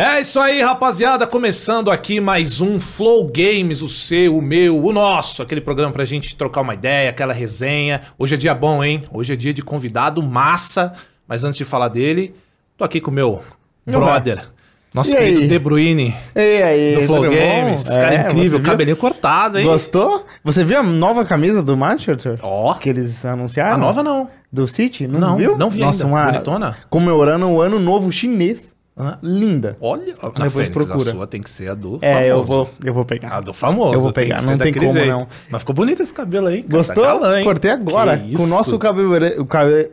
É isso aí, rapaziada. Começando aqui mais um Flow Games, o seu, o meu, o nosso. Aquele programa pra gente trocar uma ideia, aquela resenha. Hoje é dia bom, hein? Hoje é dia de convidado massa. Mas antes de falar dele, tô aqui com o meu brother. Nosso E querido aí? De Bruyne, E aí, do Flow tudo bom? Games. É, Cara incrível, você viu? cabelinho cortado, hein? Gostou? Você viu a nova camisa do Manchester? Ó, Que eles anunciaram? a nova não. Do City? Não, Não, viu? não vi Nossa, ainda. uma... Bonitona? Comemorando o ano novo chinês. Ah, Linda. Olha, na Depois Fênix, procura. a sua tem que ser a do É, eu vou, eu vou pegar. A do famoso. Eu vou pegar, não tem como, jeito. não. Mas ficou bonito esse cabelo aí. Gostou? Tá galã, hein? Cortei agora. Que Com o nosso cabeleireiro, o cabe...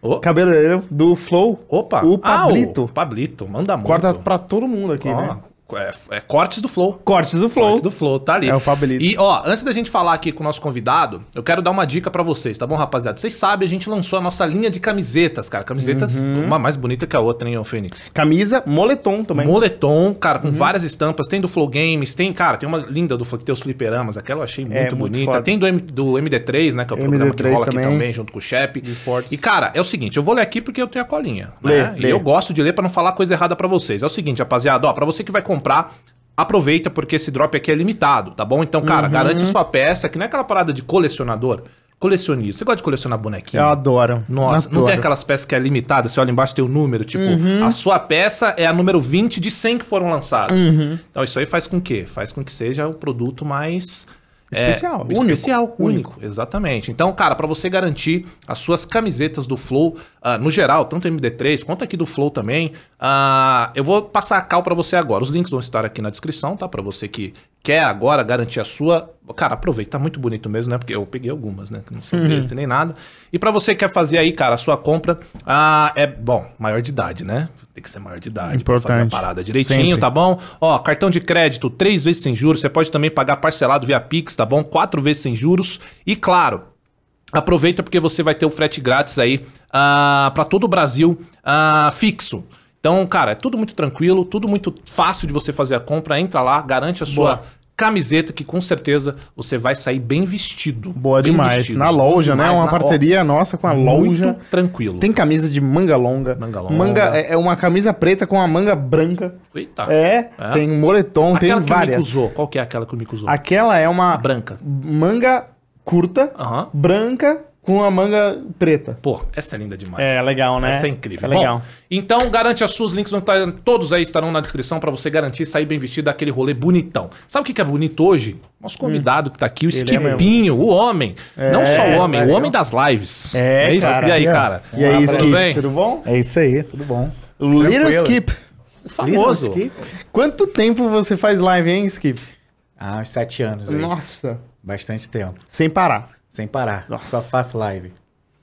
Ô. cabeleireiro do Flow. Opa! O Ah, Pablito. o Pablito, manda muito. Corta pra todo mundo aqui, Ó, né? É, é cortes do Flow. Cortes do Flow. Cortes do Flow, tá ali. É o Pablito. E, ó, antes da gente falar aqui com o nosso convidado, eu quero dar uma dica pra vocês, tá bom, rapaziada? Vocês sabem, a gente lançou a nossa linha de camisetas, cara. Camisetas, Uhum. uma mais bonita que a outra, hein, ô Fênix? Camisa, moletom também. Moletom, cara, Uhum. com várias estampas. Tem do Flow Games, tem, cara, tem uma linda do Flow que tem os fliperamas, aquela eu achei muito, É, muito bonita. foda. Tem do, M- do MD3, né, que é o programa que MD3 rola aqui também. também, junto com o Shep. E, cara, é o seguinte, eu vou ler aqui porque eu tenho a colinha, Lê, né? lê. E eu gosto de ler pra não falar coisa errada pra vocês. É o seguinte, rapaziada, ó, pra você que vai comprar, aproveita porque esse drop aqui é limitado, tá bom? Então, Uhum. cara, garante sua peça, que não é aquela parada de colecionador, colecionista. Você gosta de colecionar bonequinho? Eu adoro. Nossa, não Adoro. tem aquelas peças que é limitada, você olha embaixo tem o número, tipo, a sua peça é a número 20 de 100 que foram lançadas. Então isso aí faz com que? Faz com que seja o produto mais é, Especial, único. especial, único. Único. exatamente. Então, cara, pra você garantir as suas camisetas do Flow, ah, no geral, tanto MD3 quanto aqui do Flow também, ah, eu vou passar a cal pra você agora. Os links vão estar aqui na descrição, tá? Pra você que quer agora garantir a sua. Cara, aproveita, tá muito bonito mesmo, né? Porque eu peguei algumas, né? Que não são besta nem nada. E pra você que quer fazer aí, cara, a sua compra, ah, é, bom, maior de idade, né? Tem que ser maior de idade pra fazer a parada direitinho, Sempre. tá bom? Ó, cartão de crédito, três vezes sem juros. Você pode também pagar parcelado via Pix, tá bom? Quatro vezes sem juros. E claro, aproveita porque você vai ter o frete grátis aí ah, para todo o Brasil ah, fixo. Então, cara, é tudo muito tranquilo, tudo muito fácil de você fazer a compra. Entra lá, garante a sua Boa. Camiseta que com certeza você vai sair bem vestido. Boa Bem demais. vestido. Na loja, né? Demais, Uma na- parceria nossa com a ó, loja. Muito tranquilo. Tem camisa de manga longa. Manga longa. é é uma camisa preta com a manga branca. Eita. É, É? tem moletom, Aquela tem que o Mico várias. usou. Qual que é aquela que o Mico usou? Aquela é uma Branca. manga curta, branca com a manga preta. Pô, essa é linda demais. É, legal, né? Essa é incrível. É legal. Bom, então garante as suas links, vão estar, todos aí estarão na descrição pra você garantir sair bem vestido daquele rolê bonitão. Sabe o que que é bonito hoje? Nosso convidado que tá aqui, o Ele é Skipinho, o homem. Não só o homem, o valeu. homem das lives. É, isso? cara. E aí, E aí? cara? E aí, tudo Skip, bem? tudo bom? É isso aí, tudo bom. Little Tranquilo. Skip. O famoso. Skip? Quanto tempo você faz live, hein, Skip? Há uns sete anos aí. Nossa. Bastante tempo. Sem parar. Sem parar. Nossa. Só faço live.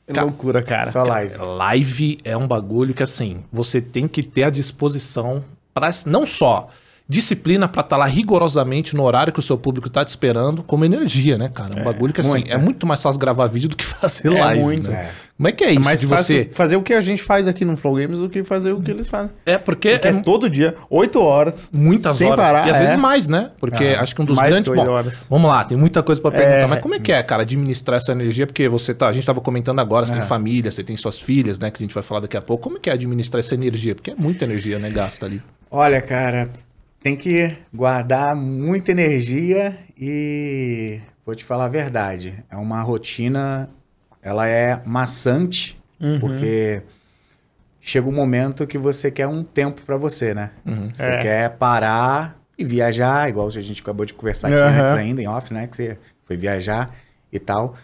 É loucura, cara. Só live. Live é um bagulho que, assim, você tem que ter a disposição para não só disciplina pra estar lá rigorosamente no horário que o seu público tá te esperando, como energia, né, cara? É um bagulho que, assim, muito, é né? muito mais fácil gravar vídeo do que fazer É live, muito. né? É. Como é que é isso mais de fácil você... fazer o que a gente faz aqui no Flow Games do que fazer o que eles fazem. É porque, Porque é é todo dia, 8 horas. muitas sem horas. parar. e às é. vezes mais, né? Porque Ah, acho que um dos mais grandes... Bom, horas. vamos lá, tem muita coisa pra perguntar. É, mas como é que é, cara, administrar essa energia? Porque você tá... A gente tava comentando agora, você tem É. família, você tem suas filhas, né? Que a gente vai falar daqui a pouco. Como é que é administrar essa energia? Porque é muita energia, né? Gasta ali. Olha, cara, tem que guardar muita energia e vou te falar a verdade. É uma rotina, ela é maçante, Uhum. porque chega um momento que você quer um tempo pra você, né? Uhum. Você É. quer parar e viajar, igual a gente acabou de conversar aqui Aham. antes ainda, em off, né? Que você foi viajar e tal.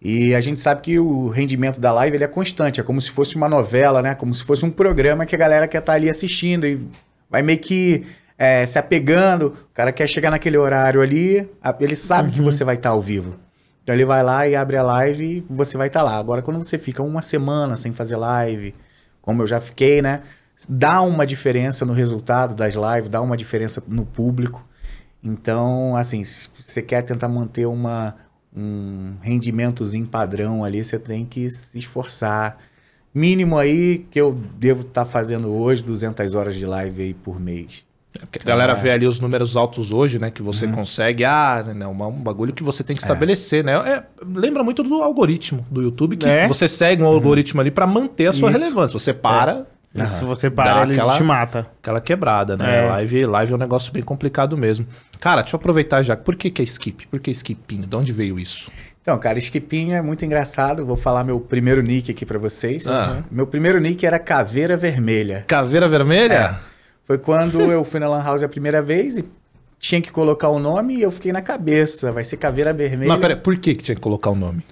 E a gente sabe que o rendimento da live ele é constante, é como se fosse uma novela, né? Como se fosse um programa que a galera quer estar ali assistindo e vai meio que é, se apegando. O cara quer chegar naquele horário ali, ele sabe que você vai estar ao vivo. Então ele vai lá e abre a live e você vai estar lá. Agora, quando você fica uma semana sem fazer live, como eu já fiquei, né? Dá uma diferença no resultado das lives, dá uma diferença no público. Então, assim, se você quer tentar manter uma, um rendimentozinho padrão ali, você tem que se esforçar. Mínimo aí que eu devo estar fazendo hoje, 200 horas de live aí por mês. Porque a galera É. vê ali os números altos hoje, né? Que você Uhum. consegue. Ah, né, uma- um bagulho que você tem É. que estabelecer, né? É, lembra muito do algoritmo do YouTube, que É. se você segue um algoritmo ali pra manter a sua Isso. relevância. Você para, E se você Dá parar, ele aquela- te mata. Aquela quebrada, né? É. Live, live é um negócio bem complicado mesmo. Cara, deixa eu aproveitar já. Por que, que é skip? Por que skipinho? De onde veio isso? Então, cara, Skipinho é muito engraçado. Vou falar meu primeiro nick aqui pra vocês. Ah. Meu primeiro nick era Caveira Vermelha. Caveira Vermelha? Foi quando eu fui na Lan House a primeira vez e tinha que colocar o nome e eu fiquei na cabeça. Vai ser Caveira Vermelha. Mas peraí, por que, que tinha que colocar o nome?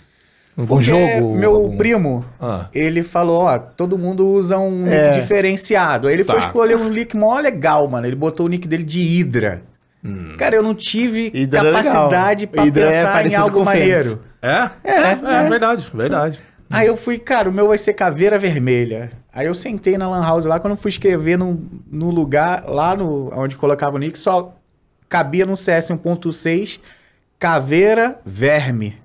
Um Porque jogo? meu algum- primo, Ah. ele falou, ó, todo mundo usa um nick É. diferenciado. Aí ele foi Tá. escolher um nick mó legal, mano. Ele botou o nick dele de Hydra. Hum. Cara, eu não tive Hydra é capacidade Hydra é pensar em parecido algo maneiro. É? É, é, verdade, verdade. Aí eu fui, cara, o meu vai ser caveira vermelha. Aí eu sentei na Lan House lá, quando eu fui escrever no, no lugar, lá no, onde colocava o nick, só cabia no CS 1.6 caveira verme.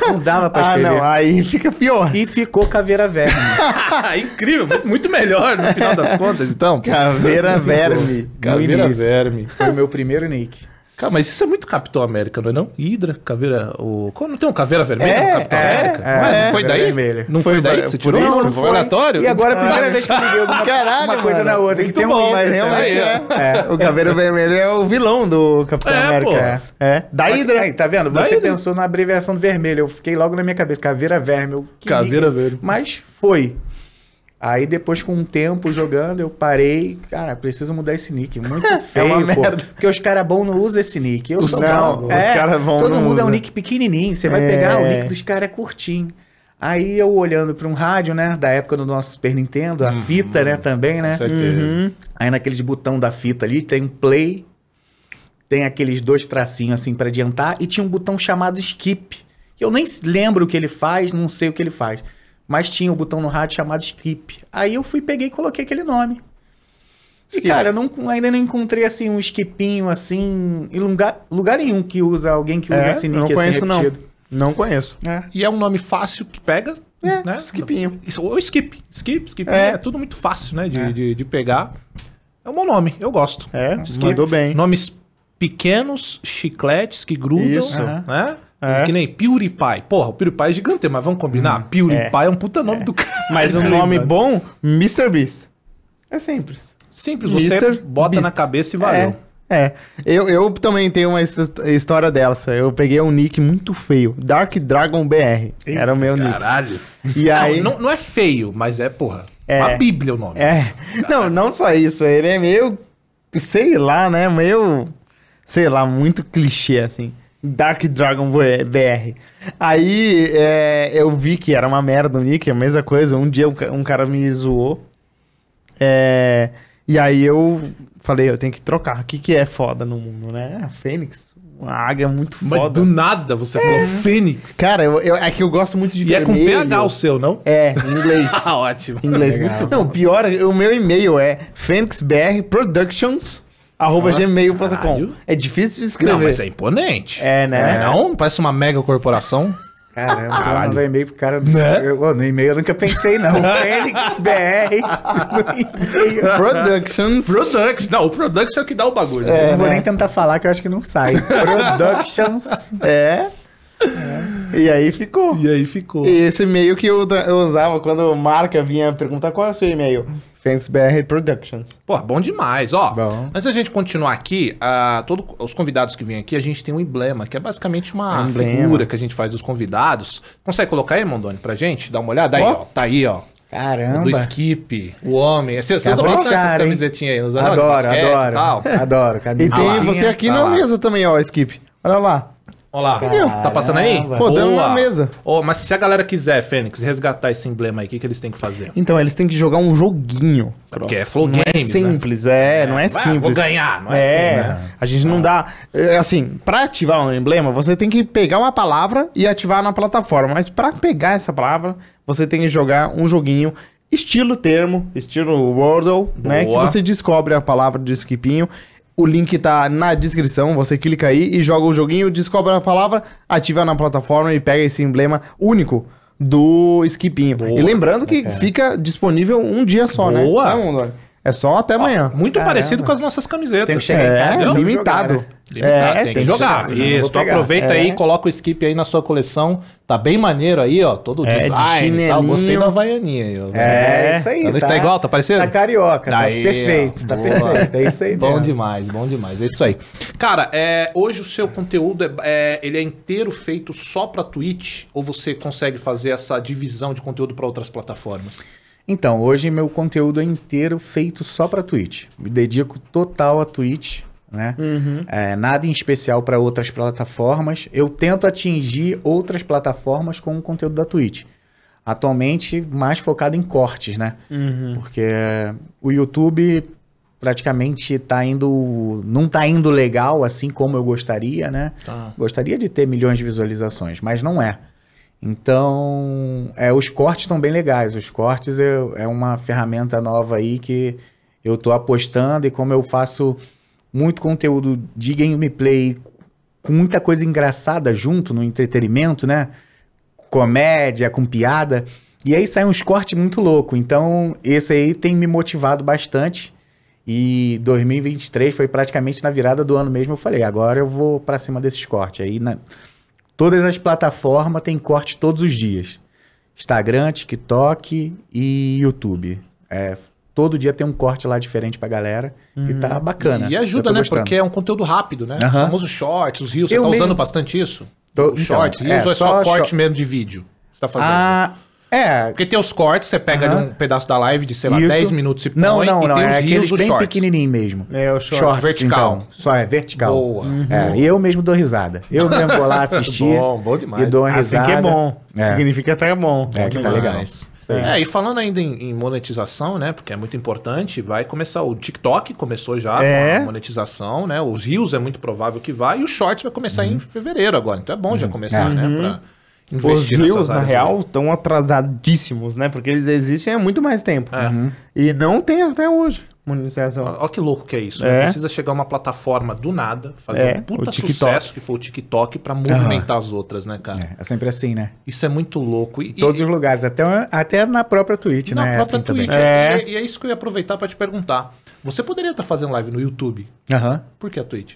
Não dava pra Ah, escrever. não, aí fica pior. E ficou caveira verme. Incrível, muito- melhor no final das contas, então. Caveira verme. Caveira. Verme. Foi o meu primeiro nick. Cara, mas isso é muito Capitão América, não é não? Hidra, Caveira... O... Não tem um Caveira Vermelha É, no Capitão é, América? é, Não é, não foi daí? Vermelha. Não foi, Foi daí que você tirou isso? Não Foi aleatório? E agora é a primeira vez que eu liguei alguma Caralho, uma coisa mano. na outra. Que tem um bom, link Mas realmente é. É. O Caveira Vermelho é o vilão do Capitão É, América. pô. É. é. Da Hydra. Aí, tá vendo? Você pensou na abreviação do vermelho. Eu fiquei logo na minha cabeça. Caveira verme. Eu, que Caveira nick? verme. Mas foi. Aí depois, com um tempo jogando, eu parei. Cara, preciso mudar esse nick. Muito feio, uma pô. merda. Porque os caras bons não usam esse nick. Eu Os sou não, bom. os cara bom Todo mundo é um usa. nick pequenininho. Você vai É. pegar, o nick dos caras é curtinho. Aí eu olhando pra um rádio, né? Da época do nosso Super Nintendo, a fita, né? Também, né? Com certeza. Uhum. Aí naqueles botão da fita ali tem um play, tem aqueles dois tracinhos assim pra adiantar e tinha um botão chamado skip. Que eu nem lembro o que ele faz, não sei o que ele faz. Mas tinha o botão no rádio chamado skip. Aí eu fui, peguei e coloquei aquele nome. E, Skip. cara, eu não, ainda não encontrei assim um skipinho assim. Em lugar, lugar nenhum que usa alguém que usa É, esse não nick assim conheço, não. repetido. Não conheço. É. E é um nome fácil que pega, É, né? skipinho. Isso, ou skip, skip, skip. É. É. tudo muito fácil, né? De, É. de, de pegar. É um bom nome, eu gosto. É, Skip. mandou bem. Nomes pequenos, chicletes que grudam, Isso. né? É. Que nem PewDiePie. Porra, o PewDiePie é gigante, mas vamos combinar? PewDiePie é. um puta nome do cara. Mas um nome bom, Mr. Beast. É simples. Simples, você bota Beast. na cabeça e valeu. É. é. Eu, eu também tenho uma his- história dessa. Eu peguei um nick muito feio. Dark Dragon BR. Era o meu nick. Caralho. E aí. Não, não, não é feio, mas é, porra, É. uma bíblia o nome. É. Não, não só isso. Ele é meio. Sei lá, né? Meio. Sei lá, muito clichê, assim. Dark Dragon BR. Aí é, eu vi que era uma merda o nick, a mesma coisa. Um dia um, um cara me zoou. É, e aí eu falei, eu tenho que trocar. O que, que é foda no mundo, né? A Fênix. Uma águia muito Mas foda. do nada você falou Fênix. Cara, eu, eu- é que eu gosto muito de E é com vermelho. PH o seu, não? É, em inglês. Ah, ótimo. Inglês. Legal. Não, pior, o meu e-mail é fênixbrproductions.gmail.com. caralho. É difícil de escrever. Não, mas é imponente. É, né? Não? Parece uma mega corporação. Caramba, você vai Caralho. mandar e-mail pro cara. Né? Eu, ô, no e-mail eu nunca pensei, não. Fênix BR. No e-mail. Productions. Products. Não, o Products é o que dá o bagulho. Eu não vou né? nem tentar falar que eu acho que não sai. Productions. É. E aí ficou. E aí ficou. E esse e-mail que eu, eu usava quando a marca vinha perguntar qual é o seu e-mail. FênixBR Productions. Pô, bom demais. Ó, Bom. antes da gente continuar aqui, ah, todo, os convidados que vêm aqui, a gente tem um emblema, que é basicamente uma Um emblema. figura que a gente faz dos convidados. Consegue colocar aí, Mondoni, pra gente? Dá uma olhada aí, Ó. ó. Tá aí, ó. Caramba. Do Skip, o homem. Você, você usa Capricharam, bastante essas camisetinhas aí, Adoro, e adoro. tal. Adoro. E tem você aqui Tá na lá. mesa também, ó, Skip. Olha lá. Olha lá, Caramba. tá passando aí? Pô, dando na mesa. Ó, mas se a galera quiser, Fênix, resgatar esse emblema aí, o que, que eles têm que fazer? Então, eles têm que jogar um joguinho. Porque é Cross. flow não é games, né? simples, é, não é Vai, simples. Vou ganhar, não é, É, assim, né? a gente não dá. é, Assim, pra ativar um emblema, você tem que pegar uma palavra e ativar na plataforma. Mas pra pegar essa palavra, você tem que jogar um joguinho estilo termo, estilo Wordle, né? Que Boa. você descobre a palavra de skipinho. O link tá na descrição, você clica aí e joga o joguinho, descobre a palavra, ativa na plataforma e pega esse emblema único do skipinho. E lembrando que fica disponível um dia só, Boa. né? Mondoni? É só até amanhã. Muito Caramba. parecido com as nossas camisetas. Tem que chegar em É, casa e tem que limitado. jogar, né? Limitado, É, tem, tem que que jogar. Isso, então pegar. aproveita É. aí, coloca o skip aí na sua coleção. Tá bem maneiro aí, ó. Todo o É, de design e tal. Gostei da Havaianinha aí, ó. É, É. isso aí. Tá, tá igual, tá parecendo? Tá carioca, tá Aí, perfeito, ó. tá Boa. perfeito. É isso aí Bom mesmo. demais, bom demais. É isso aí. Cara, é, hoje o seu conteúdo é, é- ele é inteiro feito só pra Twitch? Ou você consegue fazer essa divisão de conteúdo pra outras plataformas? Então, hoje meu conteúdo é inteiro feito só pra Twitch. Me dedico total a Twitch, né? É, nada em especial para outras plataformas. Eu tento atingir outras plataformas com o conteúdo da Twitch. Atualmente, mais focado em cortes, né? Porque o YouTube praticamente tá indo. não tá indo legal assim como eu gostaria, né? Tá. Gostaria de ter milhões de visualizações, mas não é. Então, é, os cortes estão bem legais. Os cortes é, é uma ferramenta nova aí que eu tô apostando e como eu faço muito conteúdo de gameplay com muita coisa engraçada junto no entretenimento, né? Comédia, com piada. E aí sai uns cortes muito louco. Então, esse aí tem me motivado bastante. E 2023 foi praticamente na virada do ano mesmo. Eu falei, agora eu vou pra cima desses cortes. Aí, na, todas as plataformas tem corte todos os dias: Instagram, TikTok e YouTube. É, todo dia tem um corte lá diferente pra galera. E tá bacana. E ajuda, né? gostando. porque é um conteúdo rápido, né? Os Aham. famosos shorts, os reels. Você tá usando mesmo- bastante isso? Tô- Os então, shorts, é, reels ou é só, só corte short- mesmo de vídeo? Você tá fazendo? Ah, é. Porque tem os cortes, você pega Aham. ali um pedaço da live de, sei lá, Isso. 10 minutos e põe. Não, não, e não. tem É os aqueles bem shorts. pequenininho mesmo. É, o short. Shorts, Vertical. então. Só é vertical. Boa. É, e eu mesmo dou risada. Eu mesmo vou lá assistir Bom, bom demais. e dou uma Assim risada. que é bom. É. Significa que tá bom. É, que tá legal. É, e falando ainda em, em monetização, né? Porque é muito importante, vai começar o TikTok, começou já É. com a monetização, né? Os Reels é muito provável que vai, e o Shorts vai começar em fevereiro agora. Então é bom já começar, É. né? Pra Os investir rios, nessas na real, estão atrasadíssimos, né? Porque eles existem há muito mais tempo. É. E não tem até hoje monetização. Olha que louco que é isso. É. né? Precisa chegar uma plataforma do nada, fazer É, um puta sucesso, que foi o TikTok, pra movimentar as outras, né, cara? É, é sempre assim, né? Isso é muito louco. E, Em todos os lugares, até, até na própria Twitch, na né? É própria assim. Twitch. É. E, e é isso que eu ia aproveitar pra te perguntar. Você poderia estar fazendo live no YouTube? Aham. Por que a Twitch?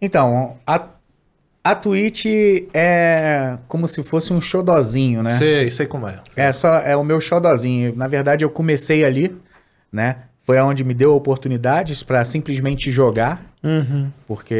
Então, a, a Twitch é como se fosse um xodozinho, né? Sei, sei como é. É só é o meu xodozinho. Na verdade, eu comecei ali, né? Foi onde me deu oportunidades para simplesmente jogar, Uhum. porque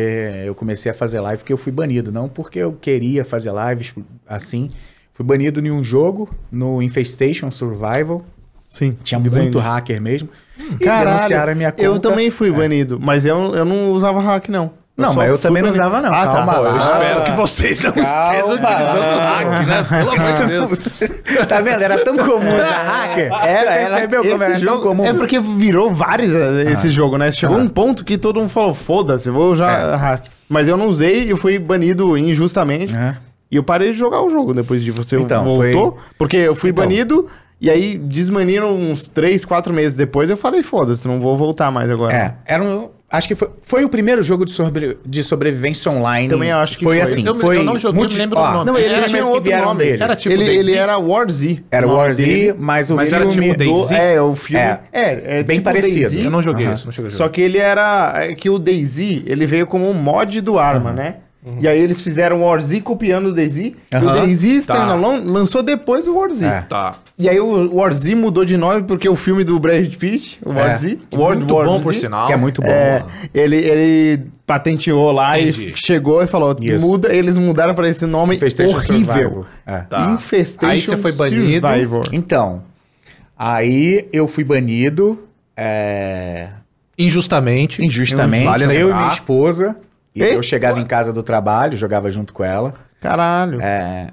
eu comecei a fazer live porque eu fui banido, não porque eu queria fazer lives assim. Fui banido em um jogo, no Infestation Survival. Sim. Tinha muito hacker mesmo. E Caralho, denunciaram a minha conta. eu também fui É. banido, mas eu, eu não usava hack, não. Não, mas eu também não usava, não. Ah, Calma tá. lá. Eu Ah, espero que vocês não calma estejam utilizando lá. hack, né? Pelo amor de Deus. tá vendo? Era tão comum usar hacker. Era, Você era. percebeu como era tão jogo, comum? É porque virou vários eh, esse jogo, né? Chegou Aham. um ponto que todo mundo falou, foda-se, vou já É. hack. Mas eu não usei e eu fui banido injustamente. Aham. E eu parei de jogar o jogo depois de você Então, voltou. foi- Porque eu fui Então. banido e aí desmaniram uns 3, 4 meses depois. Eu falei, foda-se, não vou voltar mais agora. É, era um, acho que foi, foi o primeiro jogo de, sobre, de sobrevivência online. Também acho que foi. foi. assim, Eu- foi eu não joguei, multi- eu me lembro ó, do nome. Não, ele, Era streamers tinha que outro vieram nome. dele. Era tipo ele, ele era War Z. Era o War Z, dele. mas o Mas era filme... tipo DayZ? Do- é, o filme. É. É, é Bem tipo parecido. DayZ, Eu não joguei Aham. isso, não cheguei a Só jogar. que ele era. É que o DayZ, ele veio como um mod do Arma, né? E aí eles fizeram o War Z copiando o DayZ. E o. DayZ Tá. Standalone lançou depois do War Z. É. Tá. E aí o War Z mudou de nome porque o filme do Brad Pitt, o War É. Z, World Muito War bom, Z, por sinal. Que é muito bom. é, ele, ele patenteou lá Entendi. e chegou e falou: Isso. muda, eles mudaram para esse nome horrível. Survival. É. Tá. Infestation Aí você foi banido. Survivor. Então, aí eu fui banido é, Injustamente. injustamente. Vale eu e minha esposa. E Ei, eu chegava em casa do trabalho, jogava junto com ela. Caralho. É,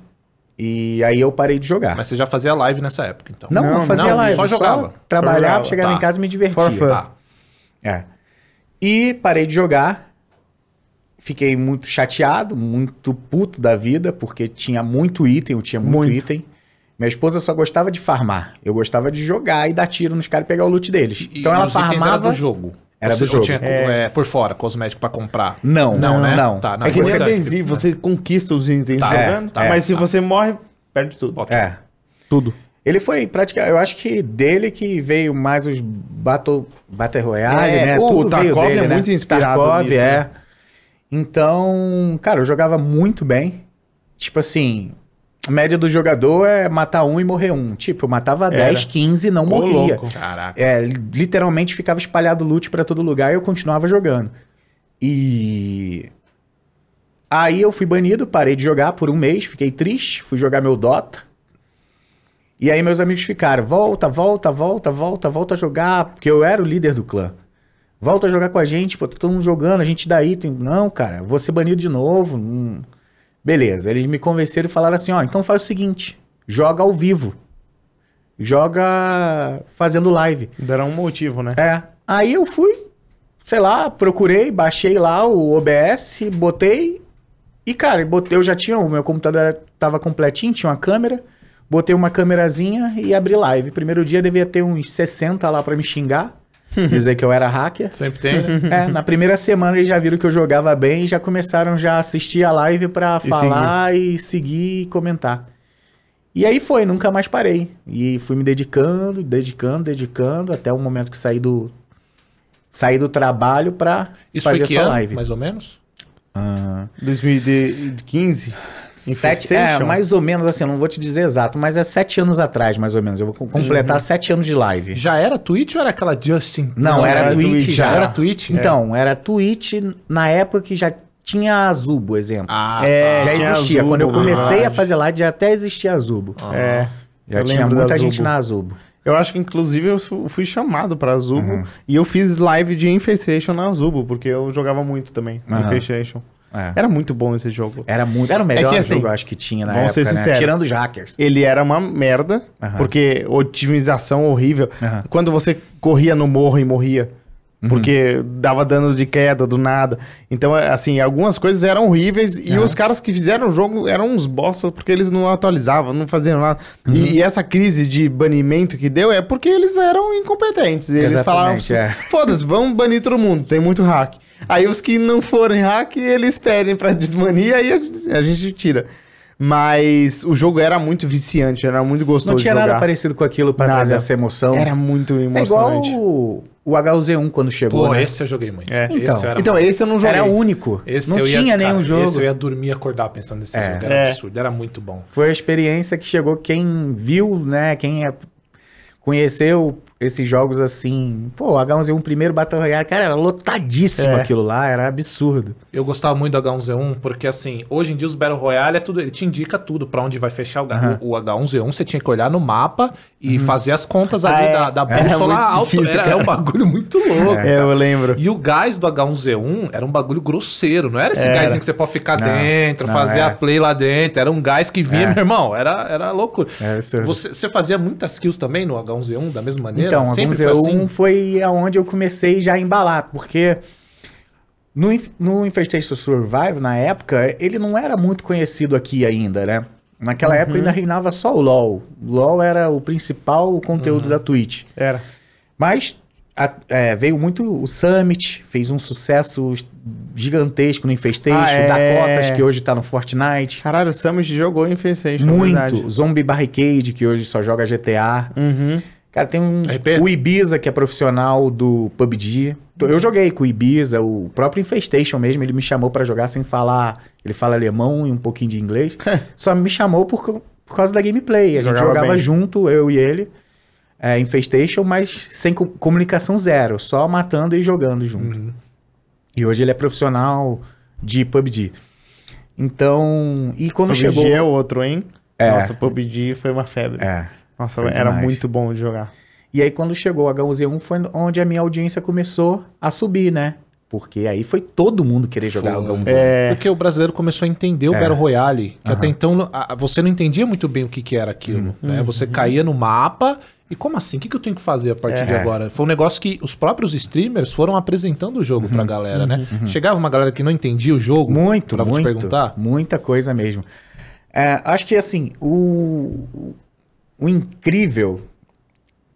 e aí eu parei de jogar. Mas você já fazia live nessa época, então. não, não, não, fazia não, live. só jogava. Trabalhava, jogava, chegava tá. em casa e me divertia. For fun. Tá. É. E parei de jogar. Fiquei muito chateado, muito puto da vida, porque tinha muito item, eu tinha muito, Muito. item. Minha esposa só gostava de farmar. Eu gostava de jogar e dar tiro nos caras e pegar o loot deles. E- então e ela farmava. Era do jogo. Era Ou do jogo. tinha É. é, por fora, cosmético pra comprar. Não, Não, né? não. Tá, não, é que nem a importante. DayZ, você conquista os itens Tá, jogando, tá, mas se tá. você morre, perde tudo. Ok. É. Tudo. Ele foi praticamente. Eu acho que dele que veio mais os Battle, Battle Royale, É, né? o Tudo Tarkov dele, é né? muito inspirado Tarkov, nisso, é. né? Então, cara, eu jogava muito bem. Tipo assim, a média do jogador é matar um e morrer um. Tipo, eu matava Era. 10, 15 e não Ô, morria. louco. Caraca. É, literalmente ficava espalhado loot pra todo lugar e eu continuava jogando. E aí eu fui banido, parei de jogar por um mês, fiquei triste, fui jogar meu Dota. E aí meus amigos ficaram, volta, volta, volta, volta, volta a jogar, porque eu era o líder do clã. Volta a jogar com a gente, pô, tá todo mundo jogando, a gente daí tem... Não, cara, vou ser banido de novo. hum. Beleza, eles me convenceram e falaram assim, ó, então faz o seguinte, joga ao vivo. Joga fazendo live. Deram um motivo, né? É. Aí eu fui, sei lá, procurei, baixei lá o OBS, botei. E, cara, botei, eu já tinha, o meu computador era, tava completinho, tinha uma câmera. Botei uma câmerazinha e abri live. Primeiro dia devia ter uns 60 lá pra me xingar. dizer que eu era hacker. Sempre tem, né? É, na primeira semana eles já viram que eu jogava bem e já começaram já a assistir a live pra E falar e seguir e comentar. E aí foi, nunca mais parei. E fui me dedicando, dedicando, dedicando, até o momento que saí do saí do trabalho pra Isso fazer essa ano, live. mais ou menos? Ah, 2015? sete, é, mais ou menos assim, eu não vou te dizer exato, mas é sete anos atrás, mais ou menos. Eu vou co- completar sete anos de live. Já era Twitch ou era aquela Justin? Não, era, era Twitch, já. Já era Twitch? Então, era Twitch na época que já tinha a Zubo, exemplo. Ah, É, já tinha existia. Azubo, Quando eu comecei a verdade. fazer live, já até existia a Zubo. tá. É. Já tinha muita gente na Azubo. Eu acho que, inclusive, eu fui chamado pra Azubo Uhum. e eu fiz live de Infestation na Azubo, porque eu jogava muito também, Aham. Infestation. É. Era muito bom esse jogo. Era muito. Era o melhor É que, assim, jogo, eu acho que tinha na época, né? Tirando os hackers. Ele era uma merda, Aham. porque otimização horrível. Quando você corria no morro e morria, Uhum. porque dava dano de queda do nada. Então, é, assim, algumas coisas eram horríveis e Aham. os caras que fizeram o jogo eram uns bosta porque eles não atualizavam, não faziam nada. Uhum. E, e essa crise de banimento que deu é porque eles eram incompetentes. Eles Exatamente, falaram, é. foda-se, vamos banir todo mundo, tem muito hack. Aí os que não forem hack, eles pedem pra desbanir, aí a gente, a gente tira. Mas o jogo era muito viciante, era muito gostoso Não tinha nada parecido com aquilo pra Nada. trazer essa emoção. Era muito é igual emocionante. O, o HUZ1 quando chegou, Pô, né? esse eu joguei muito. É. Então, esse eu era Então, esse eu não joguei. Era único. Esse não eu ia- tinha cara, nenhum jogo. Esse eu ia dormir e acordar pensando nesse É. jogo. Era É. absurdo, era muito bom. Foi a experiência que chegou quem viu, né? Quem é- conheceu esses jogos assim. Pô, H1Z1 primeiro Battle Royale, cara, era lotadíssimo É. aquilo lá, era absurdo. Eu gostava muito do H1Z1 porque, assim, hoje em dia os Battle Royale é tudo, ele te indica tudo pra onde vai fechar o, Aham. o, o H1Z1. Você tinha que olhar no mapa e fazer as contas ali Ah, é. da, da Era bússola muito alto. difícil, era, é um bagulho muito louco. É, eu lembro. E o gás do H1Z1 era um bagulho grosseiro, não era esse Era. gásinho que você pode ficar Não, dentro, não, fazer é. a play lá dentro. Era um gás que vinha, É. meu irmão. Era, era loucura. É. Você, você fazia muitas kills também no H1Z1 da mesma maneira? Então, a Sempre 1 foi assim? foi aonde eu comecei já a embalar, porque no, no Infestation Survive, na época, ele não era muito conhecido aqui ainda, né? Naquela época ainda reinava só o LoL. O LoL era o principal conteúdo da Twitch. Era. Mas a- é, veio muito o Summit, fez um sucesso gigantesco no Infestation, Ah, é. Dakotas, que hoje tá no Fortnite. Caralho, o Summit jogou Infestation, Muito. Zombie Barricade, que hoje só joga GTA. Uhum. Cara, tem um. RP? O Ibiza, que é profissional do PUBG. Eu joguei com o Ibiza, o próprio Infestation mesmo, ele me chamou pra jogar sem falar. Ele fala alemão e um pouquinho de inglês. só me chamou por, por causa da gameplay. A gente Jogava jogava junto, eu e ele, é, Infestation, mas sem co- comunicação zero, só matando e jogando junto. Uhum. E hoje ele é profissional de PUBG. Então. E quando PUBG chegou. é outro, hein? É. Nossa, PUBG foi uma febre. É. Nossa, foi era demais. muito bom de jogar. E aí, quando chegou o H1Z1, foi onde a minha audiência começou a subir, né? Porque aí foi todo mundo querer jogar Foi. o H1Z1. É. Porque o brasileiro começou a entender o É. Battle Royale. Que Aham. até então a- você não entendia muito bem o que, que era aquilo. Uhum. Né? Você caía no mapa. E como assim? O que, que eu tenho que fazer a partir É. de agora? Foi um negócio que os próprios streamers foram apresentando o jogo Uhum. pra galera, né? Chegava uma galera que não entendia o jogo. Muito, pra te muito. perguntar. Muita coisa mesmo. É, acho que, assim, o, o incrível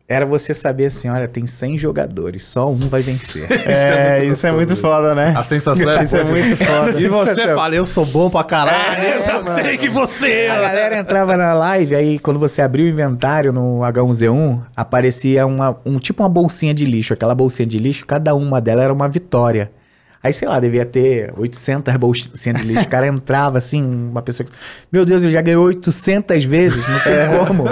era você saber assim, olha, tem 100 jogadores, só um vai vencer. É, isso é muito foda, né? A sensação é Isso é muito foda. E você fala, eu sou bom pra caralho, É, eu já mano. sei que você A é. galera entrava na live, aí quando você abriu o inventário no H1Z1, aparecia uma, um tipo uma bolsinha de lixo. Aquela bolsinha de lixo, cada uma delas era uma vitória. Aí, sei lá, devia ter 800 bolsinhas de lixo. O cara entrava assim, uma pessoa que... Meu Deus, ele já ganhou 800 vezes, não tem como.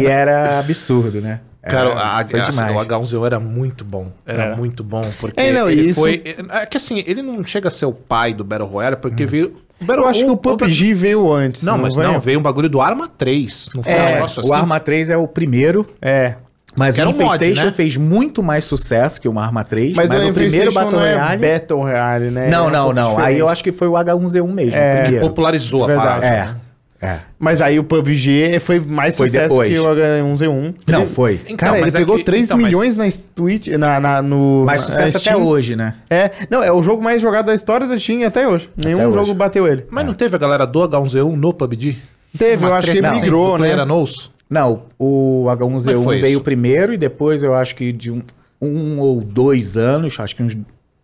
E era absurdo, né? Era- Cara, a, foi a, demais. o H1Z1 era muito bom. Era Era. muito bom. Porque É, não, ele isso- foi. É que assim, ele não chega a ser o pai do Battle Royale, porque veio. o Battle- Eu acho que o o- PUBG veio antes. Não, mas veio? não, veio um bagulho do Arma 3. Não foi É, um negócio assim? O Arma 3 é o primeiro, É. mas o era um Infestation né? fez muito mais sucesso que o Arma 3. Mas, Mas, o o primeiro Infestation Battle não é Royale... Battle Royale, né? Não, É um não, pouco não. Aí diferente. eu acho que foi o H1Z1 mesmo, É, primeiro. Popularizou Verdade. a parada. É, né? é. Mas aí o PUBG foi mais Foi sucesso depois. que o H1Z1. Não, Ele- foi. Então, Cara, ele mas é pegou que- 3 então, mas- milhões na Twitch, na, na, no... Mais na sucesso até hoje, né? É, não, é o jogo mais jogado da história da Steam até hoje. Nenhum hoje. jogo bateu ele. Mas não teve a galera do H1Z1 no PUBG? Teve, eu Uma acho que ele assim, migrou, do né? Player Knows? Não, o Como é que H1Z1 foi veio isso? primeiro e depois eu acho que de um, um ou dois anos, acho que uns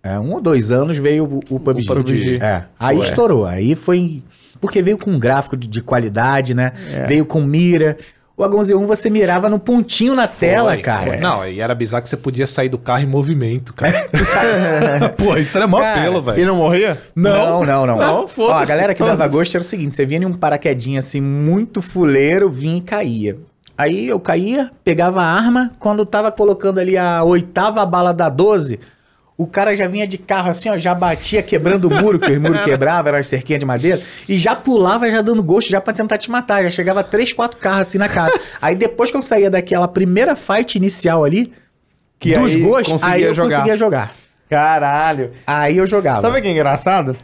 é, um ou dois anos veio o, o PUBG. PUBG. É. Aí Ué. estourou. Aí foi. Porque veio com um gráfico de, de qualidade, né? É. Veio com mira. O H1Z1 você mirava no pontinho na tela, Foi, cara. foi. Não, e era bizarro que você podia sair do carro em movimento, cara. Pô, isso era mó Cara, apelo, E velho. não morria? Não, não, não. Não, Ó, foda-se, a galera que dava gosto era o seguinte: você vinha em um paraquedinho assim, muito fuleiro, vinha e caía. Aí eu caía, pegava a arma, quando tava colocando ali a oitava bala da 12, o cara já vinha de carro assim, ó, já batia quebrando o muro, que o muro quebrava, era uma cerquinha de madeira, e já pulava, já dando gosto, já pra tentar te matar. Já chegava três, quatro carros assim na cara. aí depois que eu saía daquela primeira fight inicial ali, Que dos aí gostos, conseguia aí eu jogar. conseguia jogar. Caralho. Aí eu jogava. Sabe o que é engraçado?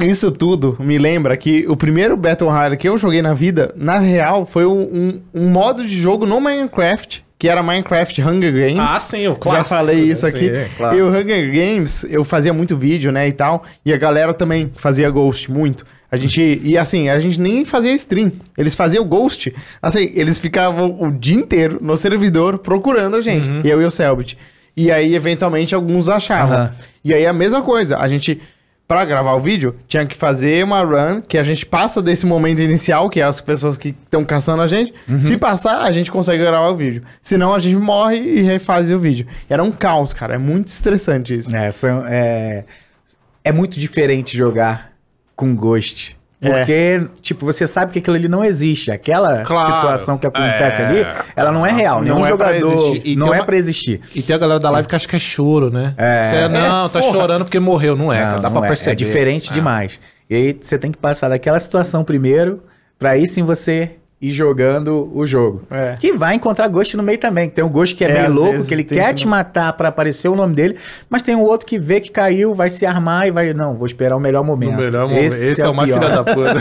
Isso tudo me lembra que o primeiro Battle Royale que eu joguei na vida, na real, foi um, um- um modo de jogo no Minecraft, que era Minecraft Hunger Games. Ah, sim, o Já clássico, falei né? isso aqui. Sim, é, e o Hunger Games, eu fazia muito vídeo, né, e tal, e a galera também fazia Ghost muito. A gente, e assim, a gente nem fazia stream. Eles faziam Ghost. Assim, eles ficavam o dia inteiro no servidor procurando a gente. Uhum. Eu e o Selbit. E aí, eventualmente, alguns achavam. Aham. E aí, a mesma coisa. A gente, pra gravar o vídeo, tinha que fazer uma run que a gente passa desse momento inicial, que é as pessoas que estão caçando a gente. Uhum. Se passar, a gente consegue gravar o vídeo. Senão, a gente morre e refaz o vídeo. Era um caos, cara. É muito estressante isso. É, são- é, é muito diferente jogar com Ghost. É. Porque, tipo, você sabe que aquilo ali não existe. Aquela Claro. situação que acontece É. ali, ela não é real. Não Nenhum é pra jogador existir. E não é pra existir. E tem a galera da live que acha que é choro, né? É. Você, não, tá porra. chorando porque morreu. Não é, Não, cara. Dá não pra é. perceber. É diferente É. demais. E aí você tem que passar daquela situação primeiro, pra aí sim você ir jogando o jogo. É. Que vai encontrar Ghost no meio também. Tem um Ghost que é, É, meio louco, que ele quer que- te matar pra aparecer o nome dele, mas tem um outro que vê que caiu, vai se armar e vai. Não, vou esperar o melhor momento. No melhor momento. Esse, é, o mais filha da puta.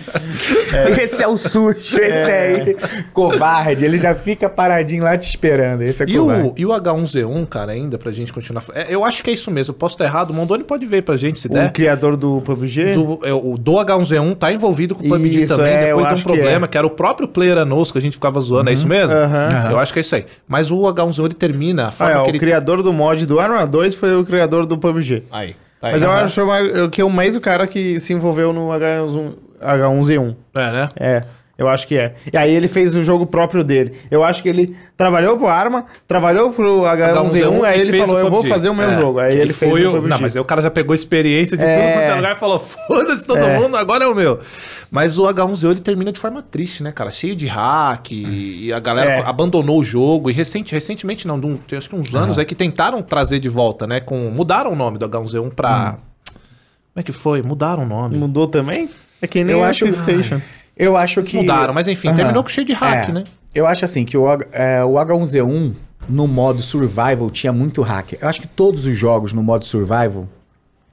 Esse é o sujo, esse aí, covarde. Ele já fica paradinho lá te esperando. Esse é E covarde. o, e o H1Z1, cara, ainda pra gente continuar. É, eu acho que é isso mesmo. Eu posso estar errado. O Mondoni pode ver pra gente se O der. criador do PUBG... Do, é, o do H1Z1 tá envolvido com o PUBG Isso, também, é, depois de um que problema, é. que, era o próprio Player Anos que a gente ficava zoando, é isso mesmo? Aham. Eu acho que é isso aí. Mas o H1Z1 ele termina a Ah, forma é, que o ele. criador do mod do Arma 2 foi o criador do PUBG. Aí. tá aí. Mas eu acho que é o mais o cara que se envolveu no H1, H1Z1. É, né? É, eu acho que é. E aí ele fez o jogo próprio dele. Eu acho que ele trabalhou pro Arma, trabalhou pro H1Z1, aí e ele falou, o eu vou fazer o meu É, jogo. Aí que ele fez o PUBG. Não, mas aí o cara já pegou experiência de É. tudo quanto é lugar e falou, foda-se todo É. mundo, agora é o meu. Mas o H1Z1 ele termina de forma triste, né, cara? Cheio de hack, e a galera É. abandonou o jogo. E recente, recentemente, não, de um- tem acho que uns anos aí que tentaram trazer de volta, né? Com, mudaram o nome do H1Z1 pra... Como é que foi? Mudaram o nome. Mudou também? É que nem Eu o acho- PlayStation. Eu acho que. Mudaram, mas enfim, Aham. terminou com cheio de hack, É. né? Eu acho assim que o, é, o H1Z1 no modo survival tinha muito hacker. Eu acho que todos os jogos no modo survival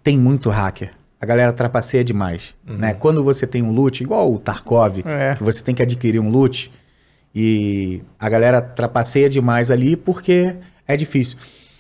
tem muito hacker. A galera trapaceia demais, né? Quando você tem um loot, igual o Tarkov, É. que você tem que adquirir um loot e a galera trapaceia demais ali porque é difícil.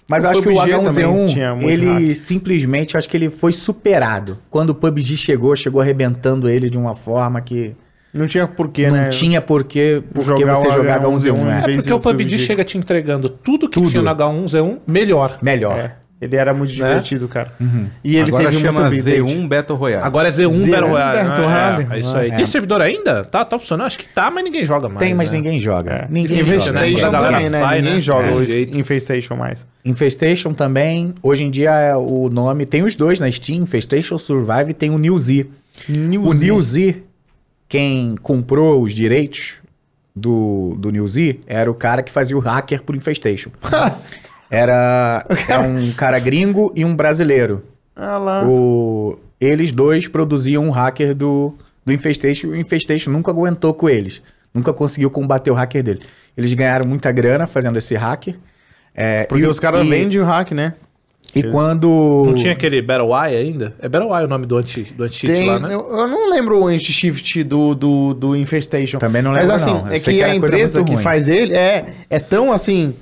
Mas O eu acho que o PUBG também H1Z1, tinha muito ele hack. simplesmente, eu acho que ele foi superado. Quando o PUBG chegou, chegou arrebentando ele de uma forma que Não tinha porquê, não né? tinha porquê, porque Jogar você jogar H1Z1, H1Z1, É né? vez porque o PUBG PUBG. chega te entregando tudo que Tudo. tinha no H1Z1 melhor. Melhor. É, ele era muito divertido, cara. Uhum. E ele Agora teve chama muito update. Z1 Battle Royale. Agora é Z1 Z1 Battle Royale. Battle né? Royale. É, é isso aí. É. Tem servidor ainda? Tá, tá funcionando? Acho que tá, mas ninguém joga mais. Tem, mas né? ninguém joga. É. Ninguém Difícil, joga. né? Infestation galera também, né? sai, Ninguém né? joga É, o jeito. Infestation mais. Infestation também. Hoje em dia é o nome. Tem os dois na Steam: Infestation Survive e tem o New Z. O New Z, quem comprou os direitos do, do New Z, era o cara que fazia o hacker pro Infestation. era, era um cara gringo e um brasileiro. Ah lá. O, eles dois produziam um hacker do, do Infestation. O Infestation nunca aguentou com eles. Nunca conseguiu combater o hacker dele. Eles ganharam muita grana fazendo esse hacker. É, Porque e- os caras e- vendem o hack, né? E quando. Não tinha aquele Battle Eye ainda? É Battle Eye o nome do anti- do anti-cheat Tem, lá, né? eu, eu não lembro o anti-shift do, do, do Infestation. Também não Mas lembro, assim, não. É que, que a empresa que ruim. faz ele é, é tão assim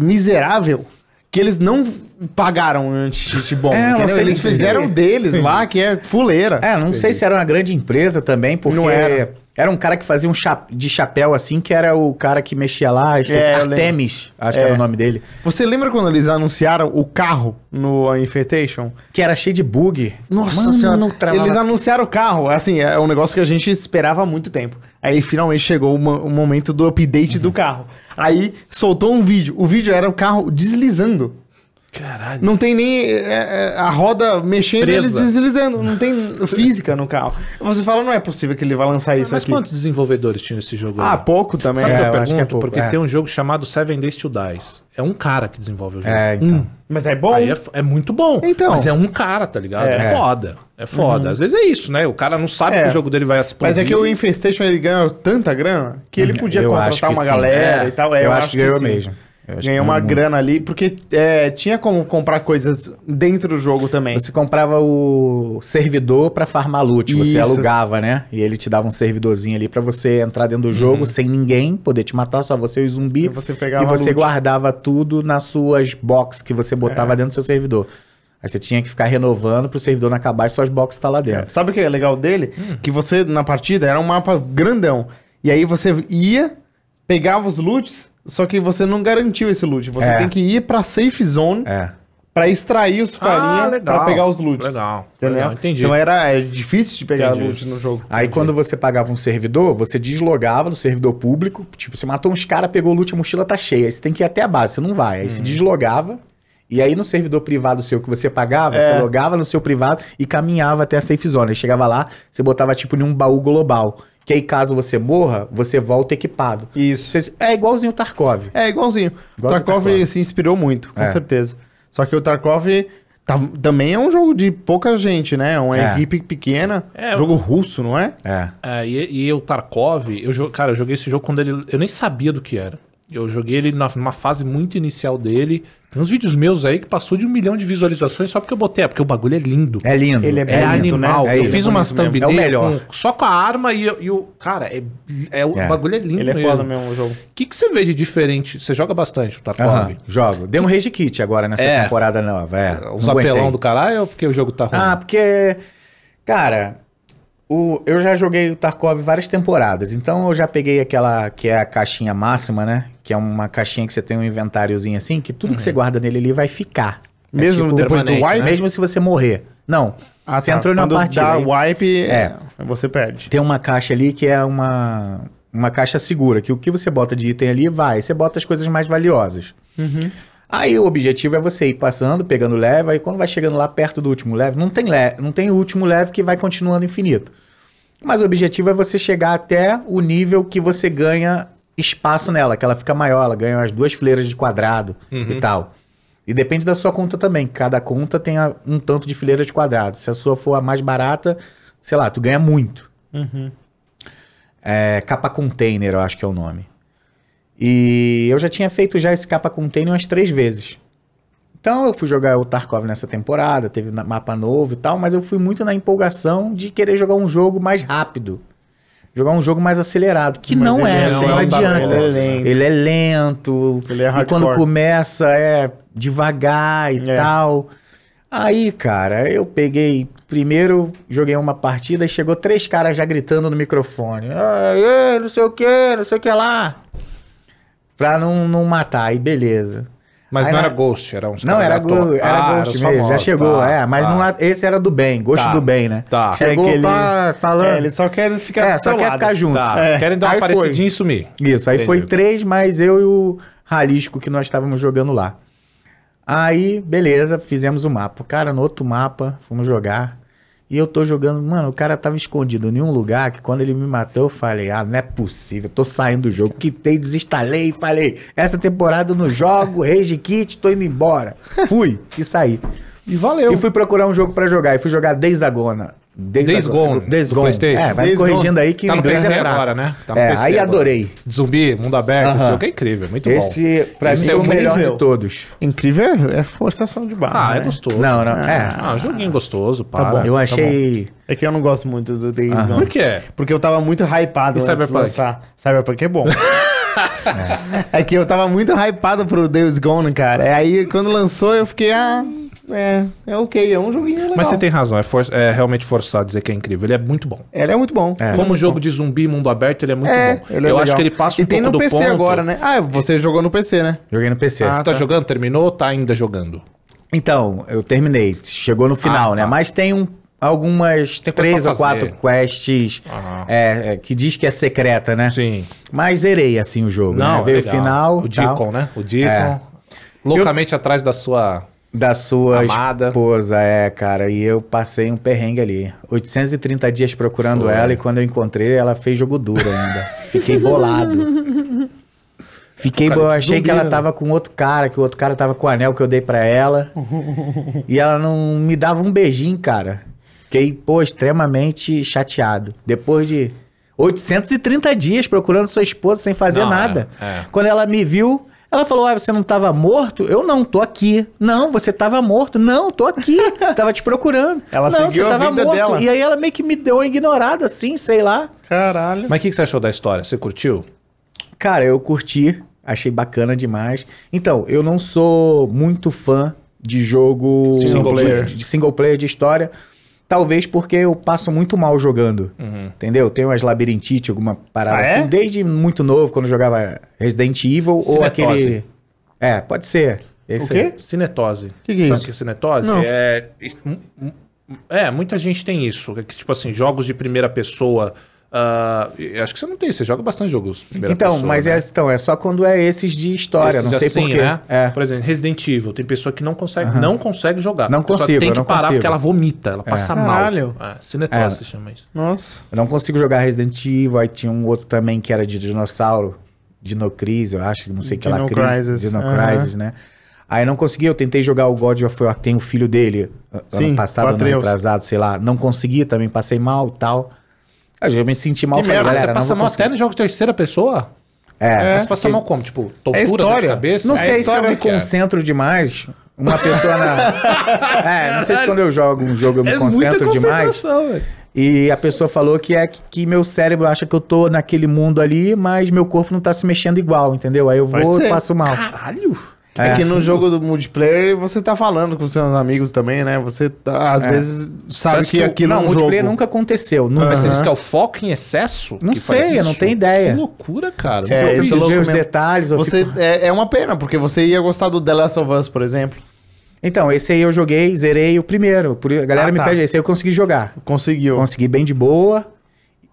miserável que eles não pagaram anti-cheat bom. É, não sei Eles fizeram deles lá, que é fuleira. É, não sei se era uma grande empresa também, porque Não era. era. um cara que fazia um cha- de chapéu assim, que era o cara que mexia lá, esqueci, É, eu lembro. Artemis, acho que É. era o nome dele, Você lembra quando eles anunciaram o carro no Infestation? que era cheio de bug. Nossa Mano, senhora, não travava- eles anunciaram o carro, assim, é um negócio que a gente esperava há muito tempo. Aí finalmente chegou o momento do update Uhum. do carro. Aí soltou um vídeo, o vídeo era o carro deslizando. Caralho. Não tem nem é, é, a roda mexendo e eles Presa. deslizando, não tem física no carro. Você fala, não é possível que ele vai lançar isso Mas aqui. quantos desenvolvedores tinham esse jogo? Ah, aí? pouco também. Sabe É, que eu eu pergunto? que é pouco, Porque é. tem um jogo chamado Seven Days to Dies. É um cara que desenvolve o jogo. É, então. Mas é bom. É, é muito bom. Então. Mas é um cara, tá ligado? É, É. foda. É foda. Às vezes é isso, né? O cara não sabe É. que o jogo dele vai explodir. Mas é que o Infestation ele ganhou tanta grana que ele podia Eu acho contratar uma sim. galera É. e tal. É, eu, acho que ganhou sim. mesmo. Eu acho que Ganhou uma muito. grana ali, porque é, tinha como comprar coisas dentro do jogo também. Você comprava o servidor pra farmar loot, você Isso. alugava, né? E ele te dava um servidorzinho ali pra você entrar dentro do jogo sem ninguém poder te matar, só você e o zumbi. Uhum. E você pegava e você. É. guardava tudo nas suas boxes que você botava dentro do seu servidor. Aí você tinha que ficar renovando pro servidor não acabar e suas boxes estar lá dentro. Sabe o que é legal dele? Hum. Que você, na partida, era um mapa grandão. E aí você ia, pegava os loots, só que você não garantiu esse loot. Você É. tem que ir pra safe zone É. pra extrair os carinha pra pegar os loots. Legal. Entendeu? Legal, entendi. Então era é difícil de pegar Entendi. loot no jogo. Aí quando você pagava um servidor, você deslogava do servidor público. Tipo, você matou uns caras, pegou o loot, a mochila tá cheia. Aí você tem que ir até a base, você não vai. Aí Uhum. se deslogava. E aí no servidor privado seu que você pagava, É. você logava no seu privado e caminhava até a safe zone. Aí chegava lá, você botava tipo em um baú global. Que aí caso você morra, você volta equipado. Isso. Você- é igualzinho o Tarkov. É, igualzinho. O Igual Tarkov, Tarkov. se inspirou muito, com É. certeza. Só que o Tarkov tá- também é um jogo de pouca gente, né? Uma É. equipe pequena. É. Jogo russo, não é? É. É, e, e o Tarkov, eu, cara, eu joguei esse jogo quando ele. Eu nem sabia do que era. Eu joguei ele na- numa fase muito inicial dele. Tem uns vídeos meus aí que passou de um milhão de visualizações só porque eu botei. É porque o bagulho é lindo. É lindo. Ele é É, bonito, animal. né? eu É fiz isso. umas É mesmo. thumbnails É o melhor. com- só com a arma e, e o. Cara, é, é, o É. bagulho é lindo Ele é mesmo. foda mesmo o jogo. O que, que você vê de diferente? Você joga bastante o Tarkov? Aham, jogo. Deu um rage kit agora nessa É. temporada nova. É. Os aguentei. apelão do caralho ou porque o jogo tá ruim? Ah, porque, cara, o, eu já joguei o Tarkov várias temporadas, então eu já peguei aquela que é a caixinha máxima, né? Que é uma caixinha que você tem um inventáriozinho assim, que tudo que você guarda nele ali vai ficar. É Mesmo tipo depois do wipe? né? Mesmo se você morrer. Não. Ah, você tá. entrou numa Quando partida. dá aí wipe, É. é, você perde. Tem uma caixa ali que é uma, uma caixa segura, que o que você bota de item ali vai, você bota as coisas mais valiosas. Aí o objetivo é você ir passando, pegando level, aí quando vai chegando lá perto do último level, não tem, le não tem o último level que vai continuando infinito. Mas o objetivo é você chegar até o nível que você ganha espaço nela, que ela fica maior, ela ganha as duas fileiras de quadrado e tal. E depende da sua conta também. Cada conta tem um tanto de fileiras de quadrado. Se a sua for a mais barata, sei lá, tu ganha muito. É, capa container, eu acho que é o nome. E eu já tinha feito já esse capa container umas três vezes. Então eu fui jogar o Tarkov nessa temporada, teve mapa novo e tal, mas eu fui muito na empolgação de querer jogar um jogo mais rápido. Jogar um jogo mais acelerado, que Mas não é, não não, é adianta. ele é lento. Ele é lento. Ele é e quando começa é devagar e É. tal. Aí, cara, eu peguei. Primeiro joguei uma partida e chegou três caras já gritando no microfone. Ai, não sei o que, não sei o que lá. Pra não, não matar, aí beleza. Mas Aí não na- era Ghost, era uns Não, era, go, era Ah, Ghost os mesmo, já chegou, tá, é. Mas tá. não, esse era do bem, Gosto Tá. do bem, né? Tá. Chegou, É ele- pá, falando. É, ele só quer ficar É, do só quer lado. ficar junto. Tá, É. querem dar uma Aí foi. parecidinha e sumir. Isso, aí foi Entendi. três, mas eu e o Ralisco que nós estávamos jogando lá. Aí, beleza, fizemos o mapa. Cara, no outro mapa, fomos jogar. E eu tô jogando, mano, o cara tava escondido em um lugar que quando ele me matou, eu falei, ah, não é possível, tô saindo do jogo. Quitei, desinstalei e falei, essa temporada eu não jogo, Rage Kit, tô indo embora. Fui e saí. E valeu. E fui procurar um jogo pra jogar. E fui jogar Days. Days Gone, Days Gone. É, vai Days corrigindo aí que Tá no PC é agora, né? Tá no é, PC aí agora. adorei. Zumbi, mundo aberto, esse Aham. jogo é incrível, muito bom. Esse, pra Esse mim, é é o melhor nível. de todos. Incrível é, é forçação de barra. Ah, é né? gostoso. Não, não, é. Ah, um joguinho gostoso, para. bom. Eu achei... É que eu não gosto muito do Days Gone. Por quê? Porque eu tava muito hypado E Cyberpunk? de lançar. Cyberpunk é bom. é. que eu tava muito hypado pro Days Gone, cara. É aí, quando lançou, eu fiquei, ah, é, é ok, é um joguinho legal. Mas você tem razão, é, for- é realmente forçado dizer que é incrível. Ele é muito bom. Ele é muito bom. É. Como jogo de zumbi, mundo aberto, ele é muito É, bom. ele é Eu legal. acho que ele passa um E tem pouco no do PC ponto. agora, né? Ah, você jogou no PC, né? Joguei no PC. Você tá jogando? Terminou ou tá ainda jogando? Então, eu terminei. Chegou no final, Ah, né? tá. Mas tem um, algumas Tem três ou quatro quests é, é, que diz que é secreta, né? Sim. Mas zerei, assim, o jogo, Não, né? Veio o final O tal, Deacon, né? O Deacon. É. Loucamente atrás da sua... da sua Amada. esposa, é, cara. E eu passei um perrengue ali. 830 dias procurando Foi. ela e quando eu encontrei, ela fez jogo duro ainda. Fiquei bolado. Fiquei bo... Achei zumbi, que ela né? tava com outro cara, que o outro cara tava com o anel que eu dei pra ela. e ela não me dava um beijinho, cara. Fiquei, pô, extremamente chateado. Depois de 830 dias procurando sua esposa sem fazer Não, nada. é, é. Quando ela me viu, ela falou: Ah, você não tava morto? Eu não, tô aqui. Não, você tava morto. Não, tô aqui. tava te procurando. Ela não, seguiu a vida dela. E aí ela meio que me deu uma ignorada, assim, sei lá. Caralho. Mas o que, que você achou da história? Você curtiu? Cara, eu curti, achei bacana demais. Então, eu não sou muito fã de jogo Single player. de single player de história. Talvez porque eu passo muito mal jogando. Entendeu? Tenho umas labirintite, alguma parada Ah, é? assim. Desde muito novo, quando eu jogava Resident Evil ou Cinetose. aquele. É, pode ser. Esse O quê? aí. Cinetose. Que que é Sabe isso? o que é cinetose? Não. É, é, muita gente tem isso. É que, tipo assim, jogos de primeira pessoa. Eu acho que você não tem, você joga bastante jogos primeira Então, pessoa. mas né? é, então, é só quando é esses de história, Esses não sei assim, porquê. né? É. Por exemplo, Resident Evil, tem pessoa que não consegue, não consegue jogar. Não consigo, tem que não parar consigo. porque ela vomita, ela passa mal. Caralho. É, cinetose É. se chama isso. Nossa. Eu não consigo jogar Resident Evil, aí tinha um outro também que era de dinossauro, Dino Crisis, eu acho, não sei que lá, Dino Crisis, Crisis, Dino aham. Crisis, né? Aí não consegui, eu tentei jogar o God of War, tem o filho dele, Sim, ano passado, o ano Atreus. retrasado, sei lá, não consegui, também passei mal e tal. Aí eu me senti mal, Que falei, merda, Ah, você passa mal até no jogo de terceira pessoa? É, Mas você passa mal como? Tipo, tortura dor de história. cabeça? não É sei se eu me é. concentro demais, uma pessoa na... é, não sei se quando eu jogo um jogo eu É me concentro demais. E a pessoa falou que é que, que meu cérebro acha que eu tô naquele mundo ali, mas meu corpo não tá se mexendo igual, entendeu? Aí eu vou e passo mal. Caralho! É. É. que no jogo do multiplayer você tá falando com seus amigos também, né? Você tá, às É. vezes sabe que que o- aquilo é não, um multiplayer jogo. nunca aconteceu. Nunca. Mas você diz que é o foco em excesso? Não sei, eu não tenho ideia. Que loucura, cara. É, eu é que louco ver os mesmo. detalhes, eu Você fico- é, é uma pena, porque você ia gostar do The Last of Us, por exemplo. Então, esse aí eu joguei, zerei o primeiro. Por... A galera Ah, me tá. pede, esse aí eu consegui jogar. Conseguiu. Consegui bem de boa.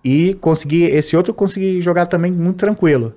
E consegui. Esse outro eu consegui jogar também muito tranquilo.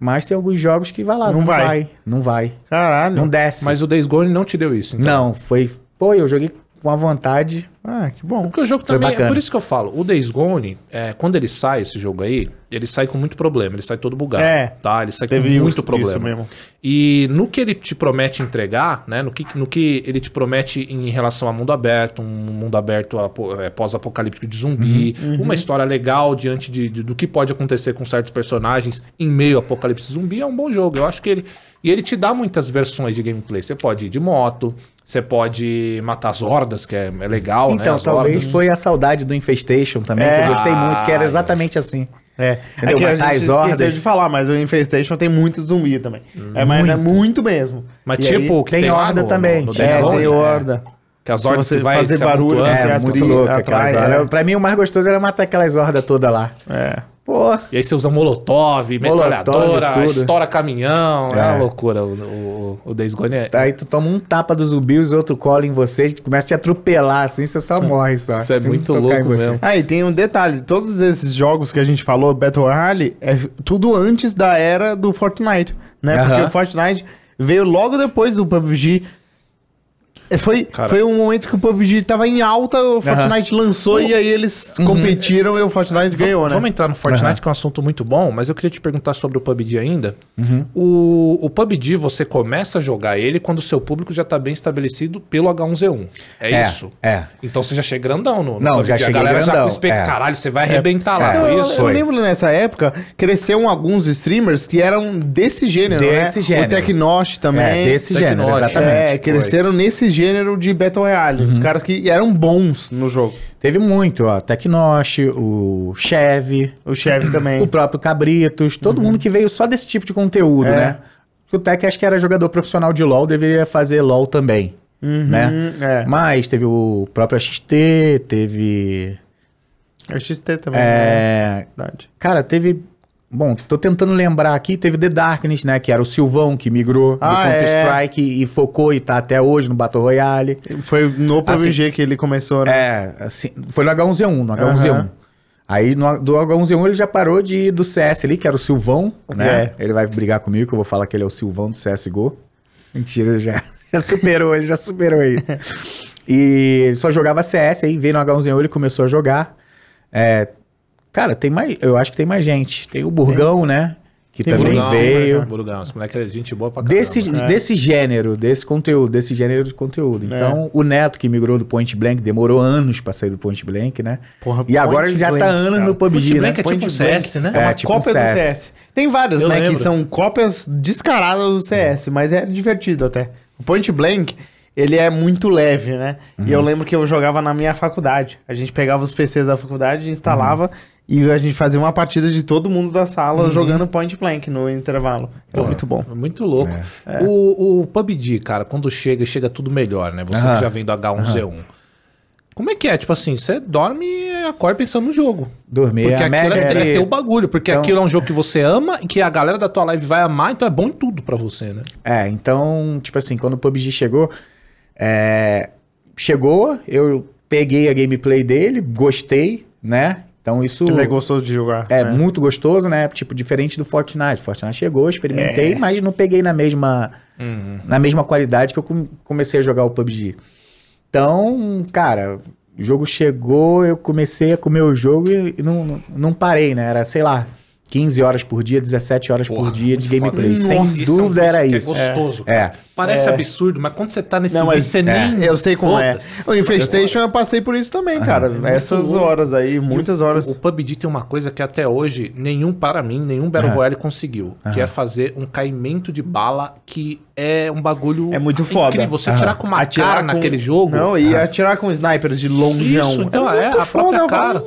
Mas tem alguns jogos que vai lá, Não não, vai. vai. Não vai. Caralho. Não desce. Mas o Days Gone não te deu isso, então. Não, foi. Pô, eu joguei com a vontade. Ah, que bom. Porque o jogo Foi também, é bacana. por isso que eu falo, o Days Gone, é, quando ele sai, esse jogo aí, ele sai com muito problema, ele sai todo bugado, É, tá? Ele sai com muito isso- problema. isso mesmo. E no que ele te promete entregar, né, no que, no que ele te promete em relação a mundo aberto, um mundo aberto é, pós-apocalíptico de zumbi, Uhum, uma história legal diante de, de- do que pode acontecer com certos personagens em meio ao apocalipse zumbi, é um bom jogo. Eu acho que ele... E ele te dá muitas versões de gameplay. Você pode ir de moto, você pode matar as hordas, que é, é legal, né? então, as talvez hordas. foi a saudade do Infestation também, que É. eu gostei muito, que era Ah, exatamente assim. É, Entendeu? é que a Matar gente as hordas. de falar, mas o Infestation tem muito zumbi também. É, mas é muito mesmo. Mas E tipo, aí- que tem tem horda no- também, no Days É, tem é. horda. Que as hordas você que vai fazer barulho, É, muito louco é. Pra mim, o mais gostoso era matar aquelas hordas todas lá. É. Pô, E aí você usa molotov, metralhadora, estoura caminhão. É, É. uma loucura. O, o, o Days Gone é... aí tu toma um tapa do zumbi, os outros colam em você, começa a te atropelar, assim, você só morre só. Isso é um muito louco mesmo. Ah, e tem um detalhe: todos esses jogos que a gente falou, Battle Royale, é tudo antes da era do Fortnite, né? Porque o Fortnite veio logo depois do PUBG. É, Foi, foi um momento que o PUBG tava em alta, o Fortnite lançou e aí eles competiram e o Fortnite ganhou, né? Vamos entrar no Fortnite, que é um assunto muito bom, mas eu queria te perguntar sobre o PUBG ainda. O, o PUBG, você começa a jogar ele quando o seu público já tá bem estabelecido pelo H1Z1. É, É, isso? é. Então você já chega grandão no, no Não, PUBG. já A cheguei galera já grandão, com espe- é. Caralho, você vai arrebentar lá, É. foi Eu, isso? eu Foi. lembro nessa época, cresceram alguns streamers que eram desse gênero, Desse né? gênero. O Tecnost também. É, desse gênero, Tecnosh, exatamente. É, Foi. cresceram nesse gênero de Battle Royale. Os caras que eram bons no jogo. Teve muito, ó. Tecnosh, o Chevy, O Chevy também. o próprio Cabritos, todo mundo que veio só desse tipo de conteúdo, É. né? O Tech acho que era jogador profissional de LoL, deveria fazer LoL também, né? é. Mas teve o próprio XT, teve... O XT também. né? É... Verdade. Cara, teve... Bom, tô tentando lembrar aqui, teve The Darkness, né? Que era o Silvão que migrou Ah, do é. Counter-Strike e focou e tá até hoje no Battle Royale. Foi no PUBG que ele começou, né? É, assim, foi no H1Z1, no H1Z1. Aham. Aí no, do H1Z1 ele já parou de ir do CS ali, que era o Silvão, né? Ele vai brigar comigo, que eu vou falar que ele é o Silvão do CSGO. Mentira, ele já, já superou, ele já superou aí. E só jogava CS, aí veio no H1Z1, ele começou a jogar. É, cara, tem mais, eu acho que tem mais gente. Tem o Burgão, né? Que Tem também Burgão, veio. né? Burgão, esse moleque é gente boa pra caramba. Desse, desse gênero, desse conteúdo, desse gênero de conteúdo. Então, o Neto que migrou do Point Blank, demorou anos pra sair do Point Blank, né? Porra, e agora Point ele já Blank, tá anos cara. no PUBG, Point né? Blank é tipo Point CS, Blank né? É uma É, tipo cópia um CS. do CS. Tem vários, Eu né? lembro. Que são cópias descaradas do CS, mas é divertido até. O Point Blank, ele é muito leve, né? E eu lembro que eu jogava na minha faculdade. A gente pegava os PCs da faculdade, instalava e a gente fazia uma partida de todo mundo da sala jogando Point Blank no intervalo. É muito bom. É Muito louco. É. O, o PUBG, cara, quando chega, chega tudo melhor, né? Você que já vem do H1Z1. Como é que é? Tipo assim, você dorme e acorda pensando no jogo. Dormir. Porque a aquilo média é, de... é teu bagulho. Porque Então- aquilo é um jogo que você ama e que a galera da tua live vai amar, então é bom em tudo pra você, né? É, então, tipo assim, quando o PUBG chegou, é, chegou, eu peguei a gameplay dele, gostei, né? Então isso Ele é gostoso de jogar. é né? muito gostoso, né? Tipo, diferente do Fortnite. Fortnite chegou, experimentei, É. mas não peguei na mesma, na mesma qualidade que eu com- comecei a jogar o PUBG. Então, cara, o jogo chegou, eu comecei a comer o jogo e não, não parei, né? Era, sei lá, 15 horas por dia, 17 horas Porra, por dia de gameplay. Nossa, Sem Isso é um dúvida era que isso. É gostoso. É. cara. Parece É. absurdo, mas quando você tá nesse Não, mas você nem. Eu sei como é. O Infestation eu passei por isso também, cara. Essas louco. horas aí, muitas horas. O PUBG tem uma coisa que até hoje nenhum, para mim, nenhum Battle Royale conseguiu. Que é fazer um caimento de bala que é um bagulho É muito foda. incrível. Você atirar com uma Atirar cara com- naquele jogo. Não, e atirar com snipers de longeão. Isso, então é, muito a própria foda, cara. mano.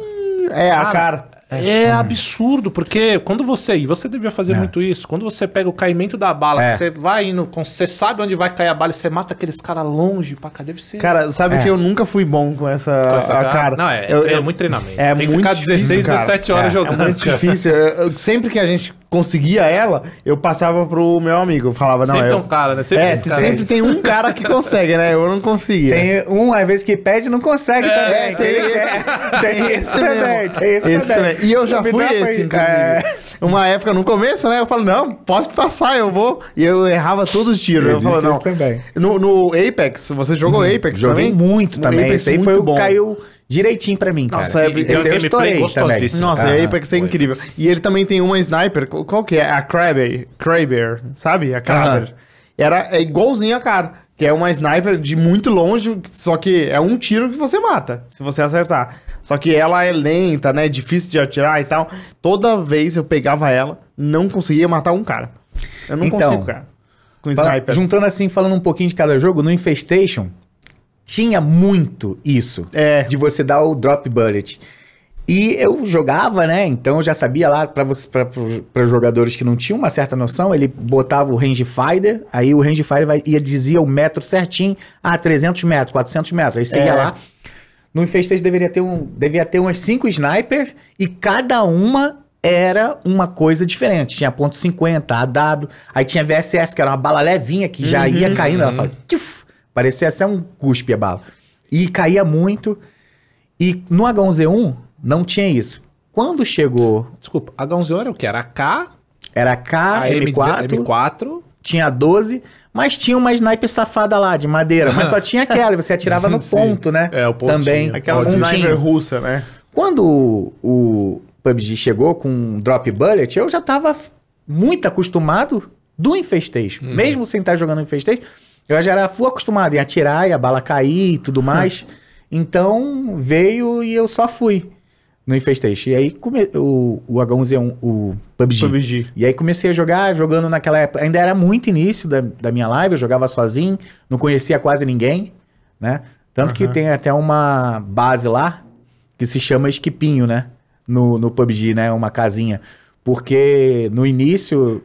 É, a cara. É absurdo, porque quando você. E você devia fazer muito isso. Quando você pega o caimento da bala, É. que você vai indo, com- você sabe onde vai cair a bala e você mata aqueles caras longe pra cá. Deve ser. Cara, sabe É. que eu nunca fui bom com essa, com essa a cara. Não, é, Eu- é eu- muito treinamento. É Tem que muito ficar difícil, 16, cara. 17 horas É, É jogando. muito difícil. Eu- eu- sempre que a gente conseguia ela, eu passava pro meu amigo. Eu falava, não, Sempre eu... tem um cara, né? Sempre é, tem sempre aí. tem um cara que consegue, né? Eu não conseguia. Tem um, às vezes, que pede e não consegue É, também. tem Tem, esse- tem esse mesmo. também. Tem esse, Esse também. também. E eu já Me fui esse, inclusive. É. Uma época, no começo, né? Eu falo, não, posso passar, eu vou. E eu errava todos os tiros. Eu Existe falo, não. também. No, no Apex, você jogou Apex Joguei também? muito No também. Apex esse aí muito foi o bom. que caiu direitinho pra mim, cara. Nossa, é- esse eu estourei também. gostosíssimo. Nossa, Aham. Apex é Foi. incrível. E ele também tem uma sniper, qual que é? A Kraber, Kraber, sabe? A Kraber. Era é igualzinho a cara, que é uma sniper de muito longe, só que é um tiro que você mata, se você acertar. Só que ela é lenta, né? Difícil de atirar e tal. Toda vez eu pegava ela, não conseguia matar um cara. Eu não Então, consigo, cara. Com sniper. juntando assim, falando um pouquinho de cada jogo, no Infestation tinha muito isso. É. De você dar o drop bullet. E eu jogava, né? Então eu já sabia lá, para os jogadores que não tinham uma certa noção, ele botava o rangefinder, aí o rangefinder vai, ia dizia o metro certinho, ah, 300 metros, 400 metros. Aí você É. ia lá. No Infestation deveria ter, um, devia ter umas 5 snipers e cada uma era uma coisa diferente. Tinha ponto .50, AW, aí tinha VSS, que era uma bala levinha que já ia caindo. Ela fala, tchuf, parecia ser um cuspe a bala. E caía muito. E no H1Z1 não tinha isso. Quando chegou, Desculpa, H11 era o que? Era a K, era K, a M4, M4, M4 tinha 12, mas tinha uma sniper safada lá, de madeira. Mas só tinha aquela, e você atirava no ponto, né? É, o pontinho. Também. Aquela Um sniper russa, né? Quando o, o PUBG chegou com um drop bullet, eu já tava muito acostumado do Infestation. Mesmo sem estar jogando Infestation, eu já era full acostumado em atirar e a bala cair e tudo mais. então veio e eu só fui no Infestation. E aí come, o, o H1Z1, o PUBG. PUBG. E aí comecei a jogar, jogando naquela época. Ainda era muito início da, da minha live, eu jogava sozinho, não conhecia quase ninguém, né? Tanto que tem até uma base lá que se chama Esquipinho, né? No, no PUBG, né? Uma casinha. Porque no início,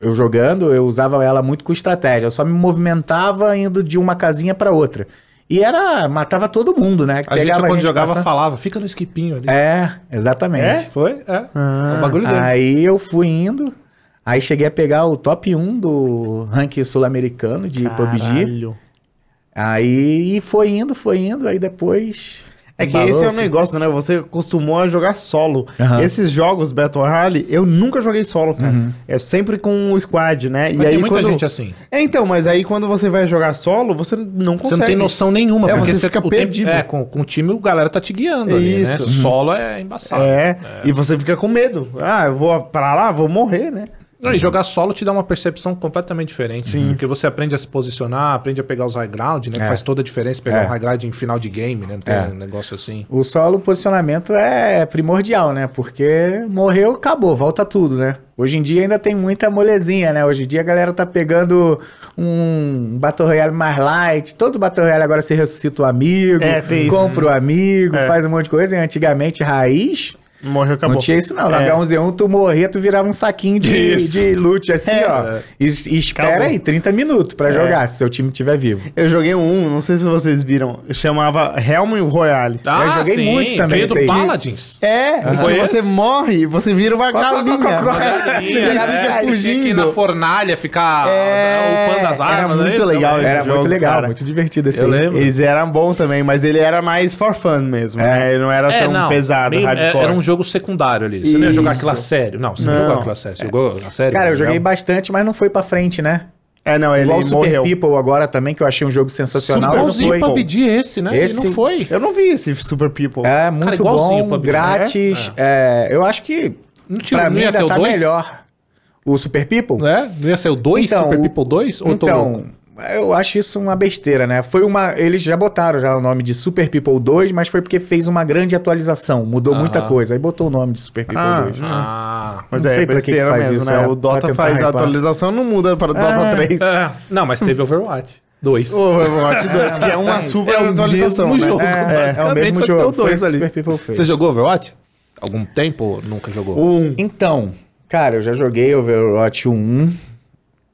eu- jogando, eu usava ela muito com estratégia. Eu só me movimentava indo de uma casinha pra outra. E era. matava todo mundo, né? A gente, quando jogava, passando- falava, fica no esquipinho ali. É, exatamente. Foi? É. Ah. o bagulho dele. Aí eu fui indo, aí cheguei a pegar o top 1 do ranking sul-americano de PUBG. Caralho. Aí foi indo, foi indo, aí depois. É que esse é o filho. negócio, né? Você costumou a jogar solo. Aham. Esses jogos Battle Royale, eu nunca joguei solo, cara. É sempre com o squad, né? Mas tem muita gente assim. É, então, mas aí quando você vai jogar solo, você não consegue. Você não tem noção nenhuma, É, porque você fica o tempo- perdido. é, com, com o time, o galera tá te guiando ali, né? Isso. Solo é embaçado. É, e você fica com medo. Ah, eu vou pra lá, vou morrer, né? Não, E jogar solo te dá uma percepção completamente diferente. Porque você aprende a se posicionar, aprende a pegar os high ground, né? Que É. faz toda a diferença pegar É. um high ground em final de game, né? Não tem É. um negócio assim. O solo posicionamento é primordial, né? Porque morreu, acabou, volta tudo, né? Hoje em dia ainda tem muita molezinha, né? Hoje em dia a galera tá pegando um Battle Royale mais light. Todo Battle Royale agora você ressuscita o amigo, É, compra o amigo, É. faz um monte de coisa. E antigamente, raiz, Morreu, acabou. Não tinha isso, não. No É. H1Z1, tu morria, tu virava um saquinho de, Isso. de loot, assim, É. ó. E, e espera Acabou. aí, 30 minutos pra jogar, se seu time estiver vivo. Eu joguei um, não sei se vocês viram, chamava Helm Royale. Ah, Eu joguei muito também Veio do. Paladins. É, Foi que você esse? morre, você vira uma galinha. Você É, fica é, Você tinha na fugindo. fornalha ficar É, upando as era armas. muito é isso? legal. Era muito legal, cara. muito divertido esse Eu aí. lembro. Eles eram bons também, mas ele era mais for fun mesmo, É. né? Ele não era É, tão pesado, é- hardcore. Era um jogo secundário ali. Você não ia jogar Isso. aquilo a sério. Não, você não, Não. jogou aquilo a sério. Você jogou a sério? Cara, eu joguei bastante, mas não foi pra frente, né? É, não, ele Igual o Super morreu. People agora também, que eu achei um jogo sensacional, Igualzinho foi. o PUBG esse, né? Esse- Ele não foi. Eu não vi esse Super People. É, muito igualzinho o bom, PUBG, grátis. é, eu acho que, Não tinha- pra mim, ainda tá dois? melhor. O Super People? Né? Não ia ser o 2, Então, Super o- People 2? Ou eu tô louco? Então, eu acho isso uma besteira, né? Foi uma. Eles já botaram já o nome de Super People 2, mas foi porque fez uma grande atualização, mudou muita coisa. Aí botou o nome de Super People Ah, 2. Ah. Mas não é, sei pra que que besteira faz mesmo, isso, né? é, o Dota faz a atualização, não muda para o Dota Ah, 3. É, não, mas teve Overwatch 2. O Overwatch 2, que é uma super É atualização, mesmo né? jogo, É, é o mesmo jogo. tem o Foi dois esse ali. Super People fez. Você jogou Overwatch? Algum tempo ou nunca jogou? Um. Então, cara, eu já joguei Overwatch 1,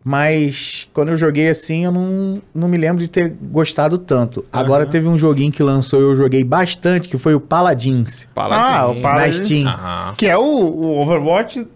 mas quando eu joguei assim, eu não, não me lembro de ter gostado tanto. Agora teve um joguinho que lançou e eu joguei bastante, que foi o Paladins. Ah, o Na Paladins. Steam. Aham. Que é o, o Overwatch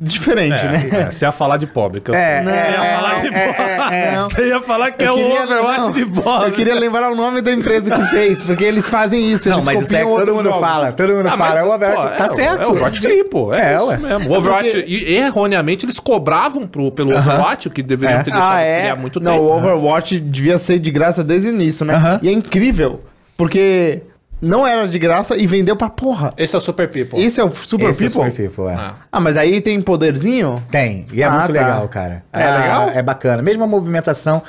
diferente, É, né? é, você ia falar de pobre. Que eu É, sei. é, Você ia falar de é, pobre. é, é. Você ia falar que é Eu o queria- Overwatch não, de pobre. Eu queria lembrar o nome da empresa que fez, porque eles fazem isso. Não, eles mas isso é copiam todo mundo jogos. fala. Todo mundo Ah, fala. mas, É o Overwatch. pô, tá é, certo. É o Overwatch Free, pô. É, É, isso ué. mesmo. O Overwatch, e erroneamente, eles cobravam pro, pelo Overwatch, o que deveriam É. ter deixado Ah, free é? há muito Não, tempo. o Overwatch devia ser de graça desde o início, né? E é incrível, porque não era de graça e vendeu pra porra. Esse é o Super People. Esse é o Super Esse é o People? Super People, é. Ah. Ah, mas aí tem poderzinho? Tem, e é Ah, muito tá. legal, cara. É Ah, legal? É bacana. Mesma movimentação.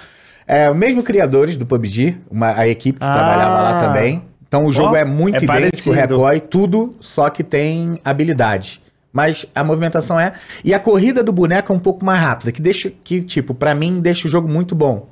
É, o mesmo criadores do PUBG, uma, a equipe que Ah. trabalhava lá também. Então o jogo Ó, é muito é idêntico, recoe tudo, só que tem habilidade. Mas a movimentação é. E a corrida do boneco é um pouco mais rápida, que deixa. Que, tipo, pra mim, deixa o jogo muito bom.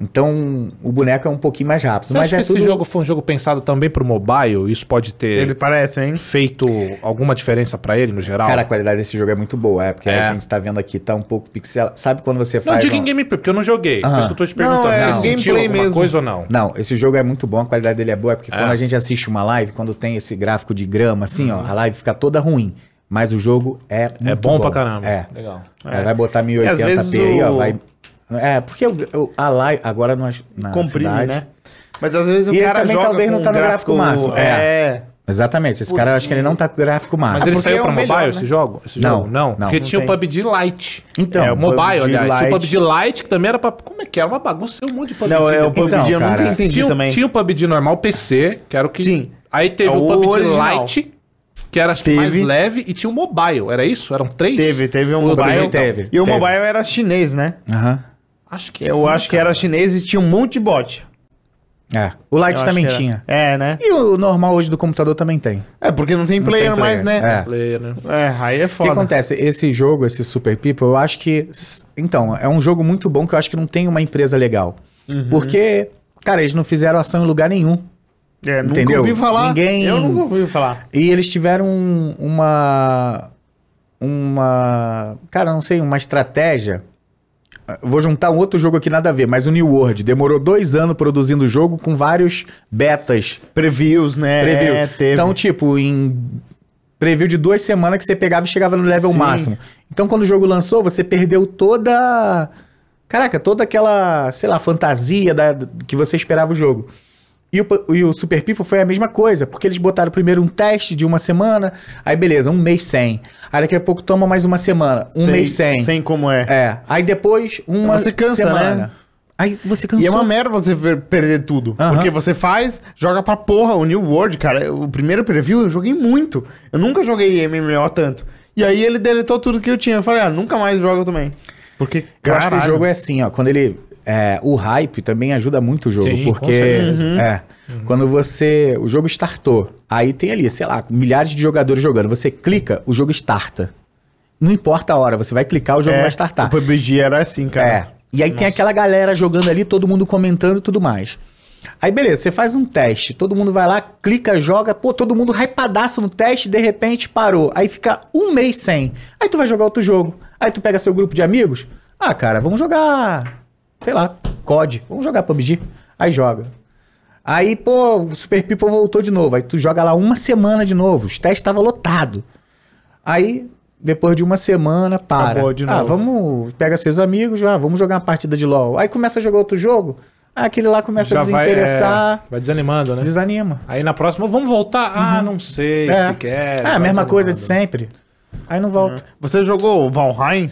Então, o boneco é um pouquinho mais rápido. Você mas acha é que esse tudo... jogo foi um jogo pensado também pro mobile? Isso pode ter Ele parece, hein? feito alguma diferença pra ele no geral? Cara, a qualidade desse jogo é muito boa, é porque É. a gente tá vendo aqui, tá um pouco pixel. Sabe quando você não faz. diga uma- em gameplay, porque eu não joguei. Por Aham. isso que eu tô te perguntando. Não, é Você sentiu gameplay alguma mesmo. coisa ou não? Não, esse jogo é muito bom, a qualidade dele é boa, é porque É. quando a gente assiste uma live, quando tem esse gráfico de grama, assim, ó, a live fica toda ruim. Mas o jogo é muito É bom, pra caramba. É. Legal. Vai botar E às 1080p vezes aí, ó, o- vai... É, porque o- o- a live, agora nós, na Comprime, cidade... né? Mas às vezes o E cara também joga talvez com não tá no gráfico máximo. É. É. Exatamente, esse cara, eu acho que ele não tá com gráfico Mas máximo. ele porque saiu é pra o mobile melhor, esse né? jogo? Esse Não, jogo? Não. não. Porque Não tinha o tem. PUBG Lite. Então, é, o mobile, PUBG aliás. Tinha o. PUBG Lite, que também era pra... Como é que era? Uma bagunça, um monte de PUBG. Não, é o. PUBG Então, eu nunca cara, entendi tinha, o- também. tinha o PUBG normal PC, que era o que... Sim. Aí teve É o o PUBG original. Lite, que era acho que mais Teve. leve, e tinha o mobile. Era isso? Eram três? Teve, teve um O mobile. teve, E o teve. mobile era chinês, né? Aham. Acho que Eu sim, acho que cara. era chinês e tinha um monte de bot. É. O Eu Light acho também que era. tinha. É, né? E o normal hoje do computador também tem. É, porque não tem Não player, tem mais, player. né? É. Player, né? É, aí é O que foda. acontece? Esse jogo, esse Super People, eu acho que. Então, é um jogo muito bom que eu acho que não tem uma empresa legal. Uhum. Porque, cara, eles não fizeram ação em lugar nenhum. É, nunca Entendeu? ouvi falar. Ninguém- Eu nunca ouvi falar. E eles tiveram um- uma. Uma. Cara, não sei, uma estratégia. Vou juntar um outro jogo aqui nada a ver, mas o New World demorou dois anos produzindo o jogo com vários betas. Previews, né? Preview. É, teve. Então, tipo, em preview de duas semanas que você pegava e chegava no level Sim. máximo. Então, quando o jogo lançou, você perdeu toda. Caraca, toda aquela, sei lá, fantasia da, que você esperava o jogo. E o, e o Super People foi a mesma coisa, porque eles botaram primeiro um teste de uma semana, aí beleza, um mês sem. Aí daqui a pouco toma mais uma semana, um Sei- mês sem. Sei como é. É. Aí depois, uma Você cansa, semana. né? Aí você cansou. E é uma merda você per- perder tudo. Porque você faz, joga pra porra. O New World, cara, o primeiro preview eu joguei muito. Eu nunca joguei MMO tanto. E aí ele deletou tudo que eu tinha. Eu falei, ah, nunca mais jogo também. Porque, Eu acho que o jogo é assim, ó. Quando ele. É, o hype também ajuda muito o jogo. Sim, porque. certeza. É. Quando você. O jogo startou. Aí tem ali, sei lá, milhares de jogadores jogando. Você clica, o jogo starta. Não importa a hora, você vai clicar, o jogo É, vai O startar. PUBG era assim, cara. É. E aí tem aquela galera jogando ali, todo mundo comentando e tudo mais. Aí beleza, você faz um teste, todo mundo vai lá, clica, joga, pô, todo mundo hypadaço no teste, de repente parou. Aí fica um mês sem. Aí tu vai jogar outro jogo. Aí tu pega seu grupo de amigos. Ah, cara, vamos jogar, sei lá, COD. Vamos jogar PUBG. Aí joga. Aí, pô, o Super People voltou de novo. Aí tu joga lá uma semana de novo. Os testes estavam lotados. Aí, depois de uma semana, para. Acabou de Ah, novo. vamos, pega seus amigos, ah, vamos jogar uma partida de LoL. Aí começa a jogar outro jogo, ah, aquele lá começa a Já vai, desinteressar, é, vai desanimando, né? desanima. Aí na próxima, vamos voltar? Ah, não sei É. se quer. Ah, a vai mesma coisa de sempre. Aí não volta. Você jogou Valheim?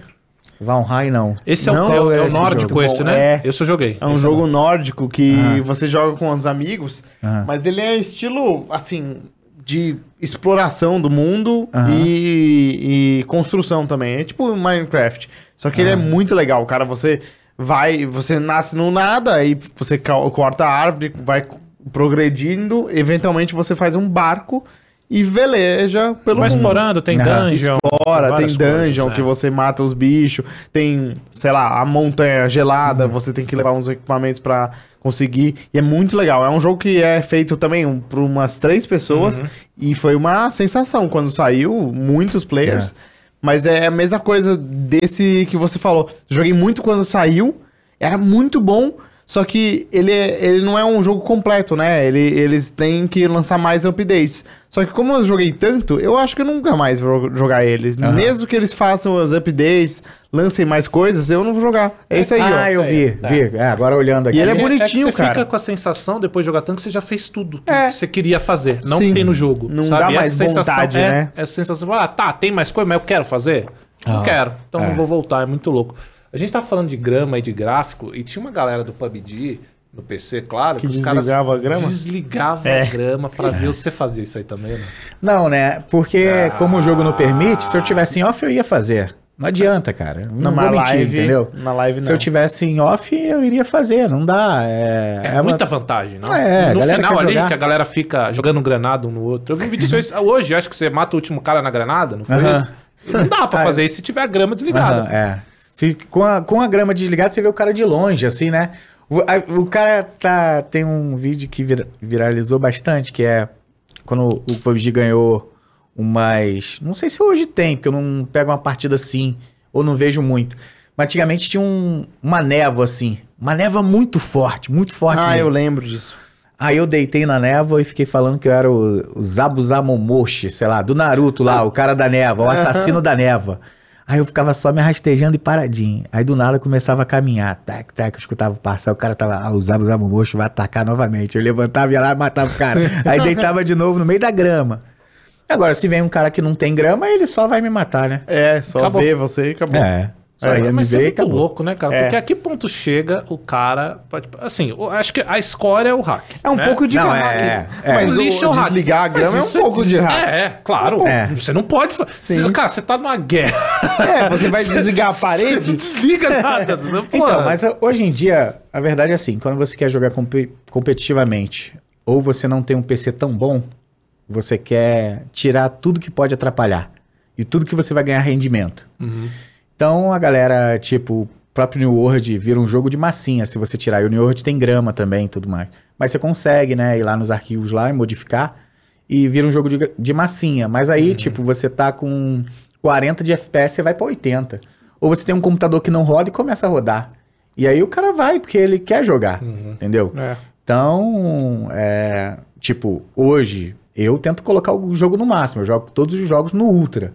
Valheim não. Esse é, Não, o, é o- é o nórdico jogo. esse, né? É. Esse eu joguei. É um Esse jogo não. nórdico que Ah. você joga com os amigos, Aham. mas ele é estilo, assim, de exploração do mundo Aham. e, e construção também. É tipo Minecraft. Só que ele é muito legal, cara. Você vai, você nasce no nada, aí você corta a árvore, vai progredindo, eventualmente você faz um barco e veleja pelo Vai mundo. explorando, tem dungeon. Fora, tem várias dungeon coisas, que é. você mata os bichos, tem, sei lá, a montanha gelada, Uhum. você tem que levar uns equipamentos pra conseguir. E é muito legal. É um jogo que é feito também um, por umas três pessoas Uhum. e foi uma sensação quando saiu, muitos players. É. Mas é a mesma coisa desse que você falou. Joguei muito quando saiu, era muito bom. Só que ele, é- ele não é um jogo completo, né? Ele, eles têm que lançar mais updates. Só que como eu joguei tanto, eu acho que eu nunca mais vou jogar ele. Aham. Mesmo que eles façam os updates, lancem mais coisas, eu não vou jogar. É isso aí, ah, ó. eu vi, Tá. vi. É, agora olhando aqui. E ele é que bonitinho, você cara. fica com a sensação, depois de jogar tanto, que você já fez tudo que É. você queria fazer. Não Sim. que tem no jogo. Não sabe? dá mais Essa sensação, vontade, é, né? Essa sensação, ah, tá, tem mais coisa, mas eu quero fazer? Não Ah, quero. Então é. não vou voltar, é muito louco. A gente tá falando de grama e de gráfico, e tinha uma galera do PUBG, no PC, claro, Que que, os caras desligava a grama? desligavam É. a grama pra ver você fazer isso aí também, né? Não, né? Porque Ah. como o jogo não permite, se eu tivesse em off, eu ia fazer. Não adianta, cara. Não Na vou mentir, live, entendeu? Na live não. Se eu tivesse em off, eu iria fazer. Não dá. É, É, uma- muita vantagem, não? É, no galera final ali, jogar. que a galera fica jogando granada um no outro. Eu vi um vídeo seu hoje, acho que você mata o último cara na granada, não foi Aham. isso? Não dá pra fazer isso se tiver a grama desligada. Aham, é. Com, a, com a grama desligada, você vê o cara de longe, assim, né? O, a- o cara tá. Tem um vídeo que vira- viralizou bastante, que é quando o PUBG ganhou umas. Não sei se hoje tem, porque eu não pego uma partida assim, ou não vejo muito. Mas antigamente tinha um- uma névoa assim. Uma névoa muito forte, muito forte Ah, mesmo. eu lembro disso. Aí eu deitei na névoa e fiquei falando que eu era o, o Zabuzamomoshi, sei lá, do Naruto lá, o cara da névoa, o assassino da névoa. Aí eu ficava só me rastejando e paradinho. Aí do nada eu começava a caminhar. Tac, tac, eu escutava o passar. O cara tava, ah, o Zabuzamomoshi vai atacar novamente. Eu levantava, ia lá e matava o cara. Aí deitava de novo no meio da grama. Agora, se vem um cara que não tem grama, ele só vai me matar, né? É, só Acabou. ver você e acabou. É. É, Mas é muito acabou. louco, né, cara? É. Porque a que ponto chega o cara. pode- Assim, eu acho que a escória é o hack. É um né? pouco de Não, hack. é, é. Mas O o lixo é o hack. desligar a grama é um isso pouco de hack. É, é, claro. É. Você não pode. fa- Você- cara, você tá numa guerra. É, você vai desligar a parede? Você não desliga nada. Pô, Então, mas uh, hoje em dia, a verdade é assim, quando você quer jogar compe- competitivamente, ou você não tem um PC tão bom, você quer tirar tudo que pode atrapalhar e tudo que você vai ganhar rendimento. Então a galera, tipo, o próprio New World vira um jogo de massinha se você tirar. E o New World tem grama também e tudo mais. Mas você consegue, né, ir lá nos arquivos lá e modificar e vira um jogo de, de massinha. Mas aí, tipo, você tá com 40 de FPS, você vai pra 80. Ou você tem um computador que não roda e começa a rodar. E aí o cara vai, porque ele quer jogar, entendeu? É. Então, é, tipo, hoje eu tento colocar o jogo no máximo, eu jogo todos os jogos no Ultra.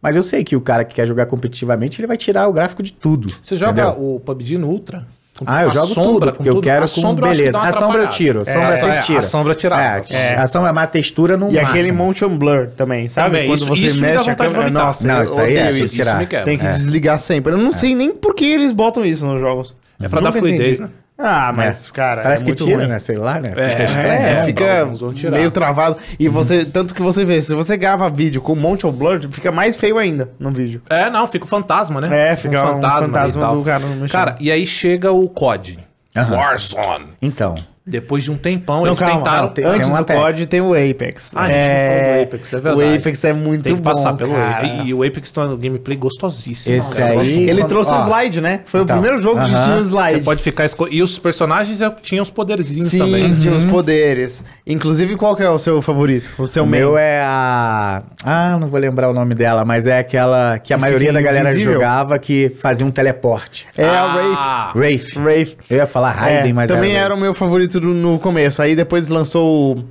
Mas eu sei que o cara que quer jogar competitivamente, ele vai tirar o gráfico de tudo. Você joga entendeu? o PUBG no Ultra? Com Ah, eu a jogo sombra, tudo, porque eu tudo? quero A com sombra beleza. A sombra eu tiro, a sombra É, eu sempre é, tiro. A sombra tirava. É, A sombra é uma textura no E máximo. aquele motion blur também, sabe? Também, isso- isso me dá vontade de câmera, vomitar. nossa, Não, isso aí é isso, isso. tirar. me quebra. Tem que É. desligar sempre. Eu não sei nem por que eles botam isso nos jogos. É pra dar Nunca fluidez, entendi. né? Ah, mas, cara. Parece é que muito tira, ruim. né? Sei lá, né? É, Fica estranho. É, né? fica meio travado. E você, tanto que você vê, se você grava vídeo com motion blur, fica mais feio ainda no vídeo. É, não, fica o fantasma, né? É, fica um fantasma, e tal. do cara mexendo. Cara, e aí chega o COD. Aham. Warzone. Então, Depois de um tempão, Não, eles calma, tentaram... não, tem- Antes um do Apex. COD tem o Apex. Ah, a gente não falou do Apex, é verdade. O Apex é muito Tem que passar bom, pelo cara. E, e o Apex tem um gameplay gostosíssimo. Esse cara. Aí-. Ele trouxe ó, um slide, né? Foi então, o primeiro jogo que aham. tinha um slide. Você pode ficar esco... E os personagens é- tinham os poderzinhos Sim, também. tinha Uhum. os poderes. Inclusive, qual que é o seu favorito? O seu o main? meu é a. Ah, não vou lembrar o nome dela, mas é aquela que a Que maioria da galera invisível? jogava que fazia um teleporte. É Ah, a Wraith. Wraith. Wraith. Eu ia falar Raiden, É, mas também era. era o meu favorito do- no começo. Aí depois lançou o...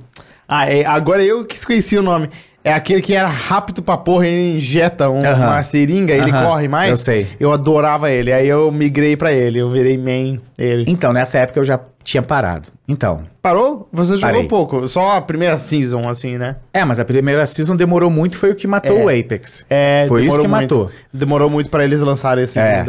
Ah, é, agora eu que esqueci o nome. É aquele que era rápido pra porra, ele injeta um- Aham. uma seringa, ele Aham, corre mais. eu sei. Eu adorava ele. Aí eu migrei pra ele, eu virei main ele. Então, nessa época eu já tinha parado. Então. Parou? Você jogou Parei. pouco, só a primeira season, assim, né? É, mas a primeira season demorou muito, foi o que matou o Apex. É, Foi isso que muito. matou. Demorou muito pra eles lançarem esse É.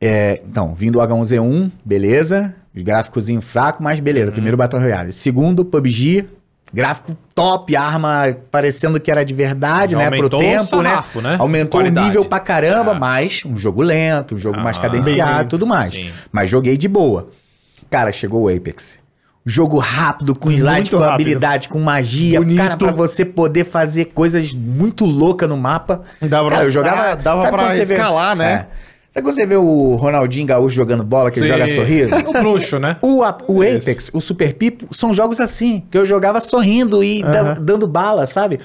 É, então, vindo o H1Z1, beleza. Gráficozinho fraco, mas beleza. Uhum. Primeiro Battle Royale. Segundo, PUBG. Gráfico top, arma parecendo que era de verdade, Já né? Pro tempo, sarrafo, né? né? Aumentou Qualidade. o nível pra caramba, É. mas um jogo lento, um jogo mais Aham. cadenciado Bem e tudo mais. Sim. Mas joguei de boa. Cara, chegou o Apex. Jogo rápido, com slide, com rápido. habilidade, com magia. Bonito. Cara, pra você poder fazer coisas muito loucas no mapa. Dava pra- Cara, eu jogava... dava sabe pra você vê- escalar, né? É. Sabe quando você vê o Ronaldinho Gaúcho jogando bola, que ele Sim. joga sorrindo? O bruxo, né? O, a- o Apex, o Super Pipo, são jogos assim, que eu jogava sorrindo e da- Aham. dando bala, sabe?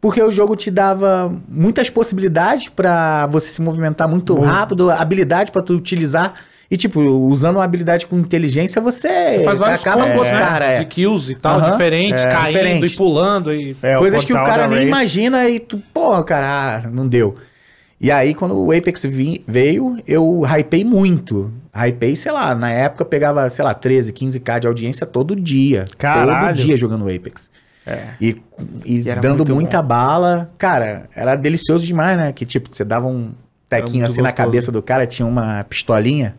Porque o jogo te dava muitas possibilidades pra você se movimentar muito rápido, habilidade pra tu utilizar. E, tipo, usando uma habilidade com inteligência, você, Você faz vários acaba com né? caras. é. De kills e tal, Aham. diferentes, É. caindo Diferente. e pulando. E... É, Coisas que o cara da nem imagina e tu, porra, cara, ah, não deu. E aí, quando o Apex veio, eu hypei muito. Hypei, sei lá, na época eu pegava, sei lá, 13, 15k de audiência todo dia. Caralho. Todo dia jogando Apex. É. E, e dando muito muita bom. bala. Cara, era delicioso demais, né? Que tipo, você dava um tequinho assim na gostoso. cabeça do cara, tinha uma pistolinha,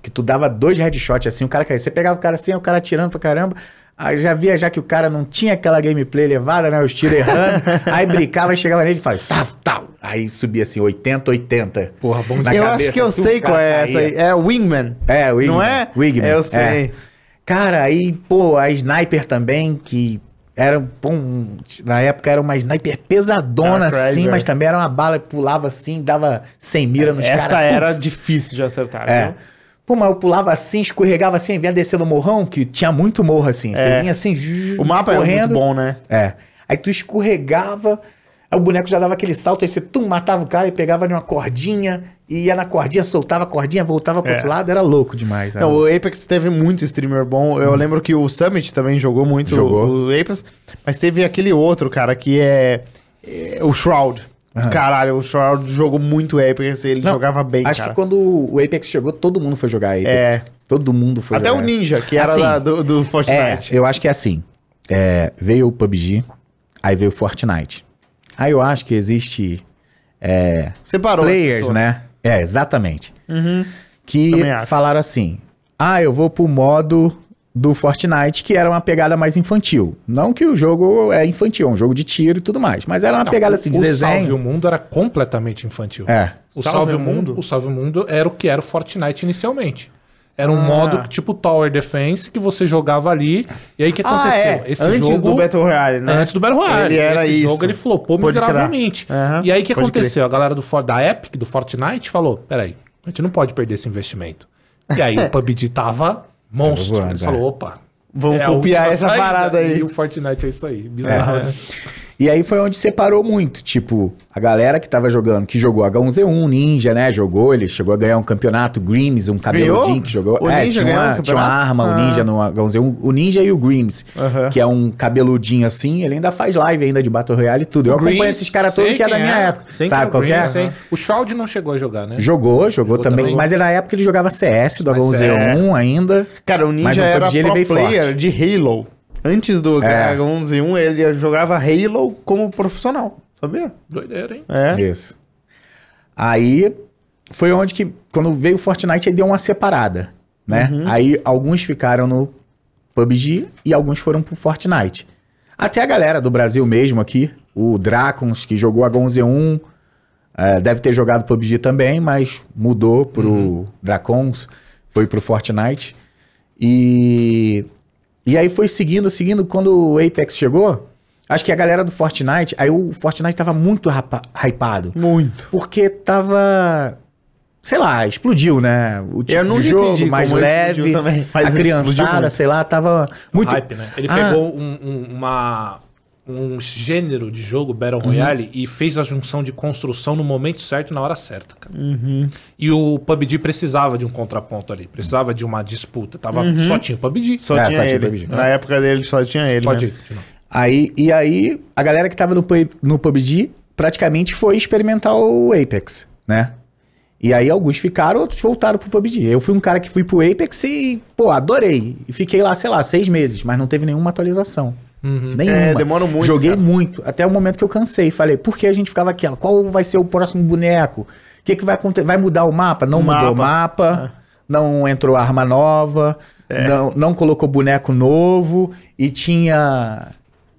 que tu dava dois headshots assim, o cara caía. Você pegava o cara assim, o cara atirando pra caramba. Aí já via já que o cara não tinha aquela gameplay elevada, né? Os tiros errando. aí brincava, chegava nele e falava, tal, tal. Aí subia assim, 80, 80. Porra, bom Na eu cabeça, acho que eu tu, sei cara qual é caía. essa aí. É Wingman. É, o Wigman. Não é? Wigman. Eu sei. Cara, aí, pô, a sniper também, que era, pô, um- na época era uma sniper pesadona Ah, assim, mas também era uma bala que pulava assim, dava sem mira nos caras. Essa era puf. difícil de acertar. É. viu? Pô, mas eu pulava assim, escorregava assim, vinha descendo o morrão, que tinha muito morro assim. Você É. vinha assim, O mapa é muito bom, né? É. Aí tu escorregava, aí o boneco já dava aquele salto, aí você tum, matava o cara e pegava numa cordinha, e ia na cordinha, soltava a cordinha, voltava pro É. outro lado, era louco demais. né? Não, o Apex teve muito streamer bom. Eu lembro que o Summit também jogou muito Jogou. o, o Apex. Mas teve aquele outro, cara, que é, é o Shroud. Caralho, o Shroud jogou muito Apex. Ele Não, jogava bem, Acho cara. que quando o Apex chegou, todo mundo foi jogar Apex. É. Todo mundo foi Até jogar. o Ninja, que era Assim, da- do, do É, Fortnite. eu acho que é assim. É, veio o PUBG, aí veio o Fortnite. Aí eu acho que existe é, Separou. players, né? É, exatamente. Uhum. Que falaram assim: ah, eu vou pro modo do Fortnite, que era uma pegada mais infantil. Não que o jogo é infantil, é um jogo de tiro e tudo mais, mas era uma Não, pegada o- assim de o desenho. Salve o Mundo era completamente infantil. É. O Salve Salve, o o Mundo, o Salve o Mundo era o que era o Fortnite inicialmente. Era um Ah. modo tipo Tower Defense que você jogava ali. E aí o que Ah, aconteceu? é. Esse Antes jogo do Battle Royale, né? Antes do Battle Royale. Ele era Esse isso. jogo ele flopou Pode crer. miseravelmente. Aham, E aí o que pode aconteceu? A galera do, For- da Epic, do Fortnite, falou: peraí, a gente não pode perder esse investimento. E aí o PUBG tava monstro. voando, Eles é. falaram: opa. Vamos é copiar essa saída. parada aí. E o Fortnite é isso aí. Bizarro, É. né? E aí foi onde separou muito. Tipo, a galera que tava jogando, que jogou H1Z1, Ninja, né? Jogou, ele chegou a ganhar um campeonato, Grims, um cabeludinho que jogou. O é, Ninja tinha uma, o tinha uma campeonato? arma, o Ah. Ninja no H1Z1. O Ninja e o Grims, que é um cabeludinho assim, ele ainda faz live ainda de Battle Royale e tudo. Eu acompanho Greens, esses caras todos que é da minha época. Sei Sabe qual o que é? O Shroud não chegou a jogar, né? Jogou, jogou, Jogou também. também. Mas na época ele jogava CS do Mas H1Z1 ainda. Cara, o Mas Ninja no era ele pro veio player forte. de Halo. Antes do É. H1Z1, ele jogava Halo como profissional. Sabia? Doideira, hein? É. Isso. Aí foi onde que, quando veio o Fortnite, aí deu uma separada, né? Uhum. Aí alguns ficaram no PUBG e alguns foram pro Fortnite. Até a galera do Brasil mesmo aqui, o Dracons, que jogou H1Z1, é, deve ter jogado PUBG também, mas mudou pro Uhum. Dracons, foi pro Fortnite. E, e aí foi seguindo, seguindo, quando o Apex chegou, acho que a galera do Fortnite, aí o Fortnite tava muito rapa- hypado. Muito. Porque tava. Sei lá, explodiu, né? O tipo Eu nunca de jogo mais leve. também, a criançada, sei lá, tava muito. hype, né? Ele Ah. pegou um, um- uma, um gênero de jogo, Battle Royale, e fez a junção de construção no momento certo e na hora certa, cara. E o PUBG precisava de um contraponto ali, precisava de uma disputa. Tava, Só tinha o PUBG. Só É, tinha só ele. PUBG. Na época dele só tinha ele. Pode né? ir. Aí, e aí, a galera que tava no, no PUBG praticamente foi experimentar o Apex, né? E aí alguns ficaram, outros voltaram pro PUBG. Eu fui um cara que fui pro Apex e, pô, adorei. E fiquei lá, sei lá, seis meses, mas não teve nenhuma atualização. Nenhuma. É, demora muito, Joguei cara. muito, até o momento que eu cansei. Falei, por que a gente ficava aquela? Qual vai ser o próximo boneco? O que, que vai acontecer? Vai mudar o mapa? Não O mudou o mapa. É. mapa, não entrou arma nova, não, não colocou boneco novo e tinha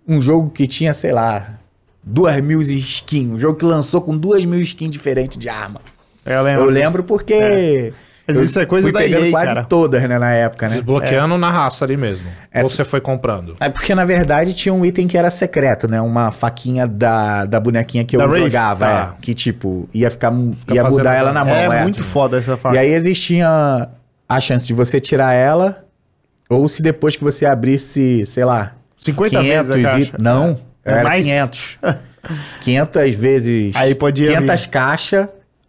um jogo que tinha, sei lá, duas mil skins. Um jogo que lançou com duas mil skins diferentes de arma. Eu lembro. Eu lembro porque. É. Mas eu isso é coisa fui da pegando EA, quase cara. todas, né, na época, né? Desbloqueando na raça ali mesmo. É. Ou você foi comprando? É porque, na verdade, tinha um item que era secreto, né? Uma faquinha da, da bonequinha que eu Da Wraith? jogava. Tá. é, que, tipo, ia ficar. ia fazendo mudar ela na mão. É, é. muito foda essa fase. E aí existia a chance de você tirar ela, ou se depois que você abrisse, sei lá, 50 vezes a e... Não, É era mais? 500. 500 vezes. Aí podia 500 caixas,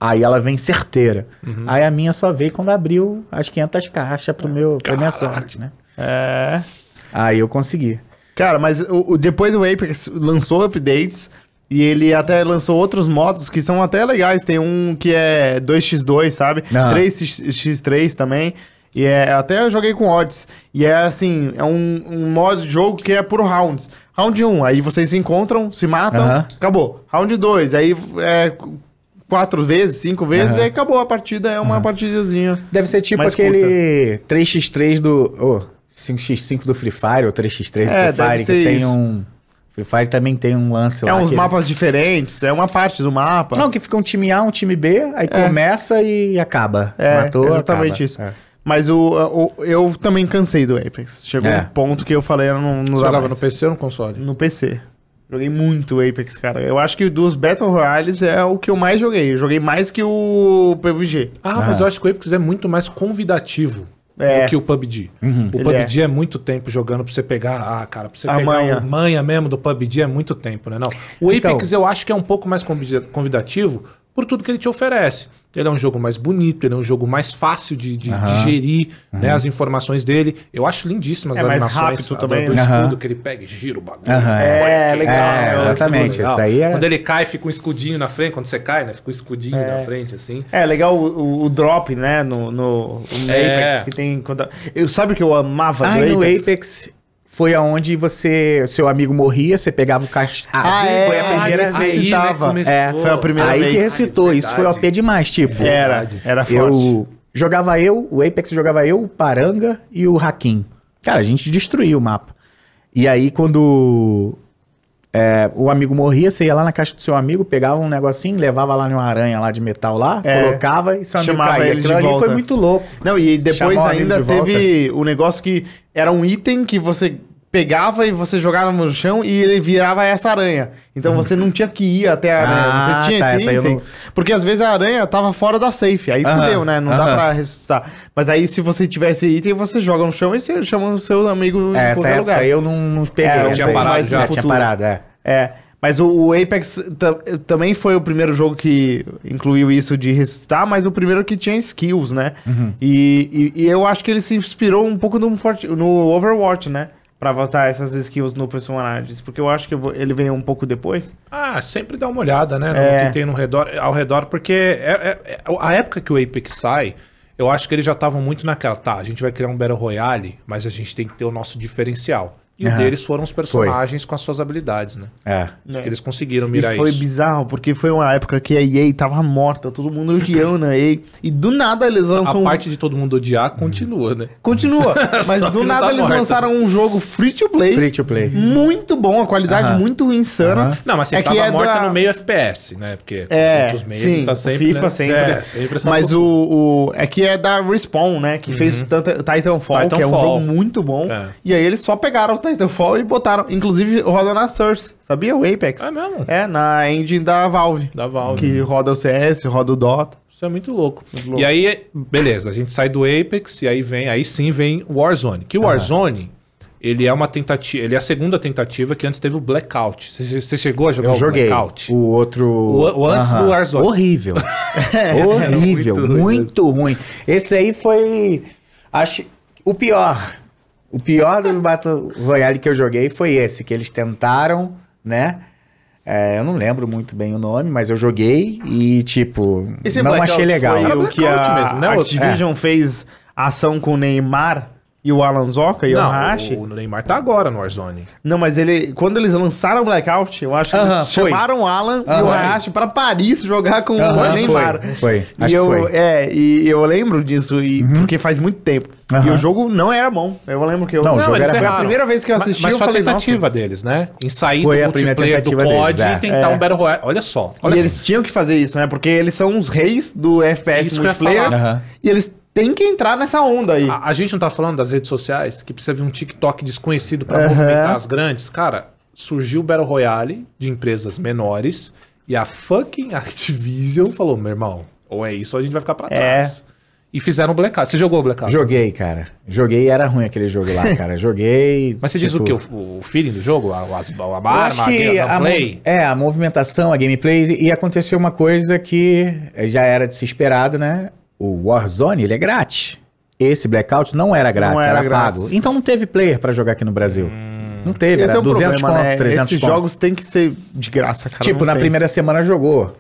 aí ela vem certeira. Uhum. Aí a minha só veio quando abriu as 500 caixas pro meu, pra minha sorte, né? É. Aí eu consegui. Cara, mas o, o- depois do Apex lançou updates e ele até lançou outros modos que são até legais. Tem um que é 2x2, sabe? Ah. 3x3 também. E é, até eu joguei com odds. E é assim, é um, um modo de jogo que é por rounds. Round 1, aí vocês se encontram, se matam, Aham. acabou. Round 2, aí é quatro vezes, cinco vezes, Aham. e aí acabou a partida, é uma partidazinha. Deve ser tipo Mais aquele 3x3 do. Oh, 5x5 do Free Fire ou 3x3 do É, Free deve Fire, ser que tem isso. um. Free Fire também tem um lance É lá. uns que- mapas diferentes, é uma parte do mapa. Não, que fica um time A, um time B, aí começa e acaba. É, Matou, exatamente acaba. isso. É. Mas o, o- eu também cansei do Apex. Chegou É. um ponto que eu falei, eu não, não Você jogava mais. no PC ou no console? No PC. Joguei muito Apex, cara. Eu acho que dos Battle Royales é o que eu mais joguei. Eu joguei mais que o PUBG. Ah, mas eu acho que o Apex é muito mais convidativo É. do que o PUBG. O Ele PUBG é. muito tempo jogando pra você pegar. Ah, cara, pra você A pegar manha. a manha mesmo do PUBG é muito tempo, né? Não. O Então- Apex eu acho que é um pouco mais convida- convidativo por tudo que ele te oferece. Ele é um jogo mais bonito, ele é um jogo mais fácil de, de digerir né, as informações dele. Eu acho lindíssimas É as animações a também, do, do né? escudo que ele pega e gira o bagulho. É, que legal. É, que exatamente, legal. isso aí é- Quando ele cai, fica um escudinho na frente. Quando você cai, né? Fica um escudinho É. na frente, assim. É, legal o, o- o drop, né? No, no, no É. Apex, que tem... Quando... Eu, sabe o que eu amava Ah, do e no Apex? Foi aonde você, seu amigo morria, você pegava o caixa. Ah, é, foi a primeira isso vez. citava. começou. É, Foi a primeira aí vez. que ressuscitou, isso foi OP demais, tipo. Era, era forte. Eu jogava eu, o Apex jogava eu, o Paranga e o Hakim. Cara, a gente destruía o mapa. E aí, quando é, o amigo morria, você ia lá na caixa do seu amigo, pegava um negocinho, levava lá numa aranha lá de metal lá, É. colocava e seu amigo Chamava caía. ele de Aquilo ali volta. foi muito louco. Não, e depois Chamou ainda volta. teve o negócio que era um item que você pegava e você jogava no chão e ele virava essa aranha. Então você não tinha que ir até a aranha. Ah, você tinha tá, esse item. não- Dporque às vezes a aranha tava fora da safe, aí Aham, fudeu, né? Não dá aham. pra ressuscitar. Mas aí se você tiver esse item, você joga no chão e você chama o seu amigo É, em qualquer época lugar. eu não, não peguei. É, eu tinha aí. parado já. tinha parado, é. É, mas o, o Apex ta- também foi o primeiro jogo que incluiu isso de ressuscitar, mas o primeiro que tinha skills, né? Uhum. E, e, e eu acho que ele se inspirou um pouco no, no Overwatch, né? Pra botar essas skills no personagens, porque eu acho que eu vou- ele veio um pouco depois. Ah, sempre dá uma olhada, né? No É. que tem no redor, ao redor, porque é, é- é- a época que o Apex sai, eu acho que eles já estavam muito naquela, tá, a gente vai criar um Battle Royale, mas a gente tem que ter o nosso diferencial. E o Aham. deles foram os personagens com as suas habilidades, né? É. Acho que eles conseguiram E mirar foi isso. bizarro, porque foi uma época que a EA tava morta, todo mundo odiando a EA. E do nada eles lançam. A parte de todo mundo odiar continua, né? Continua. Mas do nada tá eles morta. lançaram um jogo free to play. Free to play. Muito bom, a qualidade Aham. muito insana. Aham. Não, mas você É que tava é morta da- no meio FPS, né? Porque É, os outros meios sim, tá o sempre, FIFA né? sempre. É, sempre Mas o, o- É que é da Respawn, né? Que fez tanta, Titanfall, que é um Titanfall. jogo muito bom. É. E aí eles só pegaram o Titanfall e botaram. Inclusive roda na Source. Sabia? O Apex. É mesmo? É, na engine da Valve. Da Valve. Que roda o CS, roda o Dota. Isso é muito louco. louco. E aí, beleza, a gente sai do Apex e aí vem, aí sim vem o Warzone. Que o Warzone, ele é uma tentativa, ele é a segunda tentativa que antes teve o Blackout. Você, chegou a jogar Eu o joguei. Blackout? O outro. O- o antes do Warzone. Horrível. Horrível. muito muito, ruim ruim. Esse aí foi. Acho. O pior. O pior do Battle Royale que eu joguei foi esse, que eles tentaram, né? É, eu não lembro muito bem o nome, mas eu joguei e, tipo, Esse não Blackout achei legal. Foi o que a mesmo, né? Activision fez ação com o Neymar e o Alan Zoka e o Não, Hashi. o, o Neymar tá agora no Warzone. Não, mas ele. Quando eles lançaram o Blackout, eu acho que Aham, eles foi. chamaram o Alan e o. Hayashi pra Paris jogar com Aham, o Neymar. foi, foi. E Acho eu, que foi. É, e eu lembro disso, e, porque faz muito tempo. E o jogo não era bom. Eu lembro que eu. Não, o jogo eles era a primeira vez que eu Mas- assisti, mas eu foi a tentativa deles, né? Em sair Foi do a primeira multiplayer do COD deles, é. e tentar É. um Battle Royale. Olha só. E Olha eles tinham que fazer isso, né? Porque eles são os reis do FPS Isso multiplayer. E eles têm que entrar nessa onda aí. A, a gente não tá falando das redes sociais, que precisa vir um TikTok desconhecido pra Aham. movimentar as grandes. Cara, surgiu o Battle Royale de empresas menores e a fucking Activision falou, meu irmão, ou é isso ou a gente vai ficar pra É. trás. E fizeram o Blackout. Você jogou o Blackout? Joguei, cara. Joguei e era ruim aquele jogo lá, cara. Joguei. Mas você diz o tipo, que? O, o feeling do jogo? A, a, a Eu arma, acho que a é, a movimentação, a gameplay, e aconteceu uma coisa que já era de se esperado, né? O Warzone, ele é grátis. Esse Blackout não era grátis, era era, grátis. pago. Então não teve player pra jogar aqui no Brasil. Hum. Não teve, Esse era é o 200 problema, conto, né? 300 Esses conto. jogos têm que ser de graça, cara. tipo, não na tem. primeira semana jogou.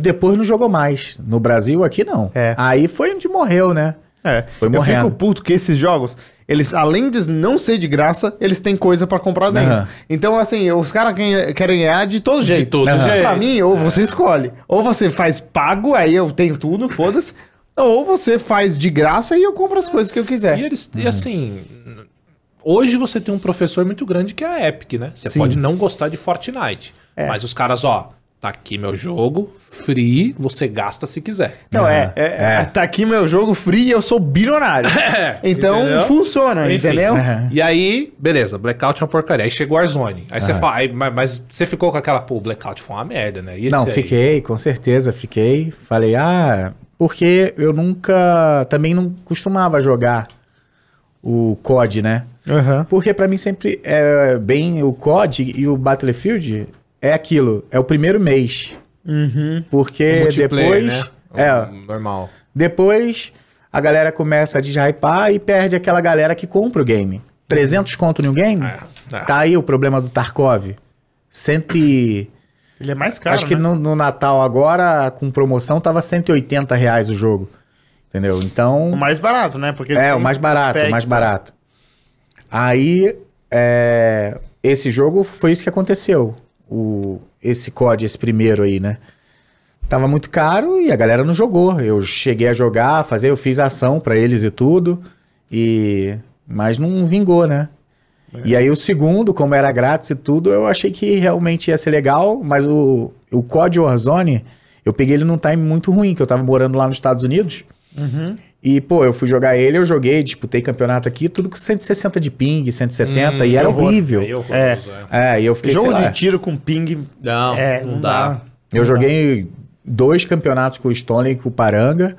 Depois não jogou mais. No Brasil, aqui não. É. Aí foi onde morreu, né? É, Foi eu morrendo. fico puto que esses jogos, eles, além de não ser de graça, eles têm coisa pra comprar dentro. Aham. Então, assim, os caras querem, querem ganhar de todo jeito. todo Aham. jeito. Pra mim, ou você escolhe. Ou você faz pago, aí eu tenho tudo, foda-se. Ou você faz de graça e eu compro as coisas que eu quiser. E, eles, e assim, hoje você tem um professor muito grande que é a Epic, né? Você Sim. pode não gostar de Fortnite. É. Mas os caras, ó, Tá aqui meu jogo, free, você gasta se quiser. Não, é, Aham. é, É. Tá aqui meu jogo free e eu sou bilionário. então entendeu? funciona, Enfim. entendeu? Aham. E aí, beleza, Blackout é uma porcaria. Aí chegou Warzone. Aí você Aham. fala, aí, mas, mas você ficou com aquela, pô, Blackout foi uma merda, né? E Não, aí? fiquei, com certeza, fiquei. Falei, ah, porque eu nunca, também não costumava jogar o COD, né? Aham. Porque pra mim sempre é bem o COD e o Battlefield é aquilo, é o primeiro mês. Uhum. Porque depois, né? é, Normal. depois a galera começa a deshypar e perde aquela galera que compra o game. 300 conto no game? É, é. Tá aí o problema do Tarkov. Cento e... Ele é mais caro, Acho que né? no, no Natal agora, com promoção, tava 180 reais o jogo. Entendeu? Então. O mais barato, né? Porque É, o mais barato, o mais né? barato. Aí, é, esse jogo foi isso que aconteceu. O, esse COD, esse primeiro aí, né? Tava muito caro e a galera não jogou. Eu cheguei a jogar, fazer, eu fiz ação pra eles e tudo. E mas não vingou, né? E aí o segundo, como era grátis e tudo, eu achei que realmente ia ser legal, mas o, o COD Warzone, eu peguei ele num time muito ruim, que eu tava morando lá nos Estados Unidos. Uhum. E, pô, eu fui jogar ele, eu joguei, disputei campeonato aqui, tudo com 160 de ping, 170, Hum, e era horror. horrível. Horroroso, é. É, e eu fiquei, Jogo sei lá, de tiro com ping. Não, é, não dá. eu joguei dois campeonatos com o Stone e com o Paranga,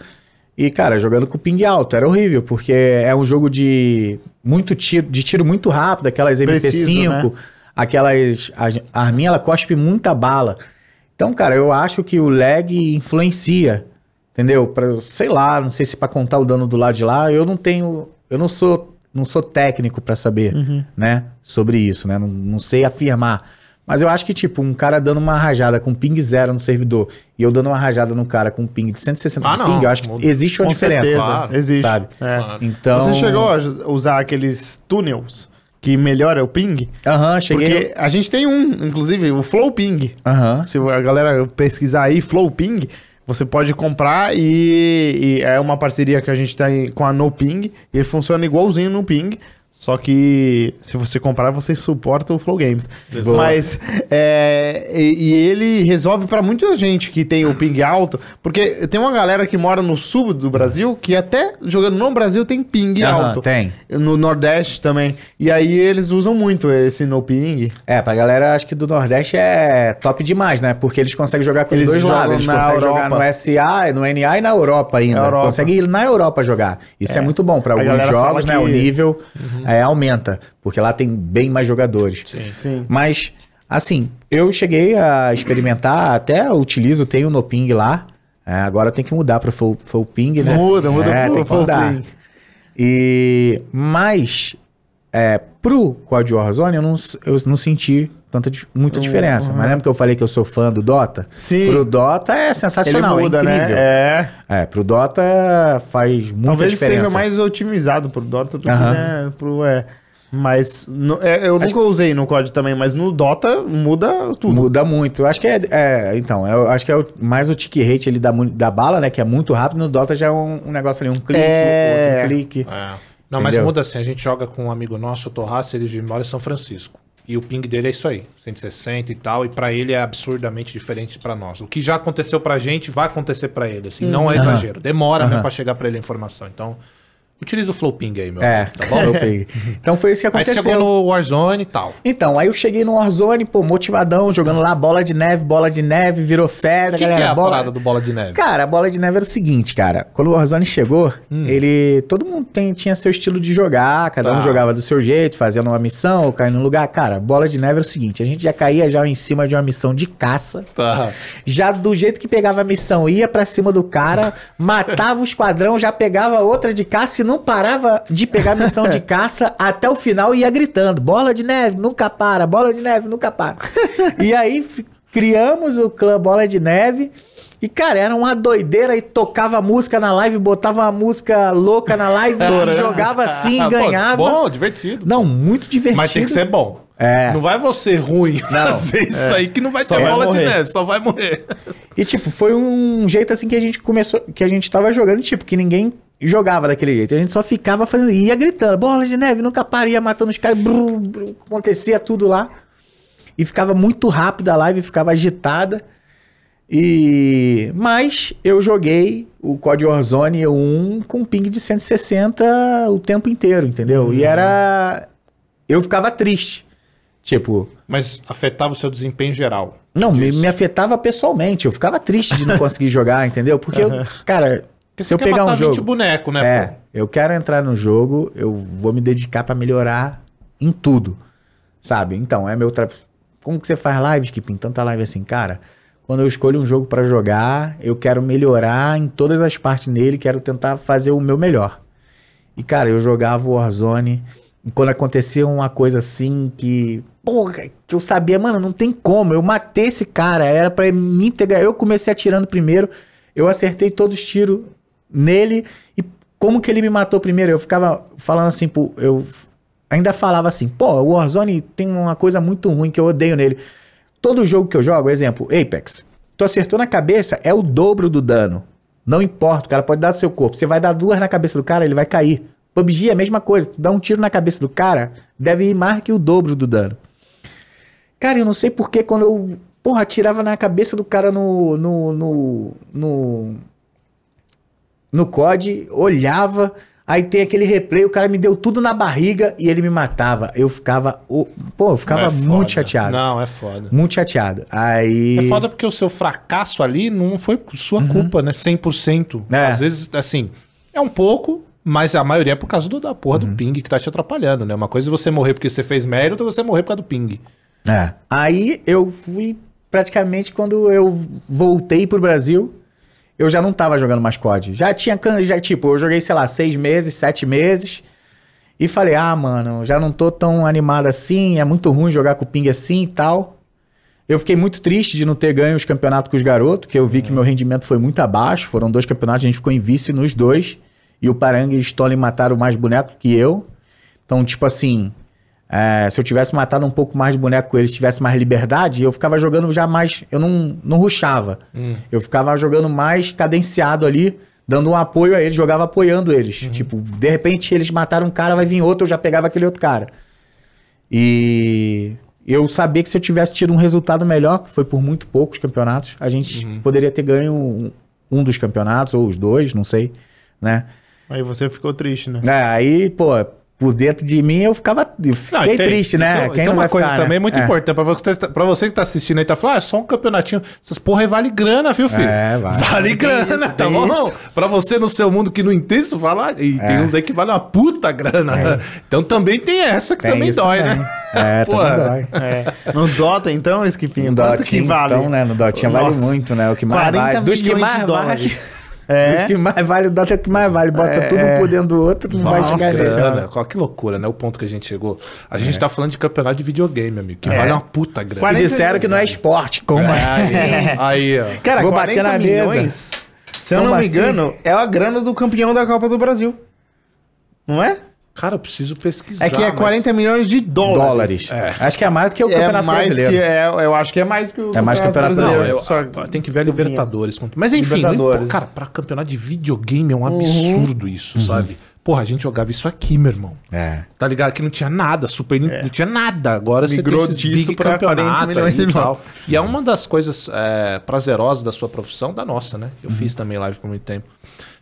e, cara, jogando com ping alto, era horrível, porque é um jogo de muito tiro, de tiro muito rápido, aquelas MP5, Preciso, né? aquelas, a arminha, ela cospe muita bala. Então, cara, eu acho que o lag influencia, entendeu? Pra, sei lá, não sei se pra contar o dano do lado de lá, eu não tenho, eu não sou, não sou técnico pra saber, Uhum. né, sobre isso, né? Não, não sei afirmar. Mas eu acho que, tipo, um cara dando uma rajada com ping zero no servidor e eu dando uma rajada no cara com ping de 160 Ah, de não, ping, eu acho que existe uma diferença. certeza, claro, existe. sabe? É. Claro. Então. Você chegou a usar aqueles túnels que melhora o ping? Aham, cheguei. Porque a gente tem um, inclusive, o Flow Ping. Aham. Se a galera pesquisar aí, Flow Ping, você pode comprar e, e é uma parceria que a gente tem com a No Ping. E ele funciona igualzinho no Ping. Só que se você comprar, você suporta o Flow Games. Exato. Mas é, e, e ele resolve pra muita gente que tem o ping alto, porque tem uma galera que mora no sul do Brasil que até jogando no Brasil tem ping Aham, alto. tem. No Nordeste também. E aí eles usam muito esse no ping. É, pra galera, acho que do Nordeste é top demais, né? Porque eles conseguem jogar com Eles os dois lados. Eles conseguem jogar Europa. no SA, no NA e na Europa ainda. Europa. Conseguem ir na Europa jogar. Isso é, muito bom. Pra A alguns jogos, né? que- O nível é, aumenta. Porque lá tem bem mais jogadores. Sim. Sim. Mas, assim, eu cheguei a experimentar, até utilizo, tenho no ping lá. É, agora tem que mudar para full, full ping, né? Muda, muda é, pro tem que mudar. ping. E, mas, é, pro COD Warzone eu não, eu não senti tanta, muita diferença. Mas lembra que eu falei que eu sou fã do Dota? Sim. Pro Dota é sensacional, Ele muda, é incrível. né? É. É, pro Dota faz muita Talvez diferença. seja mais otimizado pro Dota do que né, pro. É. Mas no- é, eu Acho nunca usei no COD também, mas no Dota muda tudo. Muda muito. Eu acho que é, é, então, eu acho que é o- mais o tick rate ele da, mu- da bala, né? Que é muito rápido. No Dota já é um, um negócio ali, um clique, É. outro clique. É. Não, mas Entendeu? muda assim. A gente joga com um amigo nosso, o Torraça, ele mora em São Francisco. E o ping dele é isso aí, 160 e tal. E pra ele é absurdamente diferente pra nós. O que já aconteceu pra gente vai acontecer pra ele, assim. Não é Aham. exagero. Demora mesmo Aham. pra chegar pra ele a informação. Então, utiliza o Flow Ping aí, meu. É, amigo, tá bom? peguei. Então foi isso que Aí aconteceu. chegou no Warzone e tal. Então, aí eu cheguei no Warzone, pô, motivadão, jogando lá bola de neve, bola de neve, virou fera, que, que galera. é a bola... parada do Bola de Neve? Cara, a bola de neve era o seguinte, cara. Quando o Warzone chegou, ele. Todo mundo tem- tinha seu estilo de jogar, cada Tá. um jogava do seu jeito, fazendo uma missão ou caindo no lugar. Cara, bola de neve era o seguinte: a gente já caía já em cima de uma missão de caça. Tá. Já do jeito que pegava a missão, ia pra cima do cara, matava o esquadrão, já pegava outra de caça e não parava de pegar a missão de caça até o final e ia gritando: bola de neve, nunca para, bola de neve, nunca para. e aí criamos o clã Bola de Neve. E, cara, era uma doideira e tocava música na live, botava uma música louca na live, e jogava assim, Ah, ganhava. Bom, divertido. Não, muito divertido. Mas tem que ser bom. É. Não vai você ruim Não, fazer isso aí que não vai Só ter vai bola de morrer. neve, só vai morrer. E, tipo, foi um jeito assim que a gente começou, que a gente tava jogando, tipo, que ninguém jogava daquele jeito. A gente só ficava fazendo, ia gritando, bola de neve, nunca para, ia matando os caras, brum, brum, acontecia tudo lá. E ficava muito rápido a live, ficava agitada. E mas eu joguei o COD Warzone 1 com ping de 160 o tempo inteiro, entendeu? E era eu ficava triste. Tipo, Mas afetava o seu desempenho geral. não, me, me afetava pessoalmente. Eu ficava triste de não conseguir jogar, entendeu? Porque eu, cara, Porque se eu quer pegar matar um jogo, 20 boneco, né? é, pô? eu quero entrar no jogo, eu vou me dedicar pra melhorar em tudo, sabe? Então, é meu tra... Como que você faz lives, que tanta live assim, cara? Quando eu escolho um jogo pra jogar, eu quero melhorar em todas as partes nele, quero tentar fazer o meu melhor. E, cara, eu jogava o Warzone, e quando acontecia uma coisa assim que. Porra, que eu sabia, mano, não tem como. Eu matei esse cara, era pra me integrar. Eu comecei atirando primeiro, eu acertei todos os tiros nele. E como que ele me matou primeiro? Eu ficava falando assim, pô, eu ainda falava assim, pô, o Warzone tem uma coisa muito ruim que eu odeio nele. Todo jogo que eu jogo, exemplo, Apex, tu acertou na cabeça, é o dobro do dano. Não importa, o cara pode dar do seu corpo. Você vai dar duas na cabeça do cara, ele vai cair. PUBG é a mesma coisa. Tu dá um tiro na cabeça do cara, deve ir mais que o dobro do dano. Cara, eu não sei porque quando eu, porra, atirava na cabeça do cara no. no. no. no, no COD, olhava, aí tem aquele replay, o cara me deu tudo na barriga e ele me matava. Eu ficava. Pô, eu ficava É muito chateado. Não, é foda. Muito chateado. Aí. É foda porque o seu fracasso ali não foi sua culpa, né? 100%. É. Às vezes, assim, é um pouco, mas a maioria é por causa do, da porra do ping que tá te atrapalhando, né? Uma coisa é você morrer porque você fez merda, outra é você morrer por causa do ping. É. Aí eu fui praticamente quando eu voltei pro Brasil, eu já não tava jogando mais COD. Já tinha, já tipo, eu joguei, sei lá, seis meses, sete meses. E falei, ah, mano, já não tô tão animado assim, é muito ruim jogar com o ping assim e tal. Eu fiquei muito triste de não ter ganho os campeonatos com os garotos, que eu vi que meu rendimento foi muito abaixo. Foram dois campeonatos, a gente ficou em vice nos dois. E o Paranga e o Stone mataram mais boneco que eu. Então, tipo assim, é, se eu tivesse matado um pouco mais de boneco com eles, tivesse mais liberdade, eu ficava jogando já mais. Eu não, não ruxava. Eu ficava jogando mais cadenciado ali, dando um apoio a eles, jogava apoiando eles. Tipo, de repente eles mataram um cara, vai vir outro, eu já pegava aquele outro cara. E eu sabia que se eu tivesse tido um resultado melhor, que foi por muito poucos campeonatos, a gente poderia ter ganho um, um dos campeonatos, ou os dois, não sei, né? Aí você ficou triste, né? É, aí, pô, por dentro de mim eu ficava. Eu Não, fiquei e tem- triste, né? Então, Quem tem não uma vai coisa ficar, também né? muito É. importante. Pra você, pra você que tá assistindo aí, tá falando, ah, é só um campeonatinho. Essas porra aí vale grana, viu, filho? É, vale. Vale Tem grana, isso, tá tem bom? isso. Pra você no seu mundo que não entende, isso fala. E tem É. uns aí que valem uma puta grana. Então também tem essa que Tem também isso dói, também. né? É, Pô, também dói. É. No Dota, então, Skipinho, No Dotinha, que vale? então, né? No Dotinha vale Nossa, muito, né? O que mais 40 vale. Dos que milhões mais de vale. É. Dos que mais vale, o Dota é o que mais vale. Bota É, tudo é. um por dentro do outro, não vai chegar nele. Olha, que loucura, né? O ponto que a gente chegou. A gente tá falando de campeonato de videogame, amigo, que vale uma puta grana. E 40 disseram que não é esporte. Como assim? Aí, ó. Cara, Vou 40 bater na mesa. milhões, se eu não me assim? engano, é a grana do campeão da Copa do Brasil. Não é? Cara, eu preciso pesquisar. É que é mas- 40 milhões de dólares. Dólares. É. Acho que é mais do que o É Campeonato mais Brasileiro. que é, eu acho que é mais que o É mais que o Campeonato Não, Brasileiro. eu, Só- tem que ver a Libertadores. Mas enfim, importa. cara, pra campeonato de videogame é Uhum. um absurdo isso, sabe? Porra, a gente jogava isso aqui, meu irmão. É. Tá ligado? Que não tinha nada, Super Nintendo, não tinha nada. Agora Migrou você tem esses big pra 40 campeonato milhões e tal. E é uma das coisas é, prazerosas da sua profissão, da nossa, né? Uhum. Eu fiz também live por muito tempo.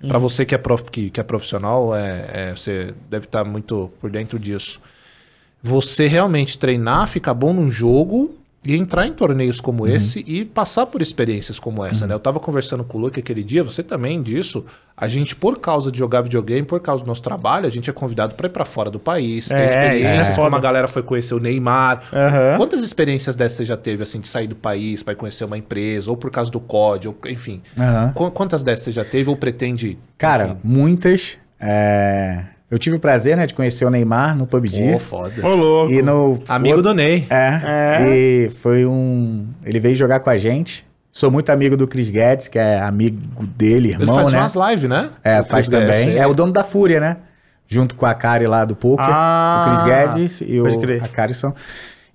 Pra você que é, prof, que, que é profissional, é, é, você deve estar muito por dentro disso. Você realmente treinar, ficar bom num jogo e entrar em torneios como Uhum. esse e passar por experiências como essa, né? Eu tava conversando com o Luke aquele dia, você também disso. A gente, por causa de jogar videogame, por causa do nosso trabalho, a gente é convidado pra ir pra fora do país, ter É, experiências, isso é como a galera foi conhecer o Neymar. Aham. Quantas experiências dessas você já teve, assim, de sair do país pra ir conhecer uma empresa, ou por causa do COD, ou enfim. Qu- Quantas dessas você já teve ou pretende? Cara, enfim? muitas. é, Eu tive o prazer, né, de conhecer o Neymar no PUBG. Pô, foda. Ô, louco. E no. Amigo do Ney. É, É. E foi um. Ele veio jogar com a gente. Sou muito amigo do Chris Guedes, que é amigo dele, Ele irmão, faz né? umas lives, né? É, O faz Chris Guedes, também. sei. É o dono da Fúria, né? Junto com a Kari lá do poker. Ah, o Chris Guedes e pode o, crer. a Kari são.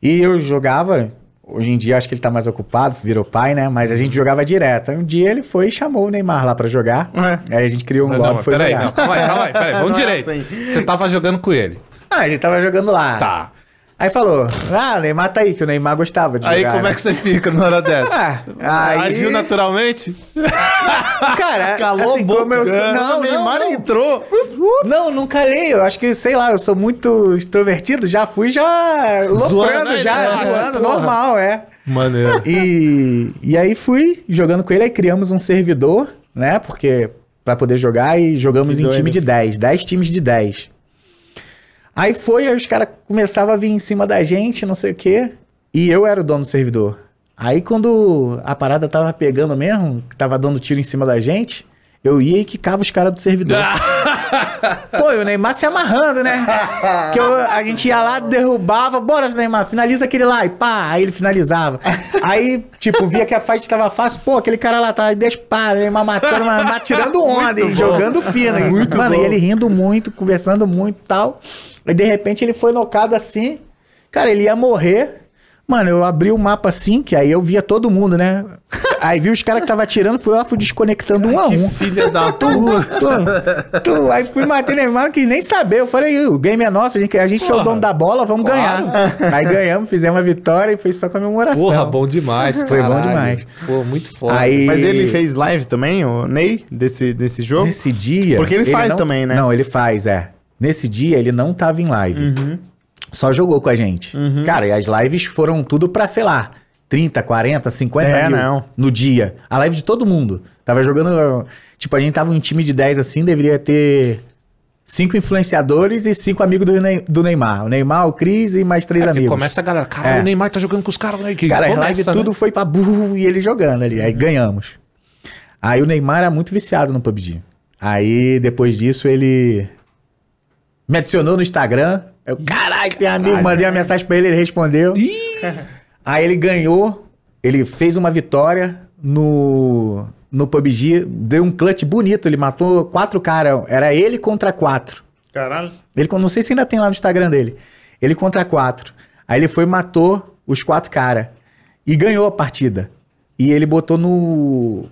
E eu jogava. Hoje em dia acho que ele tá mais ocupado, virou pai, né? Mas a gente jogava direto. Aí Um dia ele foi e chamou o Neymar lá pra jogar. É. Aí a gente criou um Não, lobby não, e foi peraí, jogar. não, calma aí, calma aí, peraí, vamos Não é direito. assim. Você tava jogando com ele. Ah, ele tava jogando lá. Tá. Aí falou, ah, Neymar tá aí, que o Neymar gostava de Aí jogar. como é né? que você fica na hora dessa? Ah, aí... Agiu naturalmente? Cara, Calou assim, como eu. É, Não, o Neymar não, não. entrou. Não, não calei. Eu acho que, sei lá, eu sou muito extrovertido. Já fui já Zoando, né? já Ah, zoando, porra. normal, é. Maneiro. E, e aí fui jogando com ele, aí criamos um servidor, né? Porque pra poder jogar e jogamos Que em doido. time de 10, 10 times de 10. Aí foi, aí os caras começavam a vir em cima da gente, não sei o quê. E eu era o dono do servidor. Aí quando a parada tava pegando mesmo, que tava dando tiro em cima da gente, eu ia e quicava os caras do servidor. Pô, e o Neymar se amarrando, né? Que eu- a gente ia lá, derrubava, bora, Neymar, finaliza aquele lá, e pá, aí ele finalizava. Aí, tipo, via que a fight tava fácil, pô, aquele cara lá tá, deixa, pá, Neymar matando, mas, mas tirando onda, e jogando fino. Muito Mano, bom. e ele rindo muito, conversando muito e tal. E de repente ele foi nocado assim, cara, ele ia morrer. Mano, eu abri o mapa assim, que aí eu via todo mundo, né? Aí vi os caras que tava atirando, fui lá, fui desconectando um a Que um. filha da puta. Tu, tu, aí fui matei Neymar, não quis nem saber. Eu falei, o game é nosso, a gente, a gente que é o dono da bola, vamos Claro. ganhar. Aí ganhamos, fizemos a vitória e foi só comemoração. Porra, bom demais, Foi bom demais. Pô, muito foda. Aí- Mas E- ele fez live também, o Ney, desse, desse jogo? Nesse dia. Porque ele faz não- também, né? Não, ele faz, é. Nesse dia ele não tava em live. Uhum. Só jogou com a gente. Cara, e as lives foram tudo pra, sei lá, 30, 40, 50 É, mil não. no dia. A live de todo mundo. Tava jogando. Tipo, a gente tava em um time de 10 assim, deveria ter. Cinco influenciadores e cinco amigos do, Ney- do Neymar. O Neymar, o Cris e mais três É, amigos. começa a galera, caralho, É. o Neymar tá jogando com os caras, né? Que Cara, começa, lives né? tudo foi pra burro e ele jogando ali. Aí ganhamos. Aí o Neymar era muito viciado no PUBG. Aí depois disso ele me adicionou no Instagram. Eu, caralho, tem amigo. Mandei uma mensagem pra ele, ele respondeu. Aí ele ganhou, ele fez uma vitória no, no PUBG, deu um clutch bonito. Ele matou quatro caras. Era ele contra quatro. Caralho. Ele, não sei se ainda tem lá no Instagram dele. Ele contra quatro. Aí ele foi e matou os quatro caras. E ganhou a partida. E ele botou no.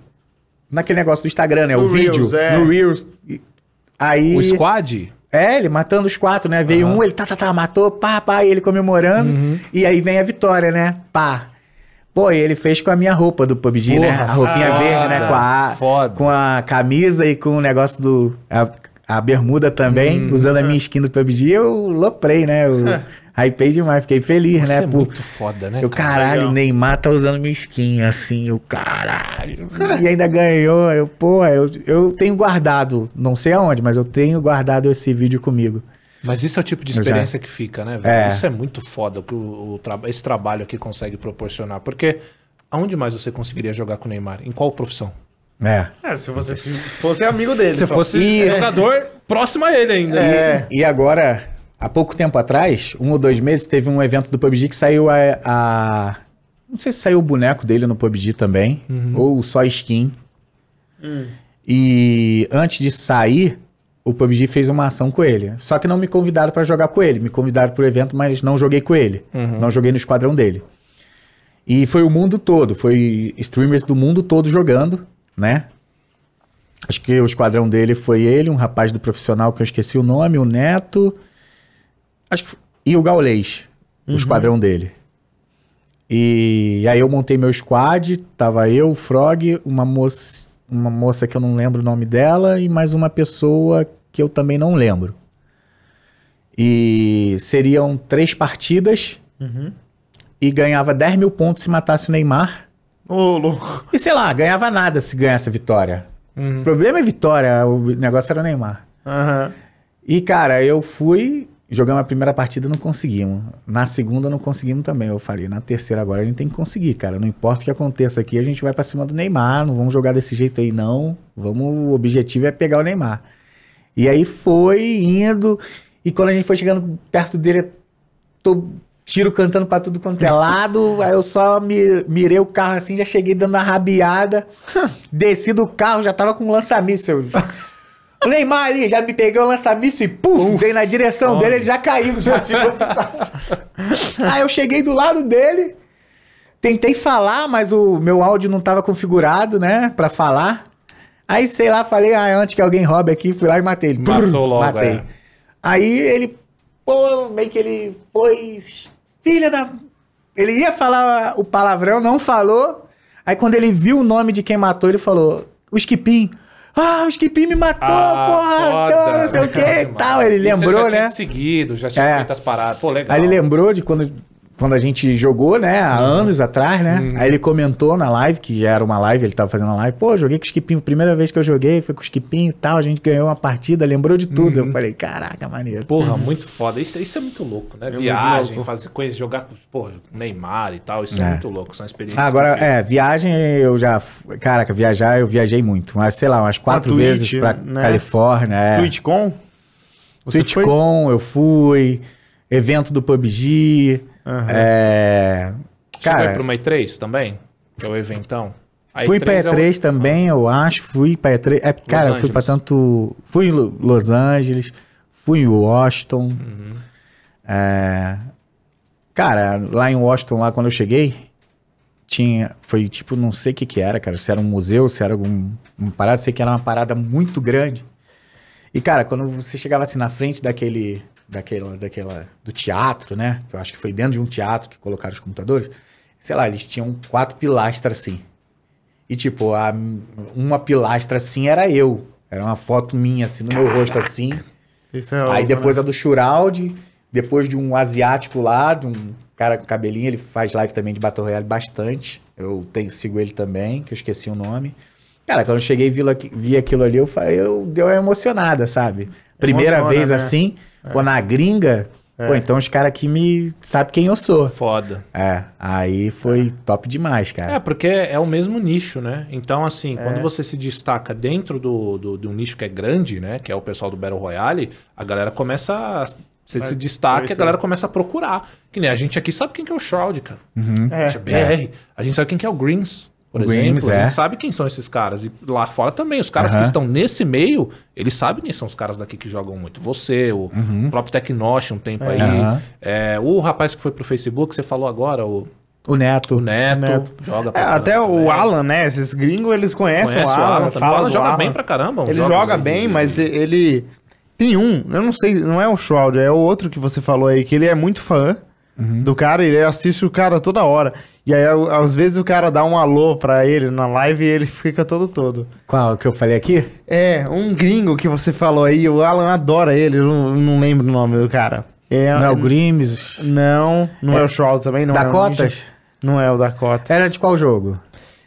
Naquele negócio do Instagram, né? No o vídeo. Reels, é. No Reels. Aí. O squad? É, ele matando os quatro, né? Veio um, ele tá, tá, tá, matou, pá, pá, e ele comemorando. Uhum. E aí vem a vitória, né? Pá. Pô, e ele fez com a minha roupa do PUBG, né? Porra, A roupinha foda, verde, né? Com a, foda. com a camisa e com o negócio do. A, a bermuda também, Hum. usando a minha skin do PUBG, eu loprei, né? Eu hypei demais, fiquei feliz, Isso né? é Por- muito foda, né? eu, cara? caralho, o Neymar tá usando minha skin, assim, eu, caralho. e ainda ganhou, eu, pô, eu, eu tenho guardado, não sei aonde, mas eu tenho guardado esse vídeo comigo. Mas isso é o tipo de Eu já- experiência que fica, né, velho? É. Isso é muito foda o que o, o tra- esse trabalho aqui consegue proporcionar. Porque aonde mais você conseguiria jogar com o Neymar? Em qual profissão? É. É, se você fosse amigo dele. Se fosse E- jogador próximo a ele ainda. É. E agora, há pouco tempo atrás, um ou dois meses, teve um evento do PUBG que saiu a. a- não sei se saiu o boneco dele no PUBG também, ou só skin. E antes de sair, o PUBG fez uma ação com ele. Só que não me convidaram pra jogar com ele. Me convidaram pro evento, mas não joguei com ele. Não joguei no esquadrão dele. E foi o mundo todo, foi streamers do mundo todo jogando, né? Acho que o esquadrão dele foi ele, um rapaz do profissional que eu esqueci o nome, o Neto. Acho que, e o Gaulês, o esquadrão dele. E aí eu montei meu squad, tava eu, o Frog, uma moça, uma moça que eu não lembro o nome dela e mais uma pessoa que eu também não lembro. E seriam três partidas e ganhava 10 mil pontos se matasse o Neymar. Ô, louco. E sei lá, ganhava nada se ganhasse a vitória. Uhum. O problema é vitória, o negócio era o Neymar. Aham. E, cara, eu fui, jogamos a primeira partida, não conseguimos. Na segunda, não conseguimos também. Eu falei, na terceira agora a gente tem que conseguir, cara. Não importa o que aconteça aqui, a gente vai pra cima do Neymar. Não vamos jogar desse jeito aí, não. Vamos, o objetivo é pegar o Neymar. E aí foi indo. E quando a gente foi chegando perto dele, tô tiro cantando pra tudo quanto é lado. aí eu só mi- mirei o carro assim, já cheguei dando uma rabiada. Desci do carro, já tava com um lança-míssel. O Neymar ali, já me peguei o lança-míssel e puf, dei na direção dele, ele já caiu, já ficou de. Aí eu cheguei do lado dele, tentei falar, mas o meu áudio não tava configurado, né, pra falar. Aí, sei lá, falei, ah, antes que alguém roube aqui, fui lá e matei ele. Matou logo, Matei. é. Aí ele, pô, meio que ele foi, filha da. Ele ia falar o palavrão, não falou. Aí quando ele viu o nome de quem matou, ele falou: o Skipim. Ah, o Skipim me matou, Ah, porra, foda. então, não sei o que e tal. Ele lembrou, já tinha né? te seguido, já tinha É. feito as paradas. Pô, legal. Aí ele lembrou de quando, quando a gente jogou, né? Há anos atrás, né? Aí ele comentou na live, que já era uma live, ele tava fazendo a live. Pô, joguei com o Skipinho. Primeira vez que eu joguei foi com o Skipinho e tal. A gente ganhou uma partida, lembrou de tudo. Eu falei, caraca, maneiro. Porra, muito foda. Isso, isso é muito louco, né? muito Viagem, louco. fazer coisas, jogar com porra, Neymar e tal. Isso é, É. muito louco. São experiências. Ah, agora, é, viagem eu já. Caraca, viajar eu viajei muito. Mas, sei lá, umas quatro Twitch, vezes pra né? Califórnia. É. TwitchCon? Você foi? TwitchCon, eu fui. Evento do PUBG. Aham. É. Você Cara, foi pro May 3 também? Que é o eventão? A Fui pra é o- E3 também, eu acho. Fui pra E3. É, cara, fui pra Angeles. tanto. Fui em Lo- Los Angeles, fui em Washington. Uhum. É, Cara, lá em Washington, lá quando eu cheguei, tinha. Foi tipo, não sei o que que era, cara. Se era um museu, se era algum. Uma parada, sei que era uma parada muito grande. E, cara, quando você chegava assim na frente daquele. Daquela, daquela. Do teatro, né? Eu acho que foi dentro de um teatro que colocaram os computadores. Sei lá, eles tinham quatro pilastras assim. E, tipo, a, uma pilastra assim era eu. Era uma foto minha, assim, no meu rosto, assim. Isso é Aí óbvio, depois né? a do Shroud, depois de um asiático lá, de um cara com cabelinho, ele faz live também de Battle Royale bastante. Eu tenho, sigo ele também, que eu esqueci o nome. Cara, quando eu cheguei e vi, vi aquilo ali, eu, falei, eu dei uma emocionada, sabe? Primeira Emociona, vez né? assim, pô, na gringa, pô, então os caras aqui me sabem quem eu sou. Foda. É, aí foi top demais, cara. É, porque é o mesmo nicho, né? Então, assim, É. quando você se destaca dentro do, do, de um nicho que é grande, né? Que é o pessoal do Battle Royale, a galera começa. A, você Vai se destaca e a galera começa a procurar. Que nem a gente aqui sabe quem que é o Shroud, cara. É, A gente é BR. A gente sabe quem que é o Greens, por O exemplo. Greens, a é. gente sabe quem são esses caras. E lá fora também. Os caras Aham. que estão nesse meio, eles sabem quem são os caras daqui que jogam muito. Você, o próprio Tecnosh, um tempo aí. Uhum. É, o rapaz que foi pro Facebook, você falou agora, o, O Neto. o Neto, Neto. joga É, pra até caramba o também. Alan, né? Esses gringos, eles conhecem Conhece o Alan. O Alan do joga Alan. bem pra caramba. Ele joga bem, de- mas ele... Tem um, eu não sei, não é o Shroud, é o outro que você falou aí, que ele é muito fã Uhum. do cara e ele assiste o cara toda hora. E aí, às vezes, o cara dá um alô pra ele na live e ele fica todo todo. Qual que eu falei aqui? É, um gringo que você falou aí, o Alan adora ele, eu não, não lembro o nome do cara. É, Não é o Grimes? Não, não é, o Shroud também, não é o Dakotas? Ninja. Não é o Dakota. Era de qual jogo?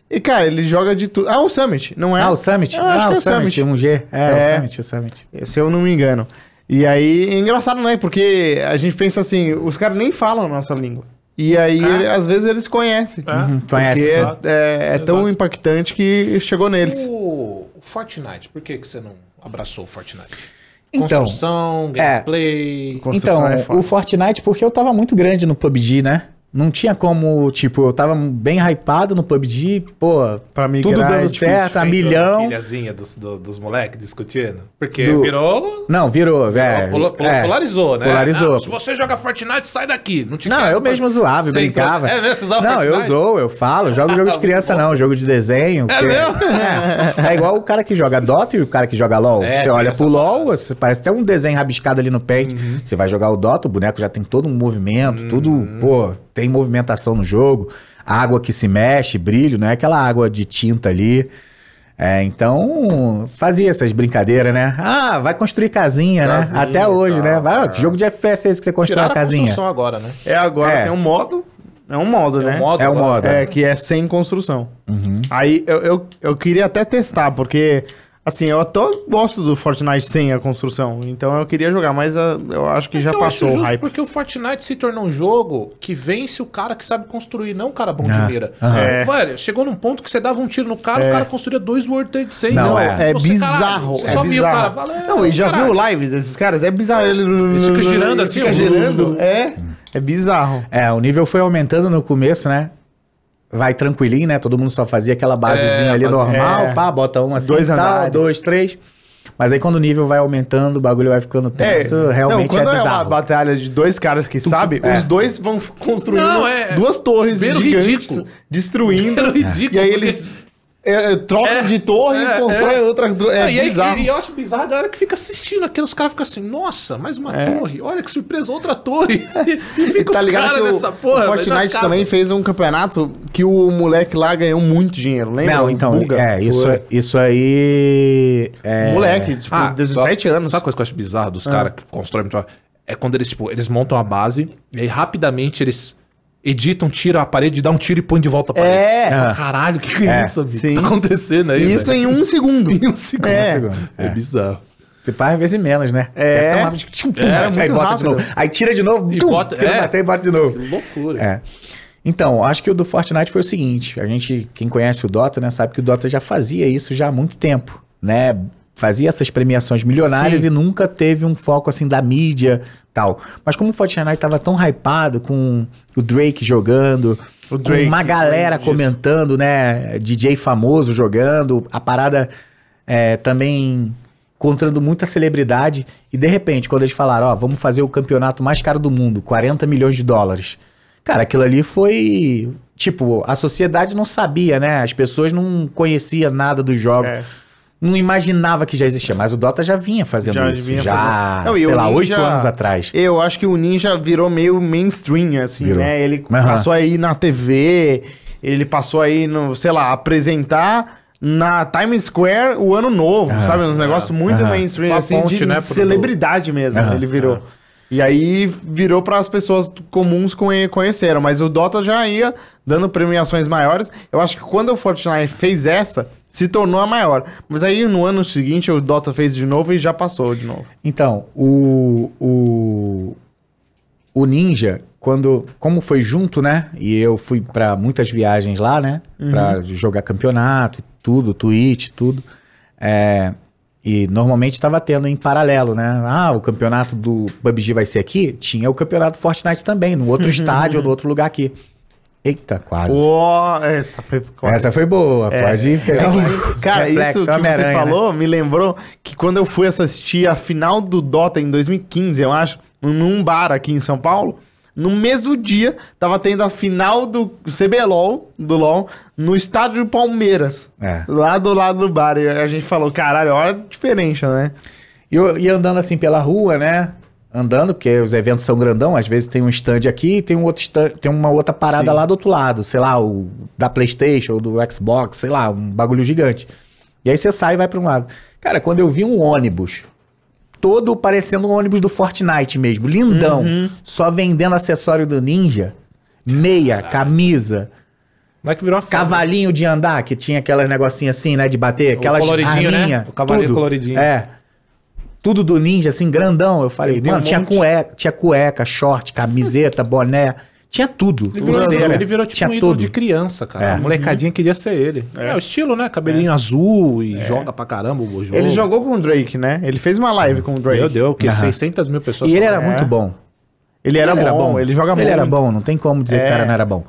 E, cara, ele joga de tudo. Ah, o Summit, não é? Ah, o Summit? Ah, que o é o Summit, Summit. um G. É, É. o Summit, o Summit. Se eu não me engano. E aí, é engraçado, né? Porque a gente pensa assim, os caras nem falam a nossa língua. E aí, É. ele- às vezes, eles conhecem. É. Uhum, Porque Conhece, sim. é, é- é tão impactante que chegou neles. O, Fortnite, por que, que você não abraçou o Fortnite? Então, Construção, é. gameplay. Construção Então, é foda. o Fortnite, porque eu tava muito grande no PUBG, né? Não tinha como, tipo, eu tava bem hypado no PUBG, pô, Pra migrar tudo é dando difícil. certo, a milhão. Pilhazinha dos, do- dos moleques discutindo. Porque Do- virou. Não, virou, velho. Pola- pola- É, Polarizou, né? Polarizou. Ah, se você joga Fortnite, sai daqui. Não, te Não, quero. eu mesmo zoava, eu Você brincava. entrou- É mesmo? Você usava Não, eu Fortnite? zoo, eu falo. Jogo jogo de criança, não. Jogo de desenho. É mesmo? É. É igual o cara que joga Dota e o cara que joga LOL. É, você olha pro LOL, parada. Uhum. você parece até um desenho rabiscado ali no paint. Você vai jogar o Dota, o boneco já tem todo um movimento, tudo, Uhum. pô, tem movimentação no jogo. Água que se mexe, brilho, não é aquela água de tinta ali. É, então, fazia essas brincadeiras, né? Ah, vai construir casinha, Casinha, né? Até hoje, tá, né? Vai, é. que jogo de FPS é esse que você constrói uma a casinha? construção agora, né? É, agora É. tem um modo. É um modo, É né? um modo É o agora. modo. É, que é sem construção. Uhum. Aí eu, eu, eu queria até testar, porque, assim, eu até gosto do Fortnite sem a construção. Então eu queria jogar, mas ah, eu acho que já É eu passou acho o justo hype. Porque o Fortnite se tornou um jogo que vence o cara que sabe construir, não o cara bom Ah, de mira. aham. É. Velho, chegou num ponto que você dava um tiro no cara, É. o cara construía dois World Trade Center. Não, é. É Você, bizarro. caralho, Você é só via o cara bizarro. falando. Não, e já caralho. viu lives desses caras? É bizarro. Ele, fica girando ele assim, Fica girando. É, é bizarro. É, o nível foi aumentando no começo, né? Vai tranquilinho, né? Todo mundo só fazia aquela basezinha É, ali base- normal, é. pá, bota um assim Dois e tal, andares. dois, três. Mas aí quando o nível vai aumentando, o bagulho vai ficando tenso, realmente não, quando é é, uma bizarro. batalha de dois caras que sabem, é. os dois vão construindo Não, é- duas torres gigantes, ridículo. destruindo. O ridículo, e aí porque- eles É, é, troca É, de torre é, e constrói é. outra. É Ah, e, aí- bizarro. e eu acho bizarro a galera que fica assistindo aquilo, os caras ficam assim, nossa, mais uma É. torre, olha que surpresa, outra torre. E E fica tá os ligado caras que o, nessa porra. o mas não Fortnite também fez um campeonato que o moleque lá ganhou muito dinheiro, lembra? Não, O então, Buga. é, isso, Foi. isso aí. É, Moleque, tipo, Ah, 17 só- anos. Sabe a coisa que eu acho bizarro dos Ah. caras que constroem muito? É quando eles, tipo, eles montam a base e aí rapidamente eles editam, tiram a parede, dão um tiro e põem de volta a parede. É. Falo, Caralho, o que, que é, É, isso, amigo? sim. Tá acontecendo aí, Isso velho? em um segundo. em um segundo. É. um segundo. É, É. bizarro. Se pá, às vezes menos, né? É. tão rápido. Tchum, É, aí muito bota rápido. de novo. Aí tira de novo, E tum, bota- tira, é. e bota de novo. Loucura. É. Então, acho que o do Fortnite foi o seguinte: a gente, quem conhece o Dota, né, sabe que o Dota já fazia isso já há muito tempo, né? Fazia essas premiações milionárias Sim. e nunca teve um foco assim da mídia tal. Mas como o Fortnite tava tão hypado com o Drake jogando, O com Drake, uma galera comentando, né? DJ famoso jogando, a parada é, também encontrando muita celebridade. E de repente, quando eles falaram, ó, vamos fazer o campeonato mais caro do mundo, 40 milhões de dólares. Cara, aquilo ali foi. Tipo, a sociedade não sabia, né? As pessoas não conheciam nada dos jogos. É. Não imaginava que já existia, mas o Dota já vinha fazendo Já isso. vinha já, fazendo. Não, sei lá, oito anos atrás. Eu acho que o Ninja virou meio mainstream, assim, Virou. né? Ele Aham. passou aí na TV, ele passou aí no, sei lá, apresentar na Times Square o ano novo, Aham. sabe? Uns negócios muito mainstream, assim, ponte, de né, celebridade mesmo, ele virou. E aí virou para as pessoas comuns conhe- conheceram, mas o Dota já ia dando premiações maiores. Eu acho que quando o Fortnite fez essa, se tornou a maior. Mas aí no ano seguinte o Dota fez de novo e já passou de novo. Então, o, o, o Ninja, quando, como foi junto, né? E eu fui pra muitas viagens lá, né? Pra jogar campeonato, e tudo, Twitch, tudo. É, e normalmente estava tendo em paralelo, né? Ah, o campeonato do PUBG vai ser aqui. Tinha o campeonato Fortnite também, no outro estádio ou no outro lugar aqui. Eita, quase. Essa foi quase. Essa foi boa, É. pode pegar um Cara, reflexo, isso que você né? falou me lembrou que quando eu fui assistir a final do Dota em 2015, eu acho, num bar aqui em São Paulo, no mesmo dia tava tendo a final do CBLOL, do LoL, no estádio do Palmeiras. É. Lá do lado do bar. E a gente falou, caralho, olha a diferença, né? E eu ia andando assim pela rua, né? Andando, porque os eventos são grandão, às vezes tem um stand aqui e tem um outro stand, tem uma outra parada Sim. lá do outro lado, sei lá, o da PlayStation ou do Xbox, sei lá, um bagulho gigante. E aí você sai e vai para um lado. Cara, quando eu vi um ônibus, todo parecendo um ônibus do Fortnite mesmo, lindão, Uhum. só vendendo acessório do Ninja, meia, camisa, Não é que virou uma cavalinho de andar, que tinha aquelas negocinhos assim, né, de bater, aquelas coloridinho, né? arminha, O cavalinho tudo. coloridinho. É. Tudo do ninja, assim, grandão. Eu falei, Ele mano, um tinha, monte. cueca, tinha cueca, short, camiseta, boné. Tinha tudo. Ele virou, ele virou tipo tinha um ídolo tudo. de criança, cara. É. A molecadinha queria ser ele. É, o estilo, né? Cabelinho azul e joga pra caramba o jogo. Ele jogou com o Drake, né? Ele fez uma live com o Drake. Meu Deus, o quê? Aham. 600 mil pessoas. E ele era É. muito bom. Ele era, bom, ele joga muito. Ele era bom, não tem como dizer que o É. cara não era bom.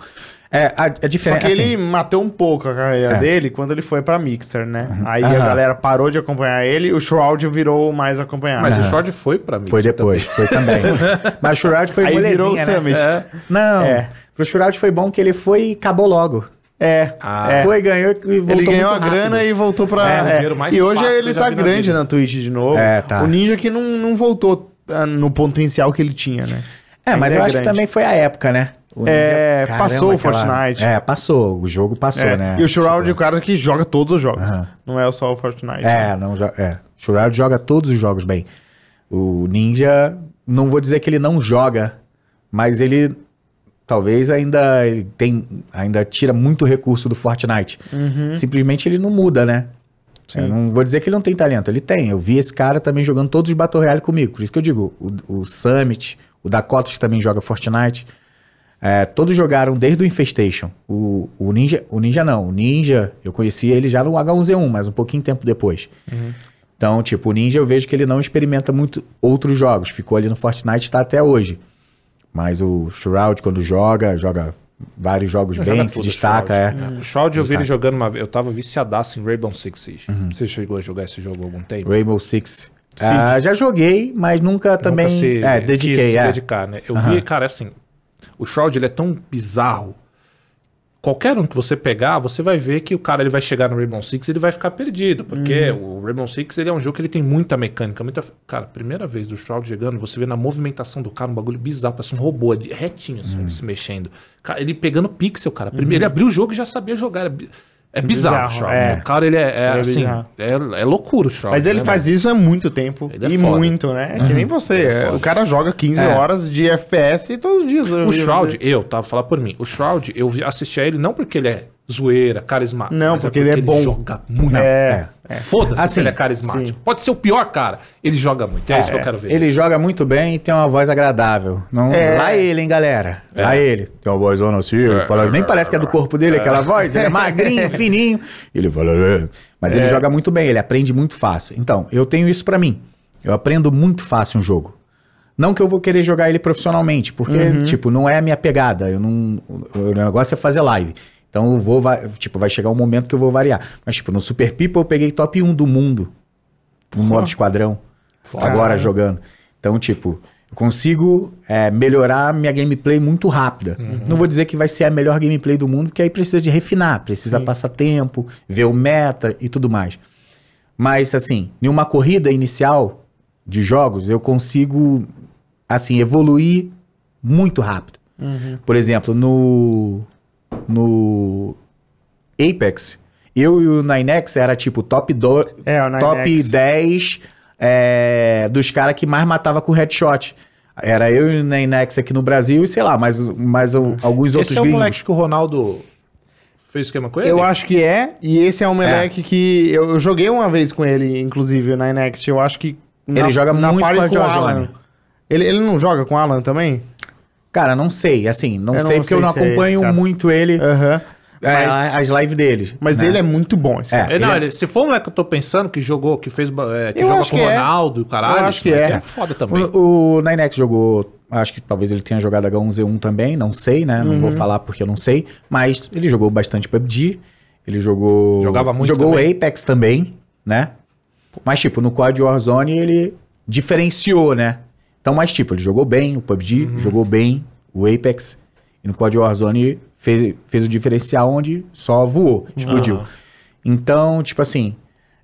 É, a, a Só diferença. que assim, ele matou um pouco a carreira É. dele quando ele foi pra Mixer, né? Aí a Aham. galera parou de acompanhar ele e o Shroud virou mais acompanhado. Mas o short foi pra mim. Foi depois, foi também. Mas o Shroud foi Aí virou o né? Summit. É. Não, É. pro Shroud foi bom que ele foi e acabou logo. É, Ah. é. Foi, ganhou e voltou ele ganhou a grana e voltou pra. É, é. mais E hoje que ele tá na grande vida. na Twitch de novo. É, tá. O Ninja que não, não voltou ah, no potencial que ele tinha, né? É, mas Ainda eu é acho que grande. também foi a época, né? O É, Caramba, passou o aquela- Fortnite. É, passou. O jogo passou, É, né? E o Shroud é Tipo, o cara que joga todos os jogos. Aham. Não é só o Fortnite. É, não, jo- é. O Shroud joga todos os jogos bem. O Ninja, não vou dizer que ele não joga, mas ele talvez ainda ele tem, ainda tira muito recurso do Fortnite. Uhum. Simplesmente ele não muda, né? Não vou dizer que ele não tem talento, ele tem. Eu vi esse cara também jogando todos os Battle Royale comigo. Por isso que eu digo, o, o Summit, o Dakotas também joga Fortnite. É, todos jogaram desde o Infestation. O, o Ninja, o Ninja não, o Ninja, eu conheci ele já no H1Z1, mas um pouquinho tempo depois. Então, tipo, o Ninja eu vejo que ele não experimenta muito outros jogos. Ficou ali no Fortnite está até hoje. Mas o Shroud, quando joga, joga vários jogos Joga bem, se destaca. Shroud. É. O Shroud eu vi ele jogando uma. Eu tava viciadaço em Rainbow Six Siege. Você chegou a jogar esse jogo há algum tempo? Rainbow Six. Ah, já joguei, mas nunca também. Nunca se é, dediquei. é. dedicar, né? Eu Aham. vi, cara, assim, o Shroud ele é tão bizarro qualquer um que você pegar, você vai ver que o cara ele vai chegar no Rainbow Six e ele vai ficar perdido, porque Uhum. o Rainbow Six ele é um jogo que ele tem muita mecânica, muita... Cara, primeira vez do Shroud chegando, você vê na movimentação do cara um bagulho bizarro, parece um robô, de- retinho assim, Uhum. se mexendo. Ele pegando pixel, cara. Primeiro, ele abriu o jogo e já sabia jogar. É, bi- é bizarro, o Bizarro, Shroud. é. O cara, ele é, é, É assim, é, é loucura o Shroud. Mas ele né, faz isso há muito tempo. Ele é e foda. muito, né? É que nem você. Ele é o cara joga 15 É. horas de FPS todos os dias. O Shroud, eu, tá? Vou falar por mim. O Shroud, eu assisti a ele não porque ele é zoeira, carismático. Não, mas porque ele é bom. joga muito. É. Foda-se Assim, se ele é carismático. sim. Pode ser o pior cara. Ele joga muito. É, isso que eu quero ver. Ele joga muito bem e tem uma voz agradável. Não, É. Lá ele, hein, galera? É. Lá ele. Tem uma vozona assim, ele fala, nem parece que é do corpo dele aquela voz. Ele é magrinho, fininho. Ele fala... "É". Mas ele joga muito bem, ele aprende muito fácil. Então, eu tenho isso pra mim. Eu aprendo muito fácil um jogo. Não que eu vou querer jogar ele profissionalmente, porque, tipo, não é a minha pegada. Eu não, o negócio é fazer live. Então eu vou, tipo, vai chegar um momento que eu vou variar. Mas, tipo, no Super People eu peguei top 1 do mundo. No modo esquadrão. Agora jogando. Então, tipo, eu consigo é, melhorar minha gameplay muito rápida. Não vou dizer que vai ser a melhor gameplay do mundo, porque aí precisa de refinar, precisa passar tempo, ver o meta e tudo mais. Mas, assim, em uma corrida inicial de jogos, eu consigo, assim, evoluir muito rápido. Por exemplo, no, no Apex, eu e o Ninex era tipo top, do, É, o top Ninex. 10 é, dos caras que mais matava com headshot. Era eu e o Ninex aqui no Brasil e sei lá, mais, mais alguns outros Esse é o gringos. moleque que o Ronaldo fez esquema com ele? Eu acho que é. E esse é um moleque que. Eu, eu joguei uma vez com ele, inclusive, na Next. Eu acho que. Ele joga muito party com a o. Alan. Ele, ele não joga com o Alan também? Cara, não sei, assim, não Eu sei não porque eu sei não se é esse, acompanho cara. muito ele, Aham. é, Mas, as lives deles. mas né? ele é muito bom. Esse É. cara. É, não, ele é- ele- se for o moleque que eu tô pensando, que jogou, que fez. é, que Eu joga com que o é. Ronaldo e o caralho. Eu acho que moleque é. foda também. O, o Ninex jogou, acho que talvez ele tenha jogado H1Z1 também, não sei, né? Não vou Uhum. falar porque eu não sei, mas ele jogou bastante PUBG, ele jogou... Jogava muito Jogou também. Apex também, né? Mas, tipo, no COD Warzone ele diferenciou, né? Então, mas, tipo, ele jogou bem o PUBG, Uhum. jogou bem o Apex, e no COD Warzone fez, fez o diferencial onde só voou, explodiu. Aham. Então, tipo assim,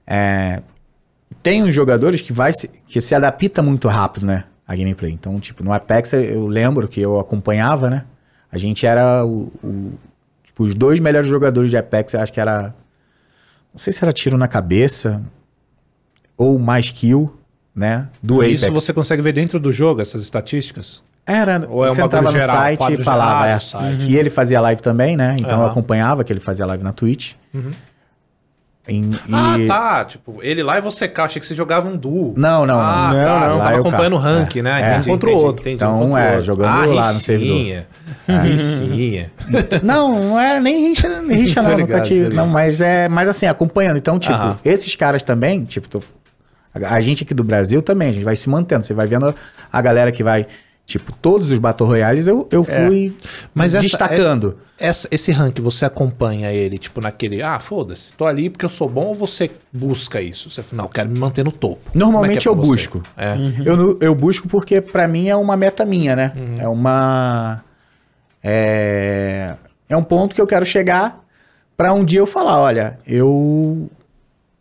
é, tem uns jogadores que, vai se, que se adapta muito rápido, né? A gameplay. Então, tipo, no Apex eu lembro que eu acompanhava, né? A gente era o, o- tipo, os dois melhores jogadores de Apex, acho que era. Não sei se era tiro na cabeça ou mais kill, né? Do Apex. Isso você consegue ver dentro do jogo, essas estatísticas? Era, Ou é você entrava no geral, site e falava. geral é. site. E ele fazia live também, né? Então eu. Uhum. acompanhava que ele fazia live na Twitch. Em- Ah, e- tá. Tipo, ele lá e você cá. Achei que você jogava um duo. Não, não, Ah, não. Tá. não. Você Lá tava eu acompanhando o rank, É. né? É. Entendi, Contra o outro. entendi, Então, é, outro. jogando ah, lá no servidor. rixinha. Rixinha. Não, não era nem rixa, nem rixa Tô não, ligado, nunca tive. Não, mas é, mas assim, acompanhando. Então, tipo, esses caras também, tipo, tô- a, gente aqui do Brasil também, a gente vai se mantendo. Você vai vendo a galera que vai, tipo, todos os Battle Royales eu, eu fui Mas essa- destacando. Essa- esse rank, você acompanha ele, tipo, naquele. Ah, foda-se, tô ali porque eu sou bom ou você busca isso? Você fala, não, eu quero me manter no topo. É Normalmente é eu você? busco. É. Eu, nu- eu busco porque pra mim é uma meta minha, né? É uma. É, é um ponto que eu quero chegar pra um dia eu falar: olha, eu.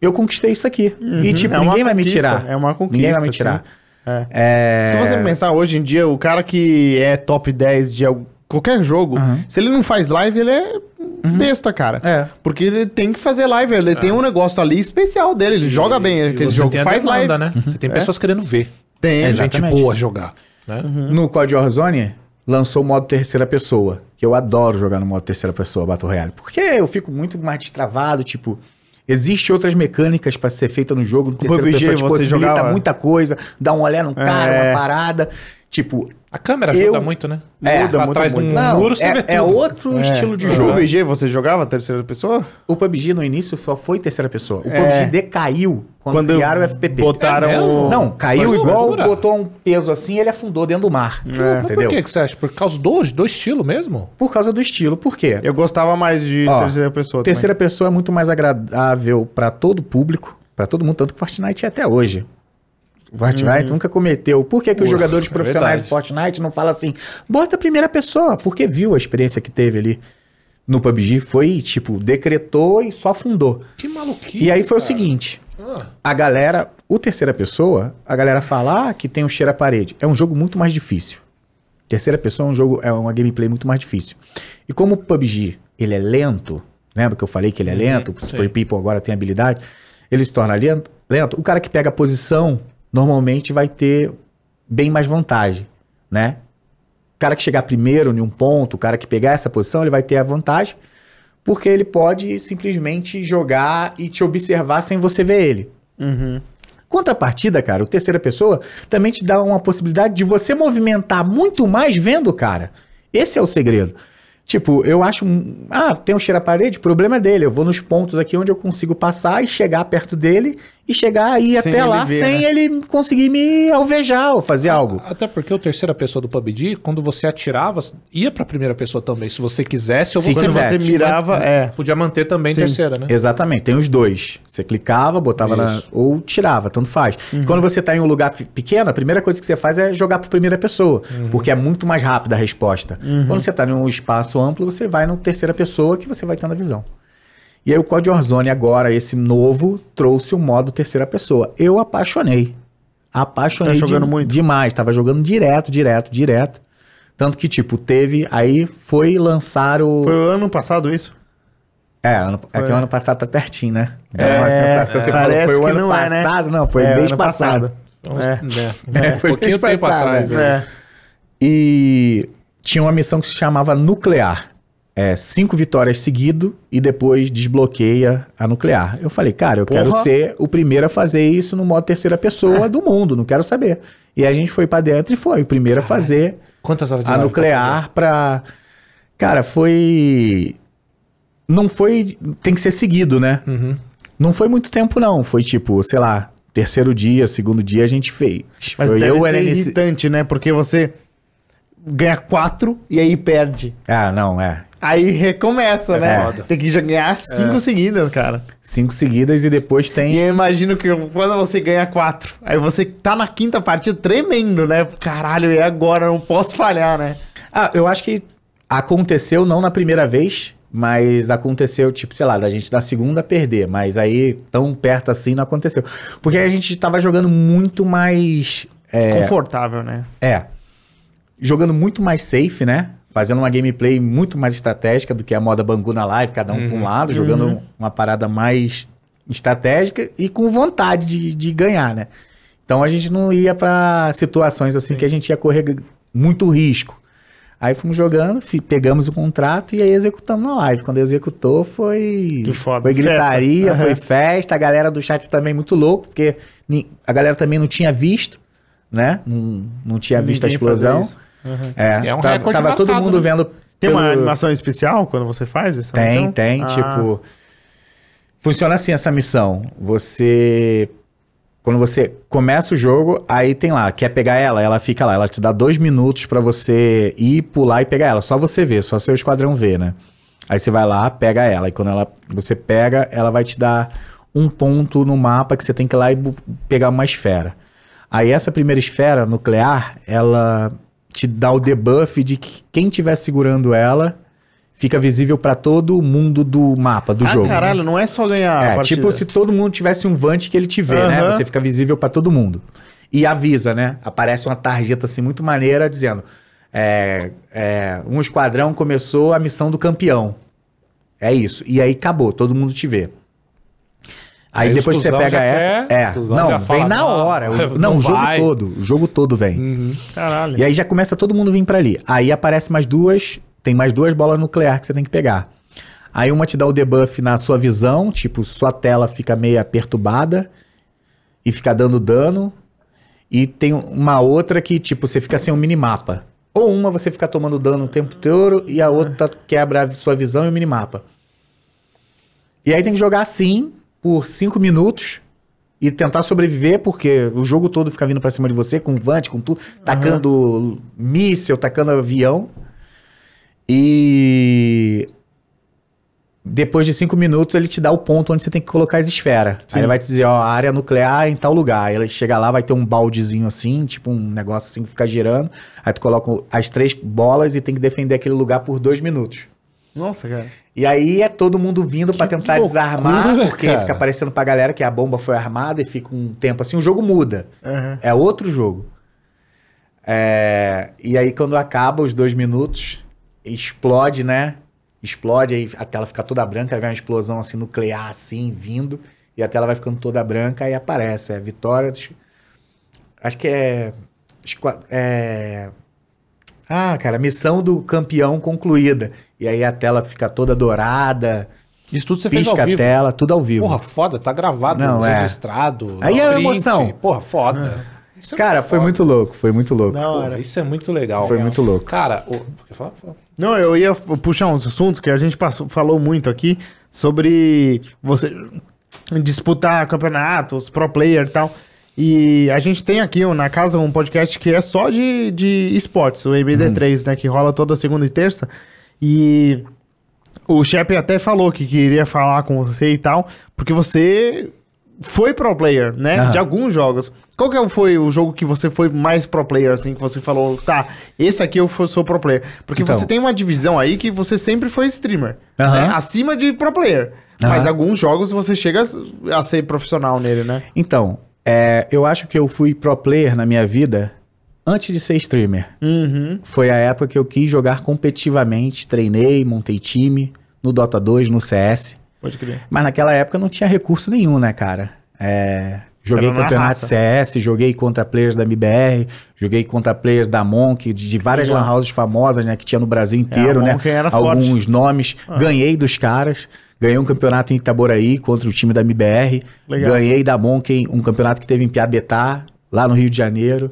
Eu conquistei isso aqui. E, tipo, É ninguém vai me tirar. é uma conquista, Ninguém vai me tirar. É. É, Se você pensar hoje em dia, o cara que é top 10 de al- qualquer jogo, se ele não faz live, ele é besta, cara. É. Porque ele tem que fazer live, ele tem um negócio ali especial dele, ele joga bem E aquele jogo, tem a faz demanda, live. né? Você tem pessoas querendo ver. Tem, É gente boa jogar. Né? No COD Warzone, lançou o modo terceira pessoa. Que eu adoro jogar no modo terceira pessoa, Battle Royale. Porque eu fico muito mais destravado, tipo... Existem outras mecânicas pra ser feita no jogo. No terceira PUBG pessoa te possibilita jogava? muita coisa. Dá um olhar no cara, É. uma parada. Tipo... A câmera Eu- ajuda muito, né? É, Tá muda atrás de um muito. Não, muro, você é, vê é tudo. outro estilo de O jogo. PUBG, você jogava terceira pessoa? O PUBG no início só foi terceira pessoa. O É. PUBG decaiu quando, criaram o FPP. Botaram É o... Não, caiu Mas igual, loucura. botou um peso assim ele afundou dentro do mar. Mas por Entendeu? que, que você acha? Por causa do, do estilo mesmo? Por causa do estilo. Por quê? Eu gostava mais de Ó, terceira pessoa Terceira pessoa é muito mais agradável pra todo público, pra todo mundo, tanto que Fortnite é até hoje. O Fortnite nunca cometeu. Por que, que os jogadores é profissionais de verdade. Fortnite não falam assim, bota a primeira pessoa? Porque viu a experiência que teve ali. no PUBG foi, tipo, decretou e só afundou. Que maluquice. E aí foi o cara. seguinte, Ah, a galera, o terceira pessoa, a galera fala ah, que tem um cheiro à parede. É um jogo muito mais difícil. Terceira pessoa é um jogo, é uma gameplay muito mais difícil. E como o PUBG, ele é lento, lembra que eu falei que ele é Uhum, lento, o sim. Super People agora tem habilidade, ele se torna lento, lento. O cara que pega a posição, normalmente vai ter bem mais vantagem, né? O cara que chegar primeiro em um ponto, o cara que pegar essa posição, ele vai ter a vantagem, porque ele pode simplesmente jogar e te observar sem você ver ele. Uhum. Contrapartida, cara, o terceira pessoa também te dá uma possibilidade de você movimentar muito mais vendo o cara. Esse é o segredo. Tipo, eu acho. Ah, tem um cheiro à parede, problema é dele. Eu vou nos pontos aqui onde eu consigo passar e chegar perto dele e chegar aí até lá ver, sem né? ele conseguir me alvejar ou fazer algo. Até porque o terceira pessoa do PUBG, quando você atirava, ia pra primeira pessoa também, se você quisesse ou Se você quisesse. você mirava, é. Podia manter também Sim. terceira, né? Exatamente, tem os dois. Você clicava, botava na. Ou tirava, tanto faz. Uhum. Quando você tá em um lugar pequeno, a primeira coisa que você faz é jogar pra primeira pessoa, Uhum. porque é muito mais rápida a resposta. Quando você tá em um espaço amplo, você vai no terceira pessoa que você vai tendo a visão. E aí o Code Warzone agora, esse novo, trouxe o modo terceira pessoa. Eu apaixonei. Apaixonei Tá jogando de- muito? demais. Tava jogando direto, direto, direto. Tanto que, tipo, teve. Aí foi lançar o. Foi o ano passado isso? É, ano, é que o ano passado tá pertinho, né? É, uma sensação. Você falou, parece foi o que ano não é, né? passado? Não, foi É, mês ano passado. Então, É. né? É, foi pouquinho mês tempo passado, atrás. é. né? É. E tinha uma missão que se chamava Nuclear. É, cinco vitórias seguido e depois desbloqueia a nuclear. Eu falei, cara, eu quero Porra. ser o primeiro a fazer isso no modo terceira pessoa do mundo, não quero saber. E a gente foi pra dentro e foi o primeiro a fazer Quantas horas de a nuclear pra. Cara, foi. Não foi. Tem que ser seguido, né? Uhum. Não foi muito tempo, não. Foi tipo, sei lá, terceiro dia, segundo dia a gente fez. Mas foi eu, ser irritante, né? Porque você ganha quatro e aí perde. Ah, não, é. Aí recomeça, É né? foda. Tem que ganhar cinco seguidas, cara. Cinco seguidas e depois E tem. eu imagino que quando você ganha quatro, aí você tá na quinta partida tremendo, né? Caralho, e agora? Eu não posso falhar, né? Ah, eu acho que aconteceu não na primeira vez, mas aconteceu, tipo, sei lá, da gente na segunda perder. Mas aí, tão perto assim, não aconteceu. Porque a gente tava jogando muito mais. É, Confortável, né? É. Jogando muito mais safe, né? Fazendo uma gameplay muito mais estratégica do que a moda Bangu na live, cada um para um lado, jogando uma parada mais estratégica e com vontade de, de ganhar, né? Então a gente não ia para situações assim que a gente ia correr muito risco. Aí fomos jogando, pegamos o contrato e aí executamos na live. Quando executou foi Que foda. foi gritaria, Festa. foi festa, a galera do chat também muito louco, porque a galera também não tinha visto, né? Não, não tinha visto a Ninguém explosão. Isso. Uhum. É, É um tava, recorde tava todo mundo né? vendo. Tem uma pelo- animação especial quando você faz essa Tem, missão? tem. Ah, Tipo. Funciona assim essa missão. Você. Quando você começa o jogo, aí tem lá, quer pegar ela, ela fica lá. Ela te dá dois minutos pra você ir, pular e pegar ela. Só você ver, só seu esquadrão ver, né? Aí você vai lá, pega ela. E quando ela, você pega, ela vai te dar um ponto no mapa que você tem que ir lá e pegar uma esfera. Aí essa primeira esfera nuclear, ela te dá o debuff de que quem estiver segurando ela fica visível pra todo mundo do mapa, do ah, jogo. caralho, não é só ganhar É, tipo se todo mundo tivesse um Vant que ele te vê, né? Aham. Você fica visível pra todo mundo. E avisa, né? Aparece uma tarjeta assim muito maneira dizendo: é, é, um esquadrão começou a missão do campeão. É isso. E aí acabou, todo mundo te vê. Aí, Aí depois que você pega essa. quer, é, não, vem na hora. O, não não, o jogo vai. todo. O jogo todo vem. Uhum. Caralho. E aí já começa todo mundo vir pra ali. Aí aparece mais duas, tem mais duas bolas nuclear que você tem que pegar. Aí uma te dá o debuff na sua visão, tipo, sua tela fica meio perturbada e fica dando dano. E tem uma outra que, tipo, você fica sem um minimapa. Ou uma você fica tomando dano o tempo todo e a outra quebra a sua visão e o minimapa. E aí tem que jogar assim por cinco minutos e tentar sobreviver, porque o jogo todo fica vindo pra cima de você, com vante, com tudo, tacando míssel, tacando avião. E depois de cinco minutos ele te dá o ponto onde você tem que colocar as esferas. Aí ele vai te dizer, ó, a área nuclear é em tal lugar. Aí ele chega lá, vai ter um baldezinho assim, tipo um negócio assim que fica girando. Aí tu coloca as três bolas e tem que defender aquele lugar por dois minutos. Nossa, cara. E aí é todo mundo vindo pra tentar loucura, desarmar, porque cara. fica parecendo pra galera que a bomba foi armada e fica um tempo assim, o jogo muda. Aham. É outro jogo. É, e aí, quando acaba os dois minutos, explode, né? Explode, aí a tela fica toda branca, aí vem uma explosão assim nuclear, assim, vindo, e a tela vai ficando toda branca, aí aparece, é vitória. dos- Acho que é. é ah, cara, missão do campeão concluída. E aí a tela fica toda dourada, Isso tudo você fez pisca ao a vivo. tela, tudo ao vivo. Porra, foda, tá gravado, Não, é. registrado. Aí é print. emoção. Porra, foda. Isso é cara, foi foda. muito louco, foi muito louco. Porra, hora. isso é muito legal. Foi muito louco. Cara, o... Não, eu ia puxar uns assuntos que a gente passou, falou muito aqui sobre você disputar campeonatos, pro player e tal. E a gente tem aqui na casa um podcast que é só de, de esportes, o EBD3, né? Que rola toda segunda e terça. E o Shep até falou que queria falar com você e tal, porque você foi pro player, né? Aham. De alguns jogos. Qual que foi o jogo que você foi mais pro player, assim, que você falou, tá, esse aqui eu sou pro player? Porque Então. você tem uma divisão aí que você sempre foi streamer, Aham. né? Acima de pro player. Mas Aham. alguns jogos você chega a ser profissional nele, né? Então, é, eu acho que eu fui pro player na minha vida antes de ser streamer. Uhum. Foi a época que eu quis jogar competitivamente, treinei, montei time no Dota 2, no CS. Pode crer. Mas naquela época não tinha recurso nenhum, né, cara? É, joguei campeonato raça. CS, joguei contra players da MBR, joguei contra players da Monk, de, de várias Legal. lan houses famosas, né, que tinha no Brasil inteiro, É, né? Alguns forte. nomes. Ganhei dos caras. Ganhei um campeonato em Itaboraí contra o time da MBR. Legal. Ganhei da Monk um campeonato que teve em Piabetá, lá no Rio de Janeiro.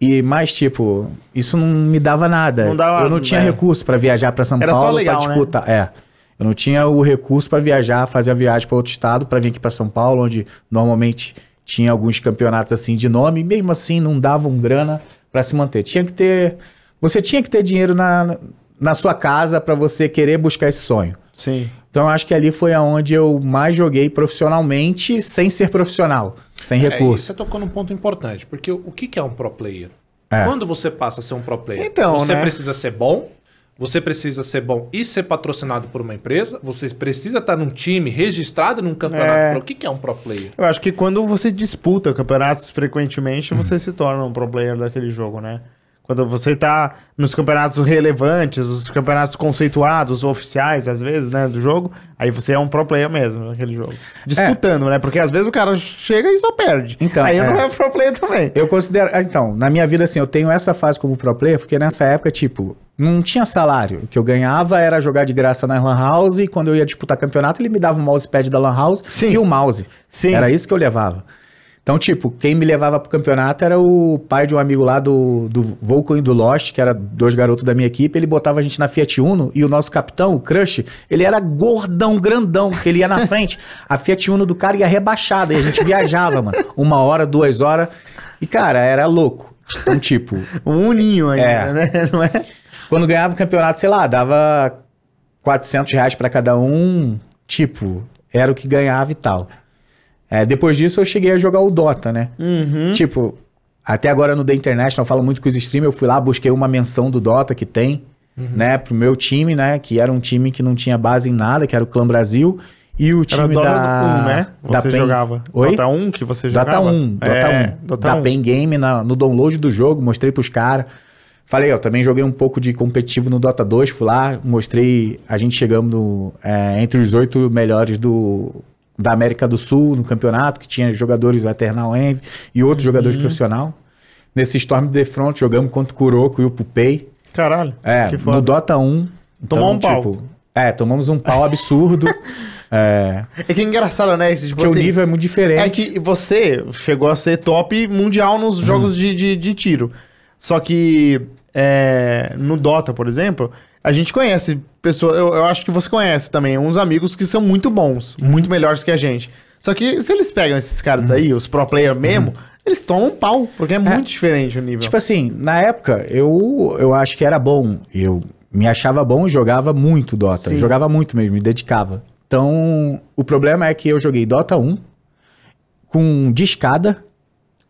E mais, tipo, isso não me dava nada. Não dava- eu não tinha é. recurso pra viajar pra São Era Paulo pra né? disputar. É. Eu não tinha o recurso pra viajar, fazer a viagem pra outro estado, pra vir aqui pra São Paulo, onde normalmente tinha alguns campeonatos assim de nome, e mesmo assim não davam grana pra se manter. Tinha que ter. Você tinha que ter dinheiro na, na sua casa pra você querer buscar esse sonho. Sim. Então eu acho que ali foi aonde eu mais joguei profissionalmente, sem ser profissional, sem É, e recurso. você tocou num ponto importante, porque o que que é um pro player? É. Quando você passa a ser um pro player, Então, você né? precisa ser bom, você precisa ser bom e ser patrocinado por uma empresa, você precisa estar num time registrado num campeonato. É. pro. O que que é um pro player? Eu acho que quando você disputa campeonatos frequentemente, você se torna um pro player daquele jogo, né? Quando você tá nos campeonatos relevantes, os campeonatos conceituados, oficiais, às vezes, né, do jogo, aí você é um pro player mesmo naquele jogo. Disputando, né? Porque às vezes o cara chega e só perde. Então, aí é. não é pro player também. Eu considero. ah, Então, na minha vida, assim, eu tenho essa fase como pro player, porque nessa época, tipo, não tinha salário. O que eu ganhava era jogar de graça na Lan House, e quando eu ia disputar campeonato, ele me dava o mousepad da Lan House Sim. e o mouse. Sim. Era isso que eu levava. Então, tipo, quem me levava pro campeonato era o pai de um amigo lá do, do Vulcan e do Lost, que era dois garotos da minha equipe. Ele botava a gente na Fiat Uno e o nosso capitão, o Crush, ele era gordão, grandão, que ele ia na frente. A Fiat Uno do cara ia rebaixada e a gente viajava, mano. Uma hora, duas horas. E, cara, era louco. Então, tipo, Um uninho ainda, É. né? Não é? quando ganhava o campeonato, sei lá, dava 400 reais pra cada um, tipo, era o que ganhava e tal. É, depois disso eu cheguei a jogar o Dota, né? Uhum. Tipo, até agora no The International eu falo muito com os streamers, eu fui lá, busquei uma menção do Dota que tem, Uhum. né, pro meu time, né, que era um time que não tinha base em nada, que era o Clã Brasil, e o Era time Dota da... 1, né? da Você PEN. jogava. Oi? Dota 1 que você Dota jogava? 1, Dota É, 1. Dota da 1. Pen Game na- no download do jogo, mostrei pros caras. Falei, ó, também joguei um pouco de competitivo no Dota 2, fui lá, mostrei, a gente chegamos no, é, entre os oito melhores do, da América do Sul no campeonato, que tinha jogadores do Eternal Envy e outros jogadores profissional. Nesse Storm The Front jogamos contra o Kuroko e o Pupei. Caralho. É, no Dota 1. Tomou um pau. É, tomamos um pau absurdo. é, É que é engraçado, né? Tipo porque o assim, nível é muito diferente. É que você chegou a ser top mundial nos Uhum. jogos de, de, de tiro. Só que é, no Dota, por exemplo, a gente conhece pessoas. Eu, eu acho que você conhece também uns amigos que são muito bons, Uhum. muito melhores que a gente. Só que se eles pegam esses caras aí, os pro player mesmo, eles tomam um pau, porque é muito diferente o nível. Uhum. Tipo assim, na época, eu, eu acho que era bom. Eu me achava bom e jogava muito Dota. Sim. Jogava muito mesmo, me dedicava. Então, o problema é que eu joguei Dota 1 com discada,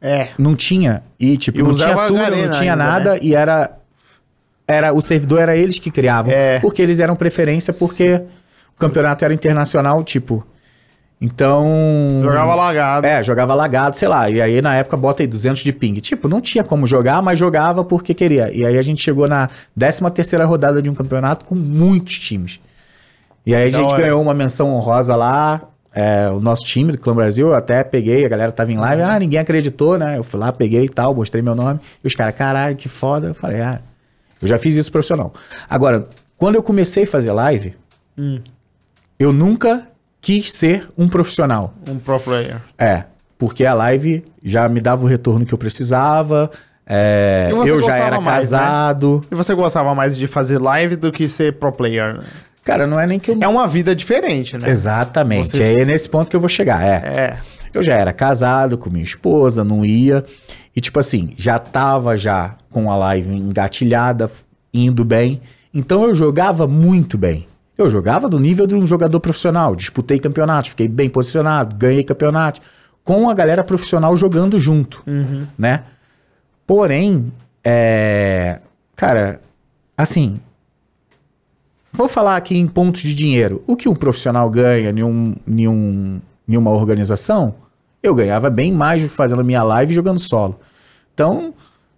é. não tinha. E, tipo, E não tinha Garena não tinha ainda, nada. E era era o servidor era eles que criavam, É. porque eles eram preferência porque o campeonato era internacional, tipo. Então, Jogava lagado. é, jogava lagado, sei lá. E aí, na época, bota aí 200 de ping. Tipo, não tinha como jogar, mas jogava porque queria. E aí, a gente chegou na 13 terceira rodada de um campeonato com muitos times. E aí, a gente ganhou uma menção honrosa lá. é, o nosso time do Clã Brasil, eu até peguei, a galera tava em live. Ah, ninguém acreditou, né? Eu fui lá, peguei e tal, mostrei meu nome. E os caras, caralho, que foda. Eu falei, ah, eu já fiz isso profissional. Agora, quando eu comecei a fazer live, Hum. eu nunca quis ser um profissional. Um pro player. É, porque a live já me dava o retorno que eu precisava. é, eu já era mais, né? casado. E você gostava mais de fazer live do que ser pro player? né? Cara, não é nem que eu. É uma vida diferente, né? Exatamente. Você- É nesse ponto que eu vou chegar. É. É. Eu já era casado com minha esposa, não ia. E tipo assim, já tava já com a live engatilhada, indo bem. Então eu jogava muito bem. Eu jogava do nível de um jogador profissional. Disputei campeonatos, fiquei bem posicionado, ganhei campeonato. Com a galera profissional jogando junto, Uhum. né? Porém, é... Cara, assim... Vou falar aqui em pontos de dinheiro. O que um profissional ganha em, um, em, um, em uma organização, eu ganhava bem mais do que fazendo minha live e jogando solo. Então,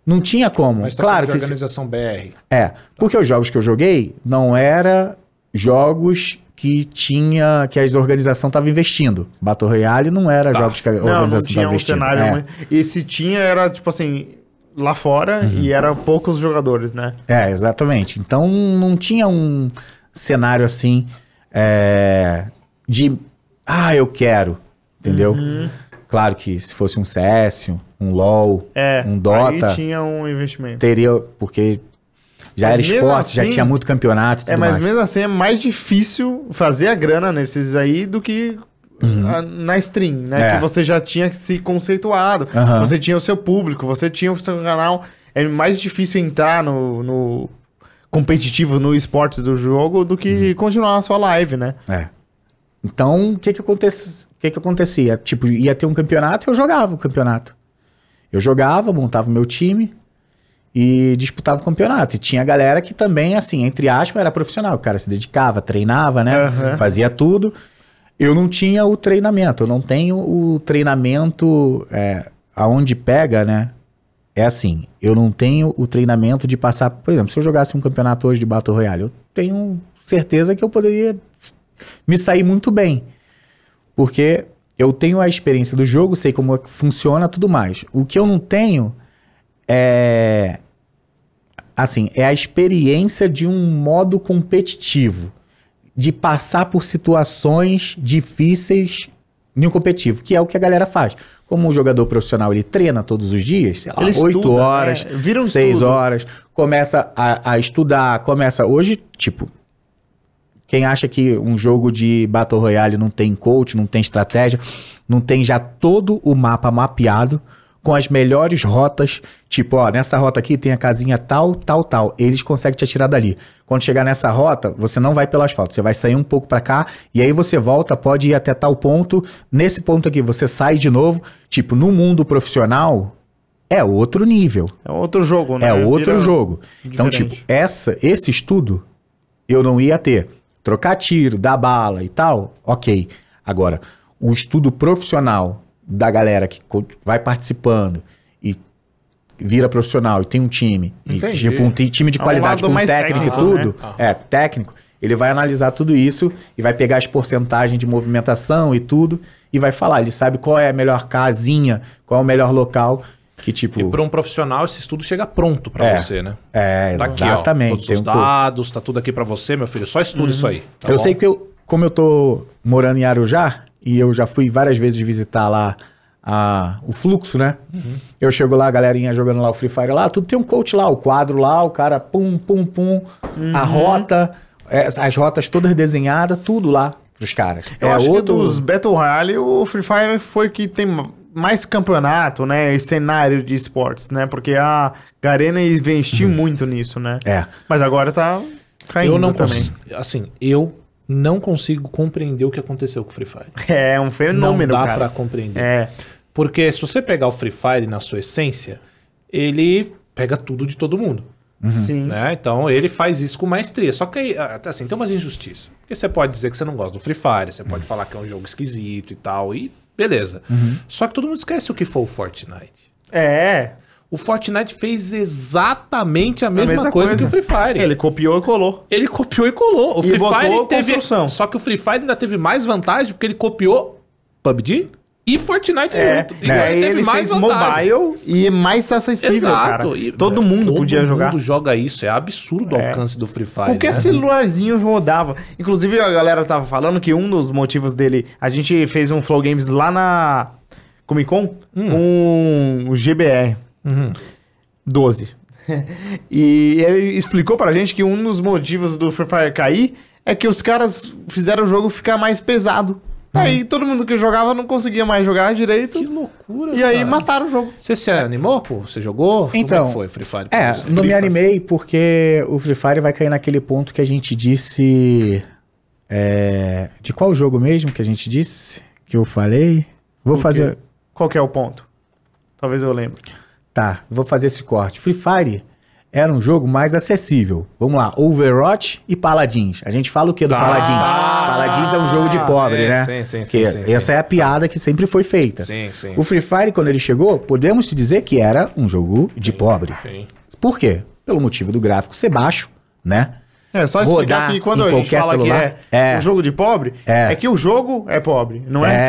não tinha como. Mas tá claro que de organização BR. é, porque os jogos que eu joguei não era jogos que tinha que a organização estava investindo. Battle Royale não era Tá. jogos que a Não, não organização tinha estava um investindo. cenário. é. muito- E se tinha, era tipo assim, lá fora Uhum. e era poucos jogadores, né? É, exatamente. Então não tinha um cenário assim é, de ah, eu quero, entendeu? Uhum. Claro que se fosse um CS, um LoL, É. um Dota, Aí tinha um investimento. teria porque já Mas era esporte, já assim- tinha muito campeonato tudo É, mas mais. mesmo assim é mais difícil fazer a grana nesses aí do que a- na stream, né? Uhum. É. Que você já tinha se conceituado, Aham. você tinha o seu público, você tinha o seu canal. É mais difícil entrar no, no competitivo, no esportes do jogo, do que Uhum. continuar a sua live, né? É. Então, o que que, acontecia? que que acontecia? Tipo, ia ter um campeonato e eu jogava o campeonato. Eu jogava, montava o meu time e disputava o campeonato. E tinha galera que também, assim, entre aspas, era profissional. O cara se dedicava, treinava, né? Aham. Fazia tudo. Eu não tinha o treinamento. Eu não tenho o treinamento é, aonde pega, né? É assim, eu não tenho o treinamento de passar... Por exemplo, se eu jogasse um campeonato hoje de Battle Royale, eu tenho certeza que eu poderia me sair muito bem. Porque eu tenho a experiência do jogo, sei como é que funciona tudo mais. O que eu não tenho é. Assim, é a experiência de um modo competitivo. De passar por situações difíceis em um competitivo, que é o que a galera faz. Como o jogador profissional ele treina todos os dias, sei lá, Ele 8 estuda, horas, né? Vira um 6 estudo. horas, começa a, a estudar, começa. Hoje, tipo, quem acha que um jogo de Battle Royale não tem coach, não tem estratégia, não tem já todo o mapa mapeado com as melhores rotas, tipo, ó, nessa rota aqui tem a casinha tal, tal, tal. Eles conseguem te atirar dali. Quando chegar nessa rota, você não vai pelo asfalto, você vai sair um pouco pra cá e aí você volta, pode ir até tal ponto. Nesse ponto aqui você sai de novo. Tipo, no mundo profissional é outro nível. É outro jogo, né? É outro Vira jogo. Então, diferente. tipo, essa, esse estudo eu não ia ter. Trocar tiro, dar bala e tal, ok. Agora, o estudo profissional da galera que vai participando e vira profissional e tem um time, e, tipo, um ti- time de É um qualidade com técnico e tudo, né? é, técnico, ele vai analisar tudo isso e vai pegar as porcentagens de movimentação e tudo e vai falar, ele sabe qual é a melhor casinha, qual é o melhor local que tipo... E para um profissional, esse estudo chega pronto para É. você, né? É, Tá aqui, ó, exatamente. todos os um dados, tá tudo aqui para você, meu filho. Só estuda isso aí. tá eu bom? sei que eu, como eu tô morando em Arujá, e eu já fui várias vezes visitar lá a, o fluxo, né? Uhum. Eu chego lá, a galerinha jogando lá o Free Fire lá, tudo tem um coach lá, o quadro lá, o cara pum, pum, pum, a Uhum. rota, é, as rotas todas desenhadas, tudo lá pros caras. Eu é acho outro... que dos Battle Royale, o Free Fire foi que tem mais campeonato, né? E cenário de esportes, né? Porque a Garena investiu muito nisso, né? É. Mas agora tá caindo eu não também. consigo. Assim, eu não consigo compreender o que aconteceu com o Free Fire. É um fenômeno, não dá cara. pra compreender. É. Porque se você pegar o Free Fire na sua essência, ele pega tudo de todo mundo. Sim. né? Então ele faz isso com maestria. Só que assim, tem umas injustiças. Porque você pode dizer que você não gosta do Free Fire, você pode falar que é um jogo esquisito e tal, e beleza. Só que todo mundo esquece o que foi o Fortnite. É. O Fortnite fez exatamente a mesma, mesma coisa, coisa. que o Free Fire. Ele copiou e colou. Ele copiou e colou. O E Free Fire teve. construção. Só que o Free Fire ainda teve mais vantagem porque ele copiou PUBG e Fortnite É, junto. Então aí ele fez mobile e mais acessível, cara. E, todo é, mundo todo podia jogar. mundo joga isso. É absurdo o É. alcance do Free Fire. Qualquer né? celularzinho rodava. Inclusive, a galera tava falando que um dos motivos dele. A gente fez um Flow Games lá na Comic Con com o GBR Uhum. 12. e ele explicou pra gente que um dos motivos do Free Fire cair é que os caras fizeram o jogo ficar mais pesado. Aí todo mundo que jogava não conseguia mais jogar direito. Que loucura. E aí cara. mataram o jogo. Você se animou, pô? Você jogou? Como Então, é que foi Free Fire? É, Free não me animei porque o Free Fire vai cair naquele ponto que a gente disse. é, de qual jogo mesmo que a gente disse? Que eu falei? Vou O quê? fazer. Qual que é o ponto? Talvez eu lembre. Tá, vou fazer esse corte. Free Fire era um jogo mais acessível. Vamos lá, Overwatch e Paladins. A gente fala o que do Tá. Paladins? Paladins é um jogo de pobre, sim, né? sim, sim, que sim, sim, essa é a piada que sempre foi feita. Sim, sim. O Free Fire, quando ele chegou, podemos dizer que era um jogo de pobre. Sim. Por quê? Pelo motivo do gráfico ser baixo, né? É, só explicar Rodar que quando em a gente qualquer fala celular, que é, é. um jogo de pobre, É. é. que o jogo é pobre. Não é, É, que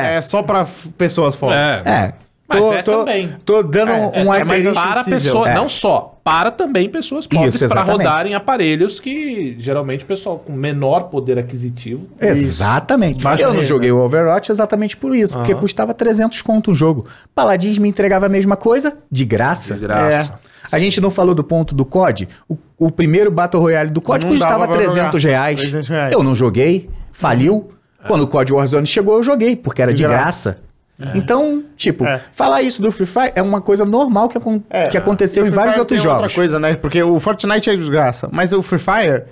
é, é. é só pra f- pessoas pobres. É. É. Mas tô, é tô, também. tô dando É, um é, é mais asterisco. Para pessoas, É. não só, para também pessoas pobres Isso, para rodarem aparelhos que geralmente o pessoal com menor poder aquisitivo. Exatamente. Eu não joguei o Overwatch exatamente por isso, porque custava 300 conto o jogo. Paladins me entregava a mesma coisa, de graça. De graça. A gente não falou do ponto do COD? O, o primeiro Battle Royale do COD Não custava dava pra 300 jogar. reais. 300 reais. Eu não joguei, faliu. Quando o COD Warzone chegou, eu joguei, porque era De de graça. graça. Então, tipo, É. falar isso do Free Fire é uma coisa normal que, acon- É, que aconteceu em vários Fire outros tem jogos. outra coisa, né? Porque o Fortnite é desgraça, mas o Free Fire,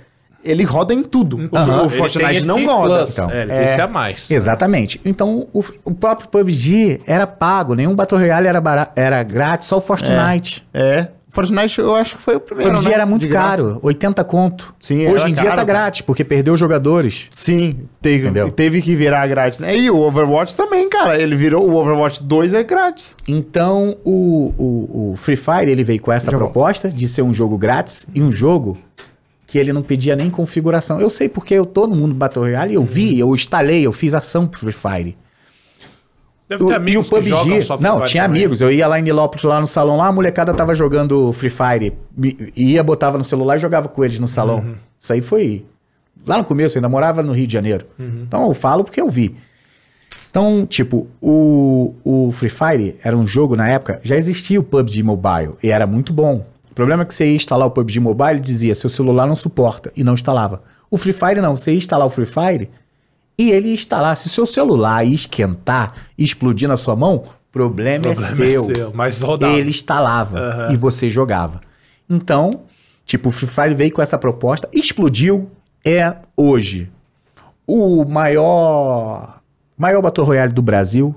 ele roda em tudo. O-. O, Fortnite não roda. plus, Então. é, ele tem É. esse a mais. Exatamente. Então, o, o próprio PUBG era pago, nenhum Battle Royale era, era grátis, só o Fortnite. É. Fortnite eu acho que foi o primeiro, PUBG né? era muito caro, 80 conto. Sim, Hoje em dia caro, tá cara. grátis, porque perdeu jogadores. Sim, teve, Entendeu? teve que virar grátis. né? E o Overwatch também, cara. Ele virou o Overwatch 2 é grátis. Então, o, o, o Free Fire, ele veio com essa Já proposta de ser um jogo grátis e um jogo que ele não pedia nem configuração. Eu sei porque eu tô no mundo Battle Royale, eu vi, eu instalei, eu fiz ação pro Free Fire. Deve O- ter e o amigos que PUBG, jogam só Free não, Fire tinha também. amigos. Eu ia lá em Nilópolis, lá no salão, lá a molecada tava jogando Free Fire. Ia, botava no celular e jogava com eles no salão. Uhum. Isso aí foi lá no começo, eu ainda morava no Rio de Janeiro. Uhum. Então eu falo porque eu vi. Então, tipo, o, o Free Fire era um jogo na época, já existia o PUBG Mobile e era muito bom. O problema é que você ia instalar o PUBG Mobile e dizia seu celular não suporta e não instalava. O Free Fire não, você ia instalar o Free Fire e ele instalar. Se seu celular esquentar e explodir na sua mão, problema, O problema é seu. mas rodava. Ele instalava Aham. e você jogava. Então, tipo, o Free Fire veio com essa proposta, explodiu, é hoje o maior maior Battle Royale do Brasil,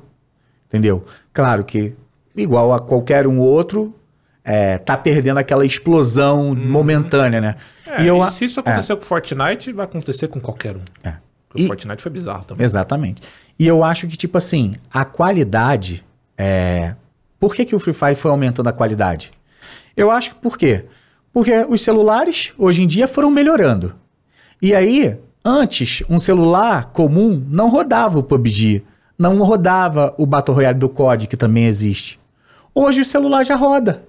entendeu? Claro que, igual a qualquer um outro, é, tá perdendo aquela explosão momentânea, né? É, e eu, e se isso aconteceu com Fortnite, vai acontecer com qualquer um. É. Porque E- o Fortnite foi bizarro também. Exatamente. E eu acho que, tipo assim, a qualidade. É... Por que, que o Free Fire foi aumentando a qualidade? Eu acho que por quê? Porque os celulares, hoje em dia, foram melhorando. E aí, antes, um celular comum não rodava o PUBG, não rodava o Battle Royale do COD, que também existe. Hoje o celular já roda.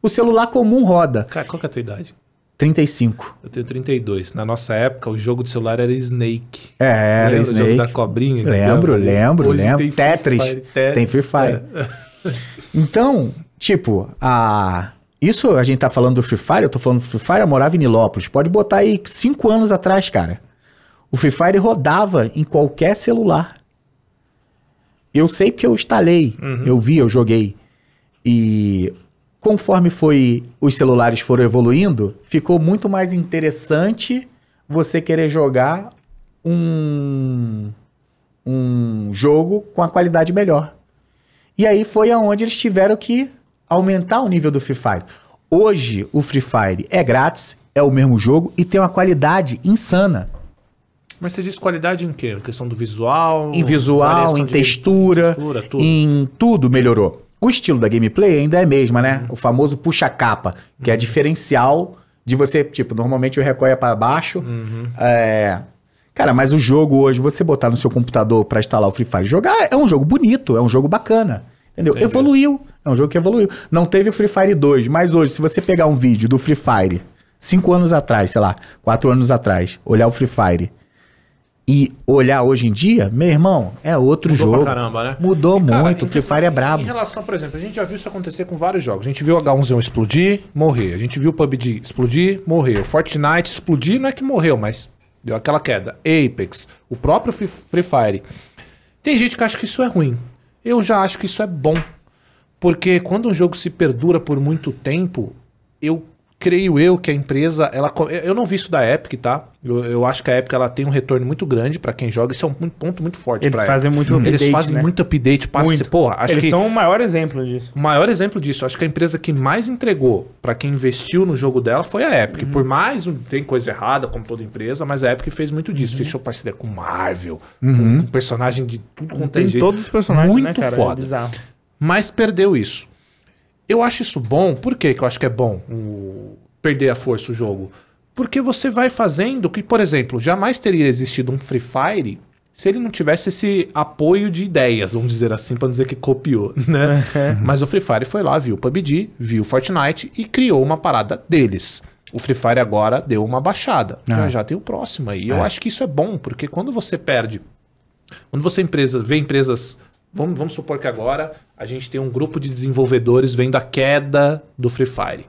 O celular comum roda. Cara, qual que é a tua idade? 35. Eu tenho 32. Na nossa época, o jogo de celular era Snake. É, era Lembra do jogo Snake. da cobrinha? Lembro, lembro, Hoje lembro. tem Free Tetris. Fire, Tetris. Tem Free Fire. É. Então, tipo, a... isso a gente tá falando do Free Fire, eu tô falando do Free Fire, eu morava em Nilópolis. Pode botar aí cinco anos atrás, cara. O Free Fire rodava em qualquer celular. Eu sei porque eu instalei, Uhum. eu vi, eu joguei. E conforme foi os celulares foram evoluindo, ficou muito mais interessante você querer jogar um um jogo com a qualidade melhor. E aí foi aonde eles tiveram que aumentar o nível do Free Fire. Hoje o Free Fire é grátis, é o mesmo jogo e tem uma qualidade insana. Mas você diz qualidade em quê? Em questão do visual? Em visual, em textura, textura, tudo. em tudo melhorou. O estilo da gameplay ainda é a mesma, né? Uhum. O famoso puxa-capa, que é diferencial de você, tipo, normalmente o recolhe é para baixo. Uhum. É... Cara, mas o jogo hoje, você botar no seu computador pra instalar o Free Fire e jogar, é um jogo bonito, é um jogo bacana. Entendeu? Entendi. Evoluiu. É um jogo que evoluiu. Não teve o Free Fire 2, mas hoje, se você pegar um vídeo do Free Fire, cinco anos atrás, sei lá, quatro anos atrás, olhar o Free Fire e olhar hoje em dia, meu irmão, é outro Mudou jogo. pra caramba, né? Mudou E, cara, muito, o em Free Fire é Em brabo. relação, por exemplo, a gente já viu isso acontecer com vários jogos. A gente viu o H1Z1 explodir, morrer. A gente viu o PUBG explodir, morrer. O Fortnite explodir, não é que morreu, mas deu aquela queda. Apex, o próprio Free Fire. Tem gente que acha que isso é ruim. Eu já acho que isso é bom. Porque quando um jogo se perdura por muito tempo, eu creio eu que a empresa, ela eu não vi isso da Epic, tá? Eu, eu acho que a Epic ela tem um retorno muito grande pra quem joga, isso é um ponto muito forte Eles pra fazem muito Eles update, fazem né? muito update, para Muito. porra, acho Eles que são o maior exemplo disso. o maior exemplo disso, acho que a empresa que mais entregou pra quem investiu no jogo dela foi a Epic. Uhum. Por mais um- tem coisa errada, como toda empresa, mas a Epic fez muito disso. Fechou parceria com Marvel, com, com personagem de tudo quanto é Tem jeito. todos os personagens, muito né, cara? foda. É mas perdeu isso. Eu acho isso bom. Por que que eu acho que é bom perder a força o jogo? Porque você vai fazendo que, por exemplo, jamais teria existido um Free Fire se ele não tivesse esse apoio de ideias, vamos dizer assim, para dizer que copiou, né? Mas o Free Fire foi lá, viu o PUBG, viu o Fortnite e criou uma parada deles. O Free Fire agora deu uma baixada. Já, já tem o próximo aí. Eu acho que isso é bom, porque quando você perde quando você empresa, vê empresas. Vamos, vamos supor que agora a gente tem um grupo de desenvolvedores vendo a queda do Free Fire.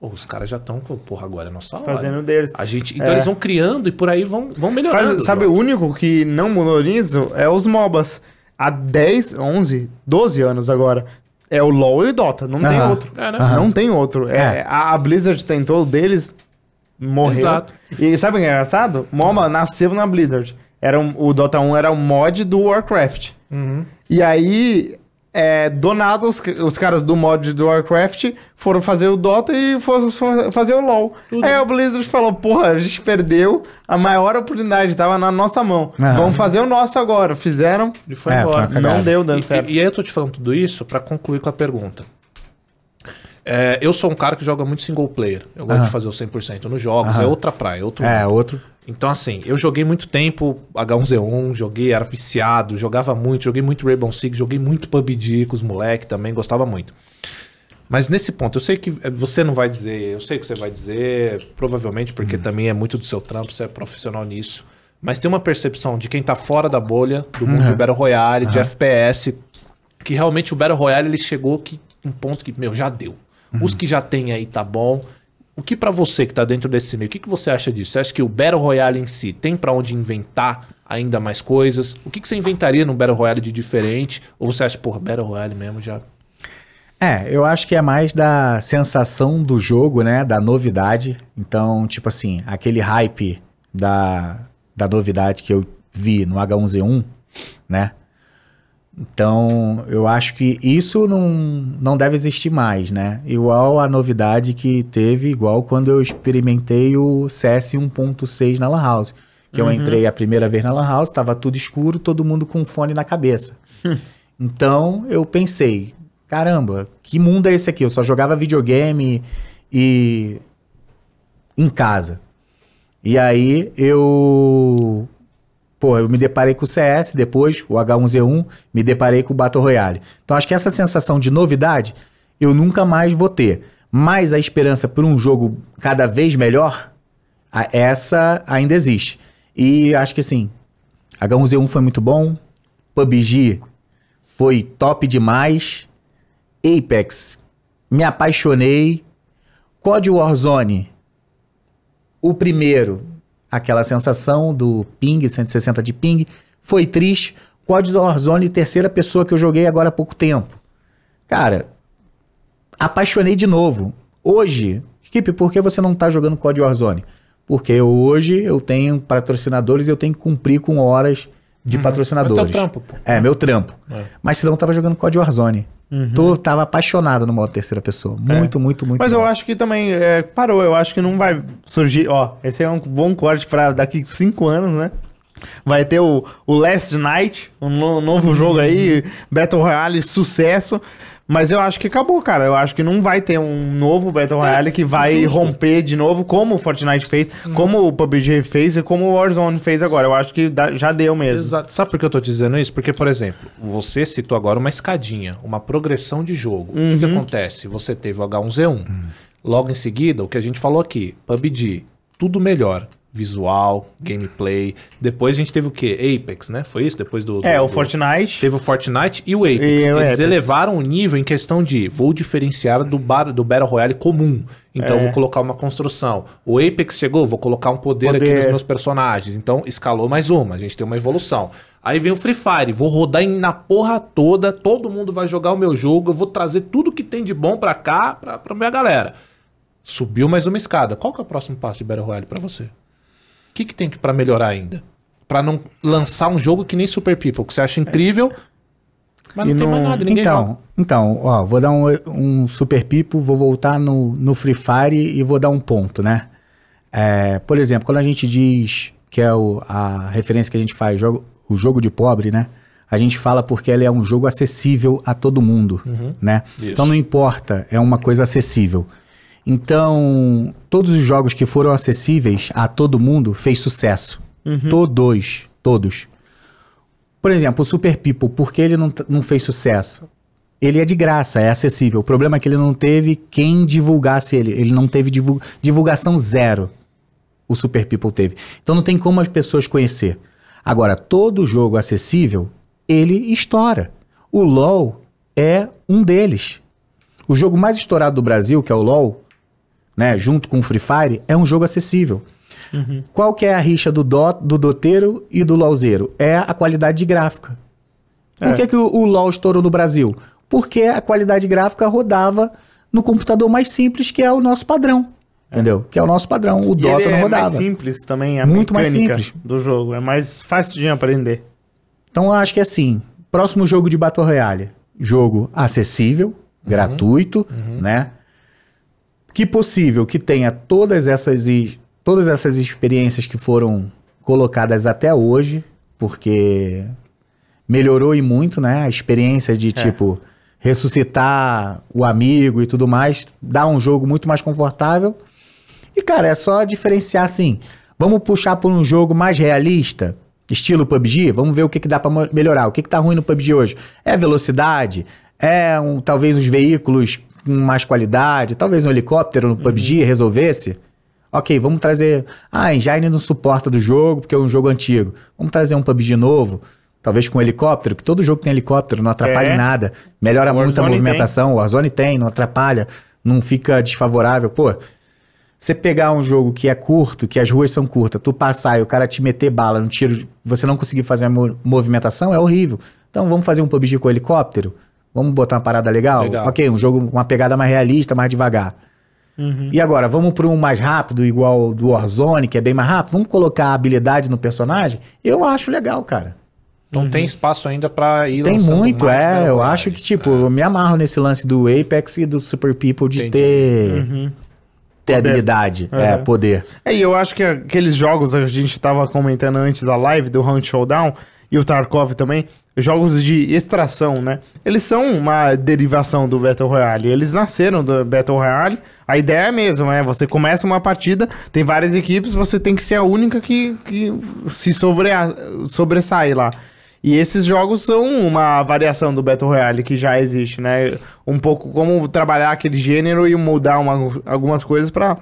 Pô, os caras já estão com. Porra, agora é nossa hora. Fazendo deles. A gente, então É. eles vão criando e por aí vão, vão Faz- melhorando. sabe, o único que não mudou nisso é os MOBAs. Há 10, 11, 12 anos agora. É o LoL e o Dota. Não tem Aham. outro. É, né? Não tem outro. É, É. a, a Blizzard tentou deles, morreu. Exato. E sabe o que é engraçado? MOBA nasceu na Blizzard. Era um- o Dota 1 era um mod do Warcraft. Uhum. E aí, é, do nada, os, os caras do mod do Warcraft foram fazer o Dota e foram fazer o LoL. Aí a Blizzard falou, porra, a gente perdeu a maior oportunidade, tava na nossa mão. Aham. Vamos fazer o nosso agora. Fizeram, E foi É, embora. foi não deu dando E, certo. e, e aí eu tô te falando tudo isso pra concluir com a pergunta. É, eu sou um cara que joga muito single player. Eu gosto Aham. de fazer o 100% nos jogos. Aham. É outra praia, outro É, outro. Então, assim, eu joguei muito tempo H1Z1, joguei, era viciado, jogava muito, joguei muito Rainbow Six, joguei muito PUBG com os moleques também, gostava muito. Mas nesse ponto, eu sei que eh, você não vai dizer, eu sei o que você vai dizer, provavelmente porque também é muito do seu trampo, você é profissional nisso. Mas tem uma percepção de quem tá fora da bolha, do mundo de Battle Royale, de FPS, que realmente o Battle Royale ele chegou que um ponto que, meu, já deu. Os que já tem aí tá bom. O que pra você que tá dentro desse meio, o que, que você acha disso? Você acha que o Battle Royale em si tem pra onde inventar ainda mais coisas? O que, que você inventaria no Battle Royale de diferente? Ou você acha, porra, Battle Royale mesmo já. É, eu acho que é mais da sensação do jogo, né? Da novidade. Então, tipo assim, aquele hype da, da novidade que eu vi no H1Z1, né? Então, eu acho que isso não, não deve existir mais, né? Igual a novidade que teve, igual quando eu experimentei o CS 1.6 na Lan House. Que eu entrei a primeira vez na Lan House, tava tudo escuro, todo mundo com fone na cabeça. então, eu pensei, caramba, que mundo é esse aqui? Eu só jogava videogame e em casa. E aí eu Pô, eu me deparei com o CS, depois o H1Z1, me deparei com o Battle Royale. Então acho que essa sensação de novidade eu nunca mais vou ter. Mas a esperança por um jogo cada vez melhor, essa ainda existe. E acho que assim, H1Z1 foi muito bom, PUBG foi top demais, Apex, me apaixonei, COD Warzone, o primeiro, aquela sensação do ping, 160 de ping, foi triste. COD Warzone, terceira pessoa que eu joguei agora há pouco tempo. Cara, apaixonei de novo. Hoje, Skip, por que você não tá jogando COD Warzone? Porque hoje eu tenho patrocinadores e eu tenho que cumprir com horas de É patrocinadores. teu trampo, pô. É, meu trampo. É. Mas senão eu tava jogando COD Warzone. Tô, tava apaixonado no modo terceira pessoa. Muito, muito, muito. Mas eu acho que também é, parou. Eu acho que não vai surgir. Ó, esse é um bom corte pra daqui cinco anos, né? Vai ter o, o Last Night, um no- novo jogo aí, Battle Royale, sucesso. Mas eu acho que acabou, cara. Eu acho que não vai ter um novo Battle Royale que vai justo. romper de novo, como o Fortnite fez, como o PUBG fez e como o Warzone fez agora. Eu acho que dá- já deu mesmo. Exato. Sabe por que eu tô te dizendo isso? Porque, por exemplo, você citou agora uma escadinha, uma progressão de jogo. O que acontece? Você teve o H1Z1. Logo em seguida, o que a gente falou aqui, PUBG, tudo melhor. Visual, gameplay. Depois a gente teve o quê? Apex, né? Foi isso? Depois do. do- É, o do- Fortnite. Teve o Fortnite e o Apex. E o Eles Apex. elevaram o nível em questão de vou diferenciar do, bar, do Battle Royale comum. Então É. vou colocar uma construção. O Apex chegou, vou colocar um poder, aqui Poder. nos meus personagens. Então escalou mais uma, a gente tem uma evolução. Aí vem o Free Fire, vou rodar na porra toda, todo mundo vai jogar o meu jogo, eu vou trazer tudo que tem de bom pra cá, pra, pra minha galera. Subiu mais uma escada. Qual que é o próximo passo de Battle Royale pra você? O que, que tem que para melhorar ainda? Pra não lançar um jogo que nem Super People, que você acha incrível, mas não E tem mais não- nada, ninguém joga. Então, então, ó, vou dar um, um super pipo, vou voltar no, no Free Fire e vou dar um ponto, né? É, por exemplo, quando a gente diz que é o- a referência que a gente faz, jogo, o jogo de pobre, né? A gente fala porque ele é um jogo acessível a todo mundo, né? Isso. Então não importa, é uma coisa acessível. Então, todos os jogos que foram acessíveis a todo mundo fez sucesso. Todos, todos. Por exemplo, o Super People, por que ele não, não fez sucesso? Ele é de graça, é acessível. O problema é que ele não teve quem divulgasse ele. Ele não teve divul- divulgação zero. O Super People teve. Então não tem como as pessoas conhecer. Agora, todo jogo acessível, ele estoura. O LoL é um deles. O jogo mais estourado do Brasil, que é o LoL, né, junto com o Free Fire, é um jogo acessível. Qual que é a rixa do, do, do doteiro e do LoLzeiro? É a qualidade de gráfica. Por É. que, que o, o LoL estourou no Brasil? Porque a qualidade gráfica rodava no computador mais simples, que é o nosso padrão. Entendeu? Que é o nosso padrão. O E Dota não é rodava. mais simples também, a Muito mais simples. do jogo. É mais fácil de aprender. Então eu acho que assim, próximo jogo de Battle Royale, jogo acessível, gratuito, né? Que possível que tenha todas essas todas essas experiências que foram colocadas até hoje, porque melhorou e muito, né? A experiência de tipo ressuscitar o amigo e tudo mais, dá um jogo muito mais confortável. E cara, é só diferenciar assim. Vamos puxar por um jogo mais realista, estilo PUBG, vamos ver o que, que dá pra mo- melhorar. O que, que tá ruim no PUBG hoje? É velocidade? É um, talvez os veículos com mais qualidade? Talvez um helicóptero no PUBG resolvesse? Ok, vamos trazer. Ah, engine não suporta do jogo porque é um jogo antigo. Vamos trazer um PUBG novo, talvez com helicóptero, que todo jogo tem helicóptero, não atrapalha É. em nada. Melhora muito a movimentação. O Warzone tem, não atrapalha, não fica desfavorável. Pô, você pegar um jogo que é curto, que as ruas são curtas, tu passar e o cara te meter bala no tiro, você não conseguir fazer a mo- movimentação, é horrível. Então vamos fazer um PUBG com helicóptero? Vamos botar uma parada legal? Legal. Ok, um jogo, uma pegada mais realista, mais devagar. E agora, vamos para um mais rápido, igual do Warzone, que é bem mais rápido? Vamos colocar a habilidade no personagem? Eu acho legal, cara. Então tem espaço ainda pra ir Tem muito, mais é. Battle Eu acho que, tipo, eu me amarro nesse lance do Apex e do Super People de Entendi. ter, ter Poder. habilidade, é, Uhum. poder. É, e eu acho que aqueles jogos a gente tava comentando antes da live do Hunt Showdown e o Tarkov também, jogos de extração, né? Eles são uma derivação do Battle Royale. Eles nasceram do Battle Royale. A ideia é a mesma, né? Você começa uma partida, tem várias equipes, você tem que ser a única que, que se sobre, sobressai lá. E esses jogos são uma variação do Battle Royale que já existe, né? Um pouco como trabalhar aquele gênero e mudar uma- algumas coisas pra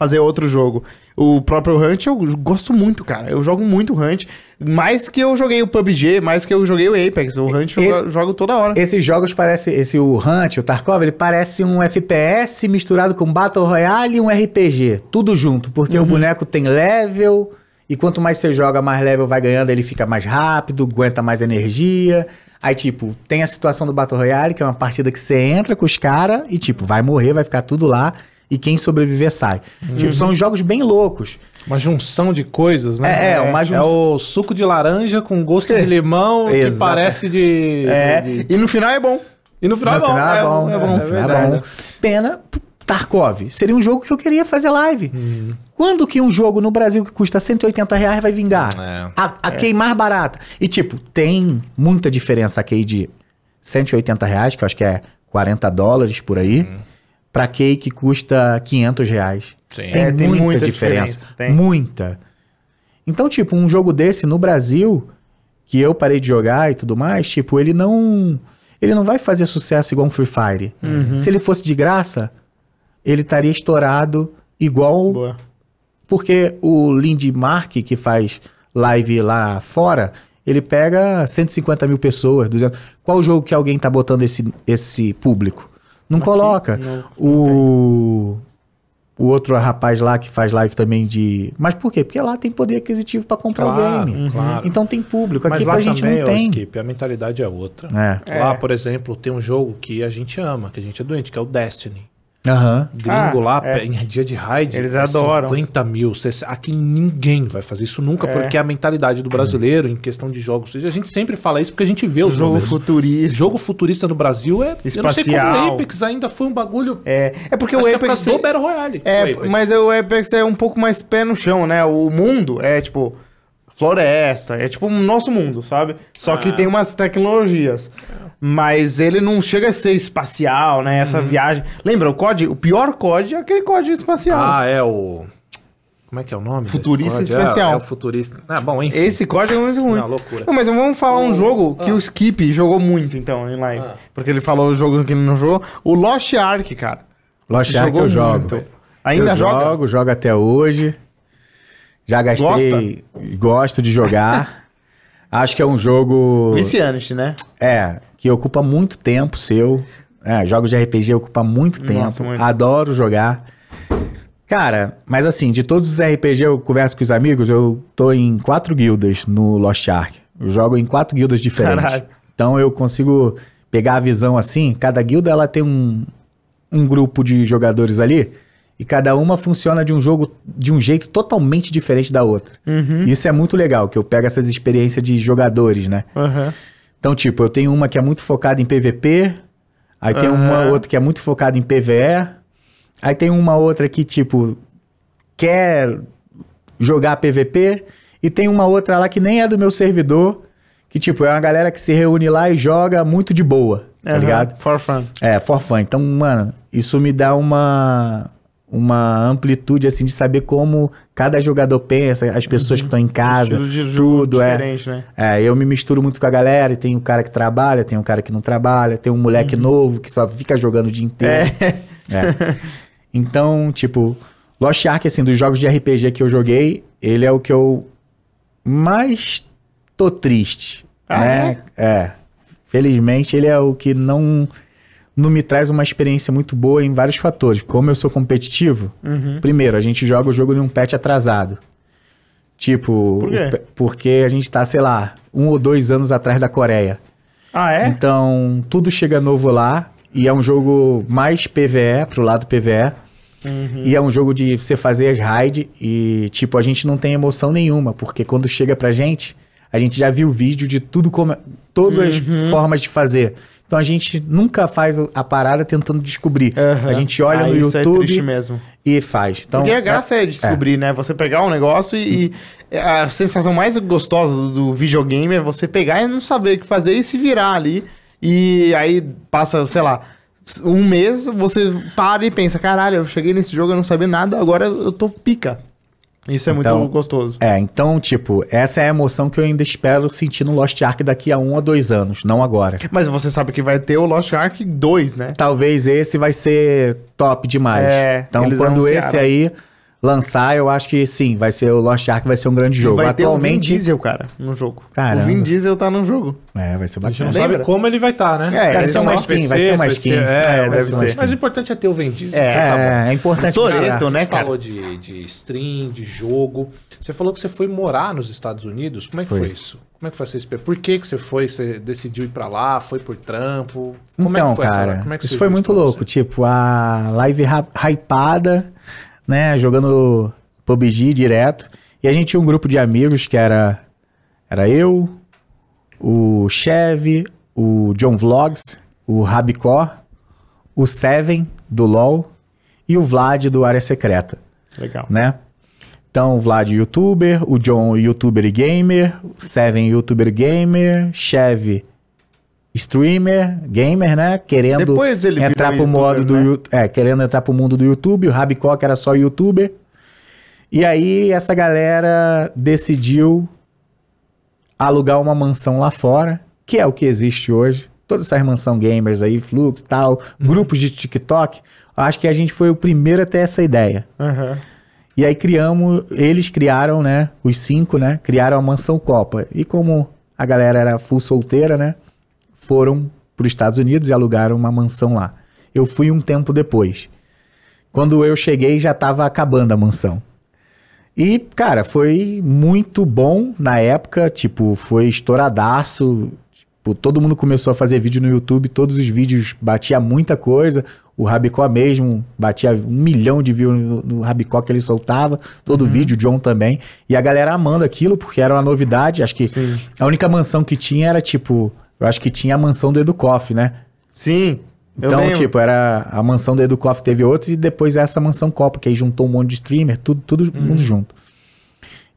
fazer outro jogo. O próprio Hunt eu gosto muito, cara. Eu jogo muito Hunt. Mais que eu joguei o PUBG, mais que eu joguei o Apex. O Hunt eu jogo, toda hora. Esses jogos parecem. Esse o Hunt, o Tarkov, ele parece um FPS misturado com Battle Royale e um RPG. Tudo junto, porque Uhum. o boneco tem level. E quanto mais você joga, mais level vai ganhando, ele fica mais rápido, aguenta mais energia. Aí, tipo, tem a situação do Battle Royale, que é uma partida que você entra com os caras e, tipo, vai morrer, vai ficar tudo lá. E quem sobreviver sai. Tipo, são jogos bem loucos. Uma junção de coisas, né? É, é, uma É junção. o suco de laranja com gosto de limão que Exato. parece de... É, de- e no final é bom. E no final No é bom. final é bom, é, no bom. final é bom. Pena, Tarkov. Seria um jogo que eu queria fazer live. Uhum. Quando que um jogo no Brasil que custa 180 reais vai vingar? É. A, a key mais barata. E tipo, tem muita diferença a key de 180 reais, que eu acho que é 40 dólares por aí, Uhum. Pra key que custa 500 reais. Sim. Tem, É, tem muita, muita diferença. diferença, tem. Muita. Então, tipo, um jogo desse no Brasil, que eu parei de jogar e tudo mais, tipo, ele não. Ele não vai fazer sucesso igual um Free Fire. Uhum. Se ele fosse de graça, ele estaria estourado igual. Boa. Porque o Lindmark, que faz live lá fora, ele pega 150 mil pessoas, 200. Qual jogo que alguém tá botando esse, esse público? Não coloca. não- o, o outro rapaz lá que faz live também de. Mas por quê? Porque lá tem poder aquisitivo pra comprar o Claro, game. claro. Então tem público. Mas Aqui lá pra gente também, não tem. Skip, a mentalidade é outra. É. Lá, É. por exemplo, tem um jogo que a gente ama, que a gente é doente, que é o Destiny. Aham. Gringo Ah, lá, é. em dia de raid, Eles é adoram. 50 mil. 60 Aqui ninguém vai fazer isso nunca, É. porque a mentalidade do brasileiro em questão de jogos. A gente sempre fala isso porque a gente vê os Jogo números. futurista. Jogo futurista no Brasil é. Eu não sei como Espacial. o Apex ainda foi um bagulho. É, é porque o é por Apex... causa do Battle Royale. É, o Apex. mas o Apex é um pouco mais pé no chão, né? O mundo é tipo floresta, é tipo o nosso mundo, sabe? Só que Ah. tem umas tecnologias. Mas ele não chega a ser espacial, né? Uhum. Essa viagem. Lembra, o COD, o pior COD é aquele COD espacial. Ah, é o. Como é que é o nome? Futurista código? especial. É, é o futurista. Ah, bom, enfim. Esse COD é muito ruim. Não, loucura. Não, mas vamos falar um jogo que ah. o Skip jogou muito, então, em live. Ah. Porque ele falou o jogo que ele não jogou. O Lost Ark, cara. Lost Você Ark jogou eu jogo. muito. Ainda eu joga? jogo, jogo até hoje. Já gastei. Gosto de jogar. Acho que é um jogo. Viciante, né? É, que ocupa muito tempo seu. É, jogos de RPG ocupa muito tempo. Nossa, muito. Adoro jogar. Cara, mas assim, de todos os RPG eu converso com os amigos, eu tô em quatro guildas no Lost Ark. Eu jogo em quatro guildas diferentes. Caralho. Então eu consigo pegar a visão assim, cada guilda ela tem um, um grupo de jogadores ali e cada uma funciona de um jogo de um jeito totalmente diferente da outra. Uhum. Isso é muito legal, que eu pego essas experiências de jogadores, né? Aham. Então, tipo, eu tenho uma que é muito focada em PVP, aí tem uma outra que é muito focada em PVE, aí tem uma outra que, tipo, quer jogar PVP, e tem uma outra lá que nem é do meu servidor, que, tipo, é uma galera que se reúne lá e joga muito de boa, tá Aham. ligado? For fun. É, for fun. Então, mano, isso me dá uma uma amplitude assim de saber como cada jogador pensa, as pessoas que estão em casa, Uhum. De tudo é. diferente, né? É, eu me misturo muito com a galera, e tem um cara que trabalha, tem um cara que não trabalha, tem um moleque novo que só fica jogando o dia inteiro. Uhum. É. É. Então, tipo, Lost Ark, assim, dos jogos de RPG que eu joguei, ele é o que eu mais tô triste, Ah, né? É. Felizmente, ele é o que não não me traz uma experiência muito boa em vários fatores. Como eu sou competitivo, Uhum. primeiro, a gente joga o jogo em um patch atrasado. Tipo, Por porque a gente tá, sei lá, um ou dois anos atrás da Coreia. Ah, é? Então, tudo chega novo lá. E é um jogo mais PVE, pro lado PVE. Uhum. E é um jogo de você fazer as raids. E, tipo, a gente não tem emoção nenhuma. Porque quando chega pra gente, a gente já viu vídeo de tudo como. Todas Uhum. as formas de fazer. Então a gente nunca faz a parada tentando descobrir. Aham. A gente olha Ah, no isso é YouTube triste mesmo. e faz. Então, Porque a graça é, descobrir, né? Você pegar um negócio e, e a sensação mais gostosa do- do videogame é você pegar e não saber o que fazer e se virar ali. E aí passa, sei lá, um mês, você para e pensa, caralho, eu cheguei nesse jogo, eu não sabia nada, agora eu tô pica. Isso é Então, muito gostoso. É, então, tipo, essa é a emoção que eu ainda espero sentir no Lost Ark daqui a um ou dois anos, não agora. Mas você sabe que vai ter o Lost Ark 2, né? Talvez esse vai ser top demais. É, então, quando anunciaram. esse aí lançar, eu acho que sim, vai ser o Lost Ark vai ser um grande jogo. Vai ter o Vin Atualmente, Diesel, cara, no jogo. Caramba. O Vin Diesel tá no jogo. é, vai ser A gente não bacana. Lembra? sabe como ele vai estar, né? É, Deve ser uma skin, vai ser uma skin. É, É, deve deve ser. ser. Mas o importante é ter o Vin Diesel. É, tá bom. É, é importante Toreto, né, cara? falou de, de stream, de jogo. Você falou que você foi morar nos Estados Unidos. Como é que foi, Foi. isso? Como é que foi essa experiência? Por que, que você foi? Você decidiu ir pra lá? Foi por trampo? Como é Então, que foi essa- cara, como é que isso foi muito louco. você? Tipo, a live ra- hypada, né? Jogando PUBG direto. E a gente tinha um grupo de amigos que era, era eu, o Chevy, o John Vlogs, o Rabicó, o Seven do LoL e o Vlad do Área Secreta Legal. né? Então, o Vlad, youtuber, o John, youtuber e gamer, o Seven, youtuber gamer, Chevy, streamer, gamer, né? Querendo entrar pro modo do né? É, querendo entrar pro mundo do YouTube, o Rabicó que era só youtuber. E aí essa galera decidiu alugar uma mansão lá fora, que é o que existe hoje. Todas essas mansão gamers aí, fluxo, tal, grupos de TikTok. Acho que a gente foi o primeiro a ter essa ideia. Aham. E aí criamos, eles criaram, né, os cinco, né, criaram a Mansão Copa. E como a galera era full solteira, né, foram para os Estados Unidos e alugaram uma mansão lá. Eu fui um tempo depois. Quando eu cheguei já estava acabando a mansão. E, cara, foi muito bom na época, tipo, foi estouradaço. Tipo, todo mundo começou a fazer vídeo no YouTube, todos os vídeos batia muita coisa. O Rabicó mesmo batia um milhão de views no, no Rabicó que ele soltava, todo vídeo, o John também. E a galera amando aquilo, porque era uma novidade. Acho que Sim. a única mansão que tinha era tipo. Eu acho que tinha a mansão do Educoff, né? Sim. Então, tipo, era a mansão do Educoff teve outros e depois essa mansão Copa, que aí juntou um monte de streamer, tudo, tudo Uhum. mundo junto.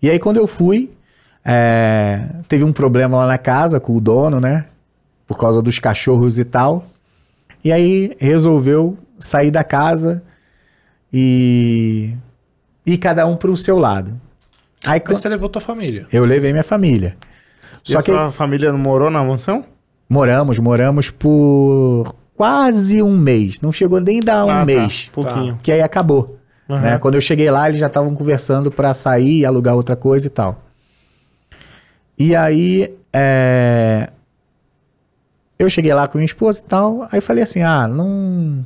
E aí quando eu fui, é, teve um problema lá na casa com o dono, né? Por causa dos cachorros e tal. E aí resolveu sair da casa e e cada um pro seu lado. Aí Mas você levou tua família. eu levei minha família. E Só a que sua família não morou na mansão? Moramos, moramos por quase um mês. Não chegou nem a dar um Ah, tá. mês. Pouquinho. Que aí acabou. Aham. né? Quando eu cheguei lá, eles já estavam conversando pra sair, alugar outra coisa e tal. E aí, é, eu cheguei lá com minha esposa e tal, aí falei assim, ah, não...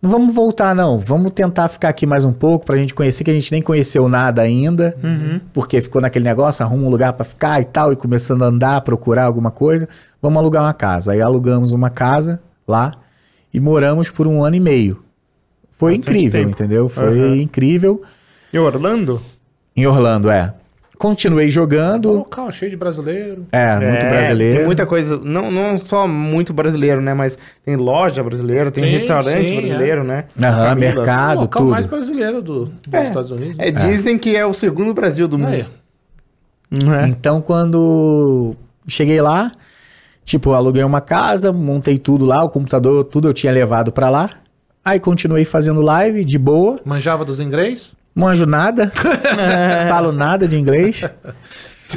Não vamos voltar, não. Vamos tentar ficar aqui mais um pouco pra gente conhecer, que a gente nem conheceu nada ainda. Uhum. Porque ficou naquele negócio, arruma um lugar pra ficar e tal, e começando a andar, procurar alguma coisa. Vamos alugar uma casa. Aí alugamos uma casa lá e moramos por um ano e meio. Foi Bastante incrível, tempo. entendeu? Foi Aham. incrível. E Orlando? Em Orlando, é. Continuei Um jogando. local cheio de brasileiro. É, muito É, brasileiro. Tem muita coisa, não, não só muito brasileiro, né? Mas tem loja brasileira, tem Sim, restaurante sim, brasileiro, né? Aham, o mercado, local tudo. mais brasileiro do, dos É. Estados Unidos. É, dizem que é o segundo Brasil do mundo. É. É? Então, quando cheguei lá, tipo, aluguei uma casa, montei tudo lá, o computador, tudo eu tinha levado pra lá. Aí continuei fazendo live de boa, Manjava dos inglês? Manjo nada, falo nada de inglês.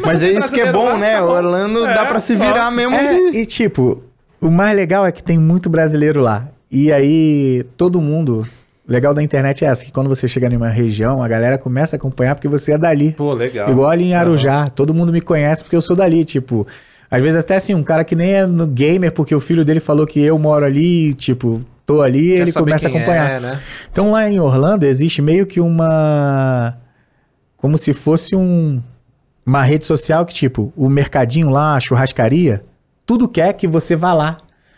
Mas é tem isso que é bom, lá, né? tá bom. Orlando É, dá pra se virar pronto. mesmo. É, e tipo, o mais legal é que tem muito brasileiro lá. E aí, todo mundo. O legal da internet é essa, que quando você chega em uma região, a galera começa a acompanhar porque você é dali. Pô, legal. Igual ali em Arujá, todo mundo me conhece porque eu sou dali, tipo. Às vezes até assim, um cara que nem é no gamer, porque o filho dele falou que eu moro ali, tipo, tô ali, Quer ele começa a quem acompanhar. é, né? Então lá em Orlando existe meio que uma. Como se fosse um, uma rede social que, tipo, o mercadinho lá, a churrascaria, tudo quer que você vá lá.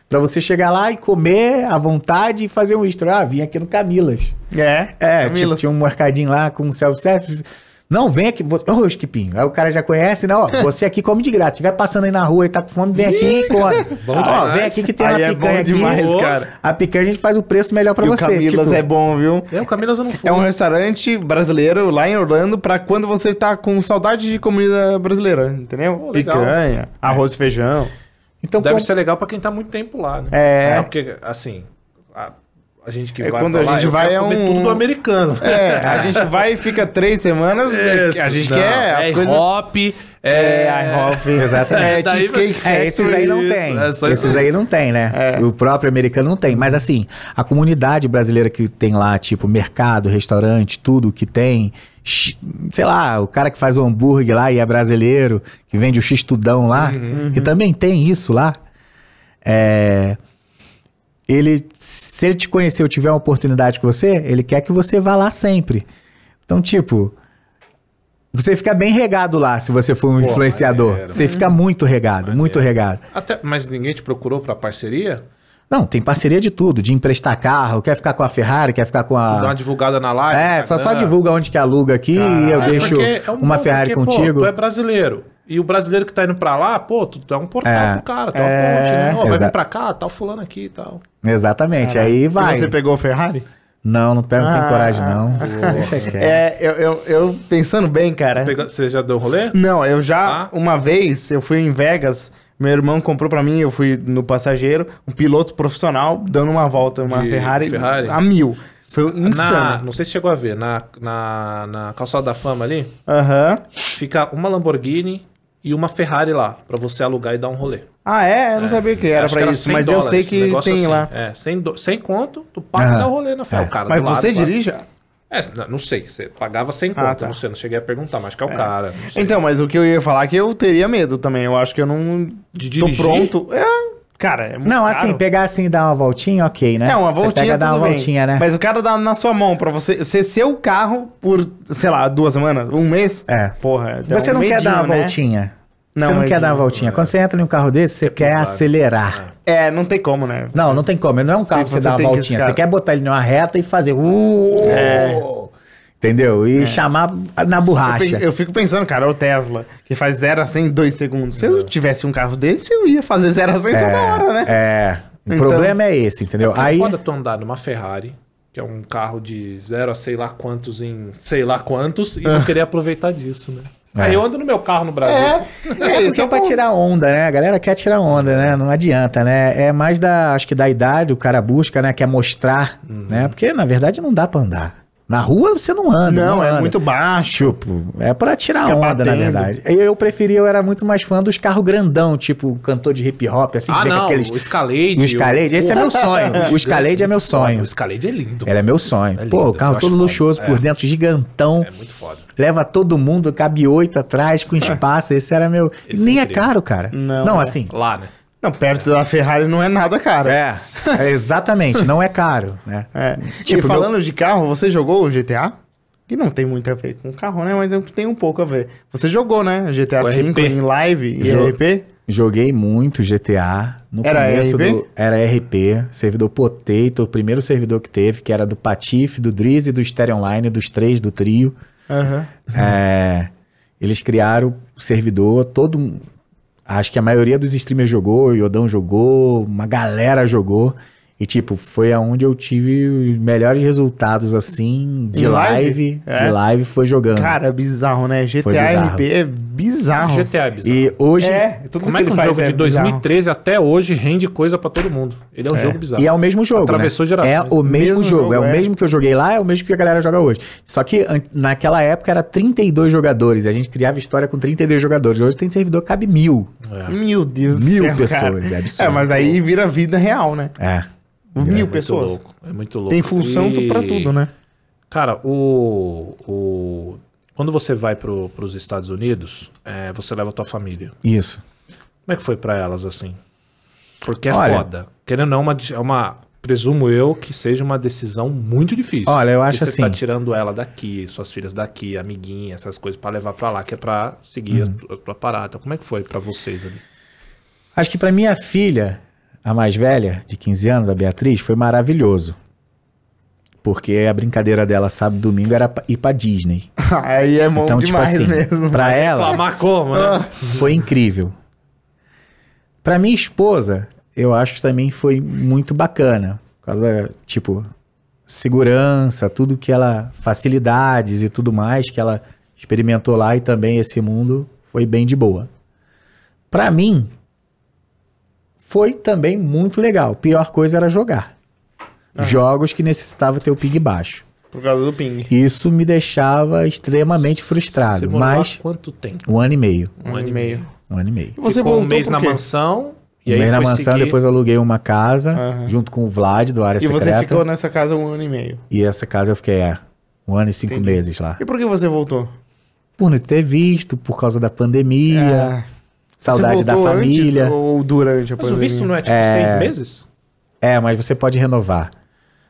Pra você chegar lá e comer à vontade e fazer um extra. Ah, vim aqui no Camilas. É, É, tipo, Camilas. tinha um mercadinho lá com self-service. Não, vem aqui. Ô, Skipinho. Aí o cara já conhece, não, ó, você aqui come de graça. Se estiver passando aí na rua e tá com fome, vem aqui e come. Bom ó, vem aqui que tem Aí uma é picanha bom aqui. demais, cara. A picanha a gente faz o preço melhor pra e o você. Camilas tipo, é bom, viu? Eu, Camilas, eu não fui. É um restaurante brasileiro lá em Orlando pra quando você tá com saudade de comida brasileira, entendeu? Pô, legal. Picanha, arroz e feijão. Então, Deve como- ser legal pra quem tá muito tempo lá, né? É. Porque, assim, a- gente que É, vai quando pra a lá, gente eu vai quero é comer um- tudo do americano. É, a gente vai e fica três semanas, é, a gente Não, quer as é coisas... hop, É, é, a Hop, Exatamente. É, Daí- Cheesecake É, esses aí não Isso, tem. é esses isso. aí não tem, né? É. O próprio americano não tem. Mas assim, a comunidade brasileira que tem lá, tipo, mercado, restaurante, tudo que tem. Sei lá, o cara que faz o hambúrguer lá e é brasileiro, que vende o x-tudão lá, Uhum. que também tem isso lá. É, ele, se ele te conhecer ou tiver uma oportunidade com você, ele quer que você vá lá sempre. Então, tipo, você fica bem regado lá se você for um Pô, influenciador. maneiro. Você fica muito regado, muito regado. Até, mas ninguém te procurou pra parceria? Não, tem parceria de tudo, de emprestar carro, quer ficar com a Ferrari, quer ficar com Dá uma a. divulgada na live? É, só, só Instagram? divulga onde que aluga aqui e eu deixo é um uma Ferrari porque, contigo. Pô, tu é brasileiro. E o brasileiro que tá indo pra lá, pô, tu, tu é um portal É. pro cara, tu é, um É, ponte, né? Ó, vai vir pra cá, tal fulano aqui e tal. Exatamente, aí vai. E você pegou a Ferrari? Não, não pego, não tem Ah, coragem não. Deixa quieto. É, eu, eu, eu pensando bem, cara. Pega- Você já deu rolê? Não, eu já, Ah. uma vez, eu fui em Vegas, meu irmão comprou pra mim, eu fui no passageiro, um piloto profissional, dando uma volta, uma De Ferrari, Ferrari? a mil. Foi Na, insano. não sei se chegou a ver, na, na, na calçada da fama ali, Aham. fica uma Lamborghini e uma Ferrari lá, pra você alugar e dar um rolê. Ah, é? Eu não sabia que era que isso, 100 mas eu dólares, sei um que tem assim. lá. É, sem, do, sem conto, tu paga e dá o rolê na Ferrari. O cara Mas lado, você claro. dirige? É, não, sei, você pagava sem Ah, conto, tá. não sei, não cheguei a perguntar, mas que é o cara. não sei. Então, mas o que eu ia falar é que eu teria medo também. Eu acho que eu não De tô dirigir? pronto. É, cara, é muito Não, caro. assim, pegar assim e dar uma voltinha, ok, né? É, uma Você voltinha pega dar uma bem. voltinha, né? Mas o cara dá na sua mão pra você, você ser o carro por, sei lá, duas semanas, um mês. É. Porra, dá Você um não quer dar uma medinho, né? voltinha. Não, você não quer medinho. dar uma voltinha. Quando você entra em um carro desse, você quer pesado. acelerar. É, não tem como, né? Não, não tem como. Não é um carro pra você você dar uma que voltinha. Você quer botar ele numa reta e fazer. Uh, Entendeu? E chamar na É. Borracha. eu fico pensando, cara, o Tesla, que faz 0 a 100 em 2 segundos. Se eu tivesse um carro desse, eu ia fazer 0 a 100 toda hora, né? É. O Então- problema é esse, entendeu? É Aí. foda tu andar numa Ferrari, que é um carro de zero a sei lá quantos em sei lá quantos, e não querer aproveitar disso, né? É. Aí eu ando no meu carro no Brasil. É, É porque é pra tirar onda, né? A galera quer tirar onda, né? Não adianta, né? É mais da, acho que da idade, o cara busca, né? Quer mostrar, Uhum. né? Porque, na verdade, não dá pra andar. Na rua você não anda. Não, é anda. muito baixo. Tipo, é pra tirar Fica onda, na batendo. verdade. Eu, eu preferia, eu era muito mais fã dos carros grandão, tipo cantor de hip hop, assim, Ah, não, aqueles. o Escalade. O Escalade, esse é meu sonho. O Escalade é meu sonho. O Escalade é lindo. Ele é meu sonho. É Pô, o carro todo acho foda. luxuoso por É. dentro, gigantão. É muito foda. Leva todo mundo, cabe oito atrás, com espaço. Esse era meu. Esse Nem é é caro, cara. Não, Não, é. assim. Lá, né? Não, perto da Ferrari não é nada caro. É, é, exatamente, não é caro, né? É. Tipo, e falando de carro, você jogou o GTA? Que não tem muito a ver com carro, né? Mas eu tenho um pouco a ver. Você jogou, né? GTA V em live e Jo- RP? Joguei muito GTA. No Era começo RP? do. Era RP, servidor Potato, o primeiro servidor que teve, que era do Patife, do Drizzy e do Stereo Online, dos três do trio. Aham. É, eles criaram o servidor, todo. Acho que a maioria dos streamers jogou, o Yodão jogou, uma galera jogou. E, tipo, foi aonde eu tive os melhores resultados, assim, de live? live. É. De live foi jogando. Cara, é bizarro, né? GTA Foi bizarro. RP é bizarro. GTA é bizarro. e hoje. É, tudo Como é que que ele um jogo é de bizarro. 2013 até hoje rende coisa pra todo mundo? Ele é um jogo bizarro. E é o mesmo jogo, Atravessou né? gerações. É o mesmo, Mesmo jogo, jogo, é o é. mesmo que eu joguei lá, é o mesmo que a galera joga hoje. Só que naquela época era 32 jogadores, a gente criava história com 32 jogadores. Hoje tem servidor que cabe mil. É. Meu Deus Mil do céu, pessoas, cara. é absurdo. É, mas aí vira vida real, né? É. Mil É muito pessoas. louco. É muito louco. Tem função E, pra tudo, né? Cara, o, o quando você vai pro, pros Estados Unidos, é, você leva a tua família. Isso. Como é que foi pra elas assim? Porque é Olha- foda. Querendo ou não, é uma, é uma presumo eu que seja uma decisão muito difícil. Olha, eu acho você tá assim- tirando ela daqui, suas filhas daqui, amiguinha, essas coisas pra levar pra lá, que é pra seguir Uhum. a, tu- a tua parada. Como é que foi pra vocês ali? Acho que pra minha filha, a mais velha, de 15 anos, a Beatriz, foi maravilhoso. Porque a brincadeira dela sábado e domingo era ir pra Disney. Aí é bom Então, tipo demais assim, mesmo. pra ela, Reclamar como, né? foi incrível. Pra minha esposa, eu acho que também foi muito bacana. Por causa, tipo, segurança, tudo que ela. facilidades e tudo mais que ela experimentou lá e também esse mundo foi bem de boa. Pra mim, foi também muito legal. Pior coisa era jogar. jogos que necessitavam ter o ping baixo. Por causa do ping. Isso me deixava extremamente Você frustrado, mas quanto tempo? um ano e meio. Um ano e meio. Um ano e meio. E você Ficou um voltou mês na mansão. E Um aí mês na mansão, seguir- depois eu aluguei uma casa Aham. junto com o Vlad do Área E você Secreta. ficou nessa casa um ano e meio. E essa casa eu fiquei é, um ano e cinco Entendi. meses lá. E por que você voltou? Por não ter visto, por causa da pandemia, Ah, saudade da voltou antes família. ou durante a Mas o pandemia? visto não é tipo É. seis meses? É, mas você pode renovar.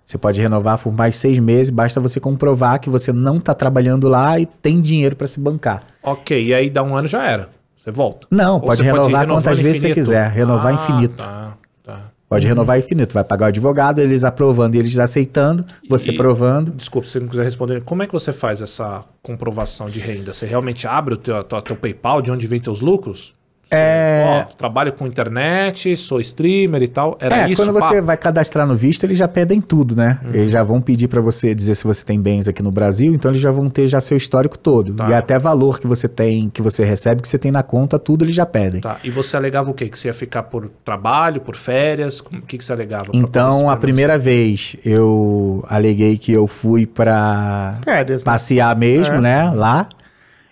Você pode renovar por mais seis meses, basta você comprovar que você não está trabalhando lá e tem dinheiro para se bancar. Ok, e aí dá um ano já era. Você volta. Não, Ou pode renovar renovando quantas vezes você quiser. Renovar Ah, infinito. Tá, tá. Pode renovar infinito. Vai pagar o advogado, eles aprovando e eles aceitando, você E- provando. Desculpa se você não quiser responder. Como é que você faz essa comprovação de renda? Você realmente abre o teu, teu, teu PayPal, de onde vem teus lucros? É. Ó, trabalho com internet, sou streamer e tal. Era É, isso? quando pá? você vai cadastrar no visto, eles já pedem tudo, né? Eles já vão pedir pra você dizer se você tem bens aqui no Brasil, então eles já vão ter já seu histórico todo. Tá. E até valor que você tem, que você recebe, que você tem na conta, tudo eles já pedem. Tá. E você alegava o quê? Que você ia ficar por trabalho, por férias? Como- O que, que você alegava? Então, a primeira vez eu aleguei que eu fui pra Férias, né? passear mesmo, É. né, lá.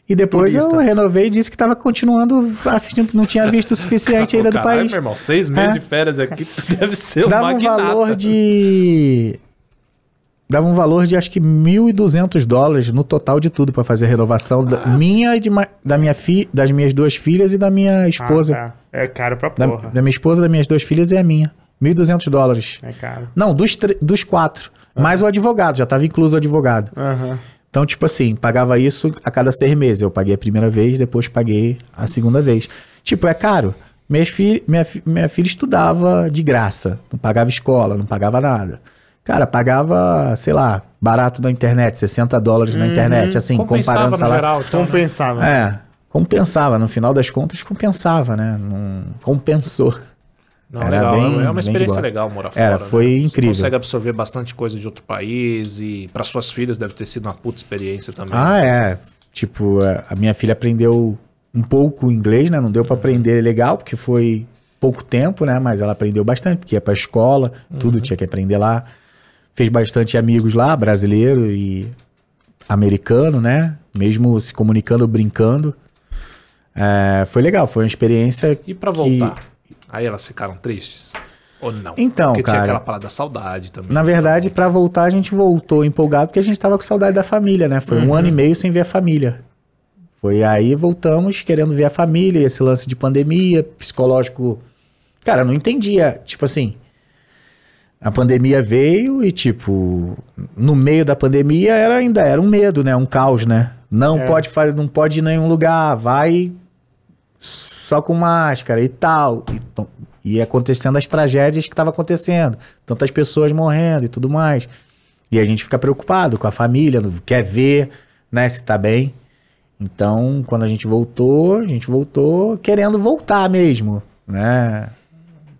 E depois Turista. eu renovei e disse que tava continuando assistindo, não tinha visto o suficiente ainda do Caralho, país. meu irmão, seis meses É. de férias aqui, deve ser um Dava um magnata. valor de. Dava um valor de acho que 1.200 dólares no total de tudo pra fazer a renovação da Ah. minha e de da minha fi, das minhas duas filhas e da minha esposa. Ah, tá. É caro pra da, porra. da minha esposa, das minhas duas filhas e a minha. 1.200 dólares. É caro. Não, dos, dos quatro. Mais o advogado, já estava incluso o advogado. Aham. Então, tipo assim, pagava isso a cada seis meses. Eu paguei a primeira vez, depois paguei a segunda vez. Tipo, é caro. Minhas fi minha, fi- minha filha estudava de graça. Não pagava escola, não pagava nada. Cara, pagava, sei lá, barato na internet, 60 dólares na internet, assim, Compensava comparando no salário. geral, então, né? Compensava. É, compensava. No final das contas, compensava, né? Não, compensou. Não, Era legal. bem- é bem uma de experiência legal morar Era, fora. foi né? incrível. Você consegue absorver bastante coisa de outro país e para suas filhas deve ter sido uma puta experiência também. Ah, é. Tipo, a a minha filha aprendeu um pouco inglês, né? Não deu pra aprender legal, porque foi pouco tempo, né? Mas ela aprendeu bastante, porque ia pra escola, tudo tinha que aprender lá. Fez bastante amigos lá, brasileiro e americano, né? Mesmo se comunicando, brincando. É, foi legal, foi uma experiência. E pra que- voltar? Aí elas ficaram tristes? Ou não? Então, Porque tinha cara, aquela parada da saudade também. Na verdade, pra voltar, a gente voltou empolgado porque a gente tava com saudade da família, né? Foi um ano e meio sem ver a família. Foi aí voltamos querendo ver a família, esse lance de pandemia, psicológico. Cara, eu não entendia. Tipo assim, a pandemia veio e, tipo, no meio da pandemia era ainda era um medo, né? Um caos, né? Não É. pode fazer, não pode ir em nenhum lugar, vai só com máscara e tal. E, e acontecendo as tragédias que estavam acontecendo. Tantas pessoas morrendo e tudo mais. E a gente fica preocupado com a família, não- quer ver, né, se tá bem. Então, quando a gente voltou, a gente voltou querendo voltar mesmo, né?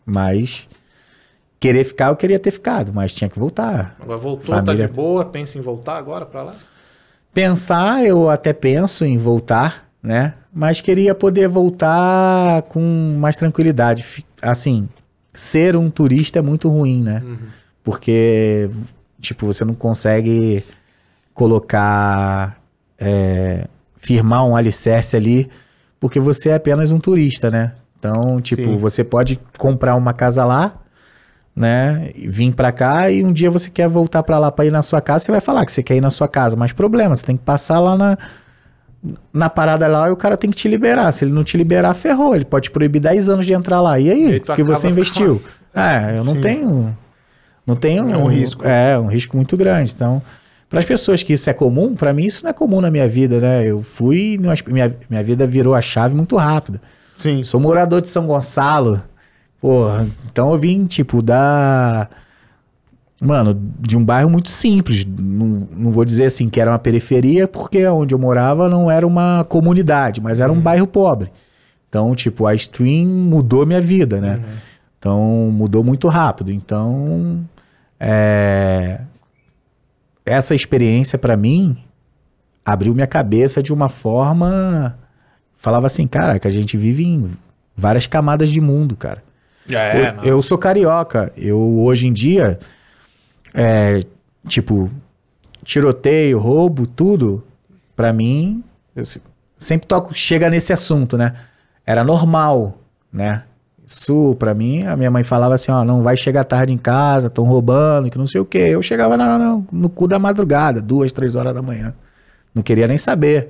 Mas querer ficar, eu queria ter ficado, mas tinha que voltar. Agora voltou, Família- tá de boa, pensa em voltar agora pra lá? Pensar, eu até penso em voltar, né? Mas queria poder voltar com mais tranquilidade. Assim, ser um turista é muito ruim, né? Porque, tipo, você não consegue colocar, é, firmar um alicerce ali, porque você é apenas um turista, né? Então, tipo, Sim. você pode comprar uma casa lá, né? Vir pra cá e um dia você quer voltar pra lá pra ir na sua casa, você vai falar que você quer ir na sua casa, mas problema, você tem que passar lá na na parada lá o cara tem que te liberar. Se ele não te liberar, ferrou. Ele pode proibir 10 anos de entrar lá. E aí? E aí tu Porque você investiu. É, eu não Sim. tenho. Não tenho. É um risco. É, um risco muito grande. Então, para as pessoas que isso é comum, para mim isso não é comum na minha vida, né? Eu fui. Minha, minha vida virou a chave muito rápido. Sim. Sou morador de São Gonçalo. Porra, então eu vim, tipo, da. Mano, de um bairro muito simples. Não, não vou dizer assim que era uma periferia, porque onde eu morava não era uma comunidade, mas era um bairro pobre. Então, tipo, a stream mudou minha vida, né? Então, mudou muito rápido. Então, é, essa experiência pra mim abriu minha cabeça de uma forma. Falava assim, cara, que a gente vive em várias camadas de mundo, cara. É, eu, eu sou carioca. Eu, hoje em dia, é, tipo, tiroteio, roubo, tudo, pra mim, eu se- sempre toco, chega nesse assunto, né? Era normal, né? Isso, pra mim, a minha mãe falava assim, ó, não vai chegar tarde em casa, estão roubando, que não sei o quê. Eu chegava na- no, no cu da madrugada, duas, três horas da manhã. Não queria nem saber.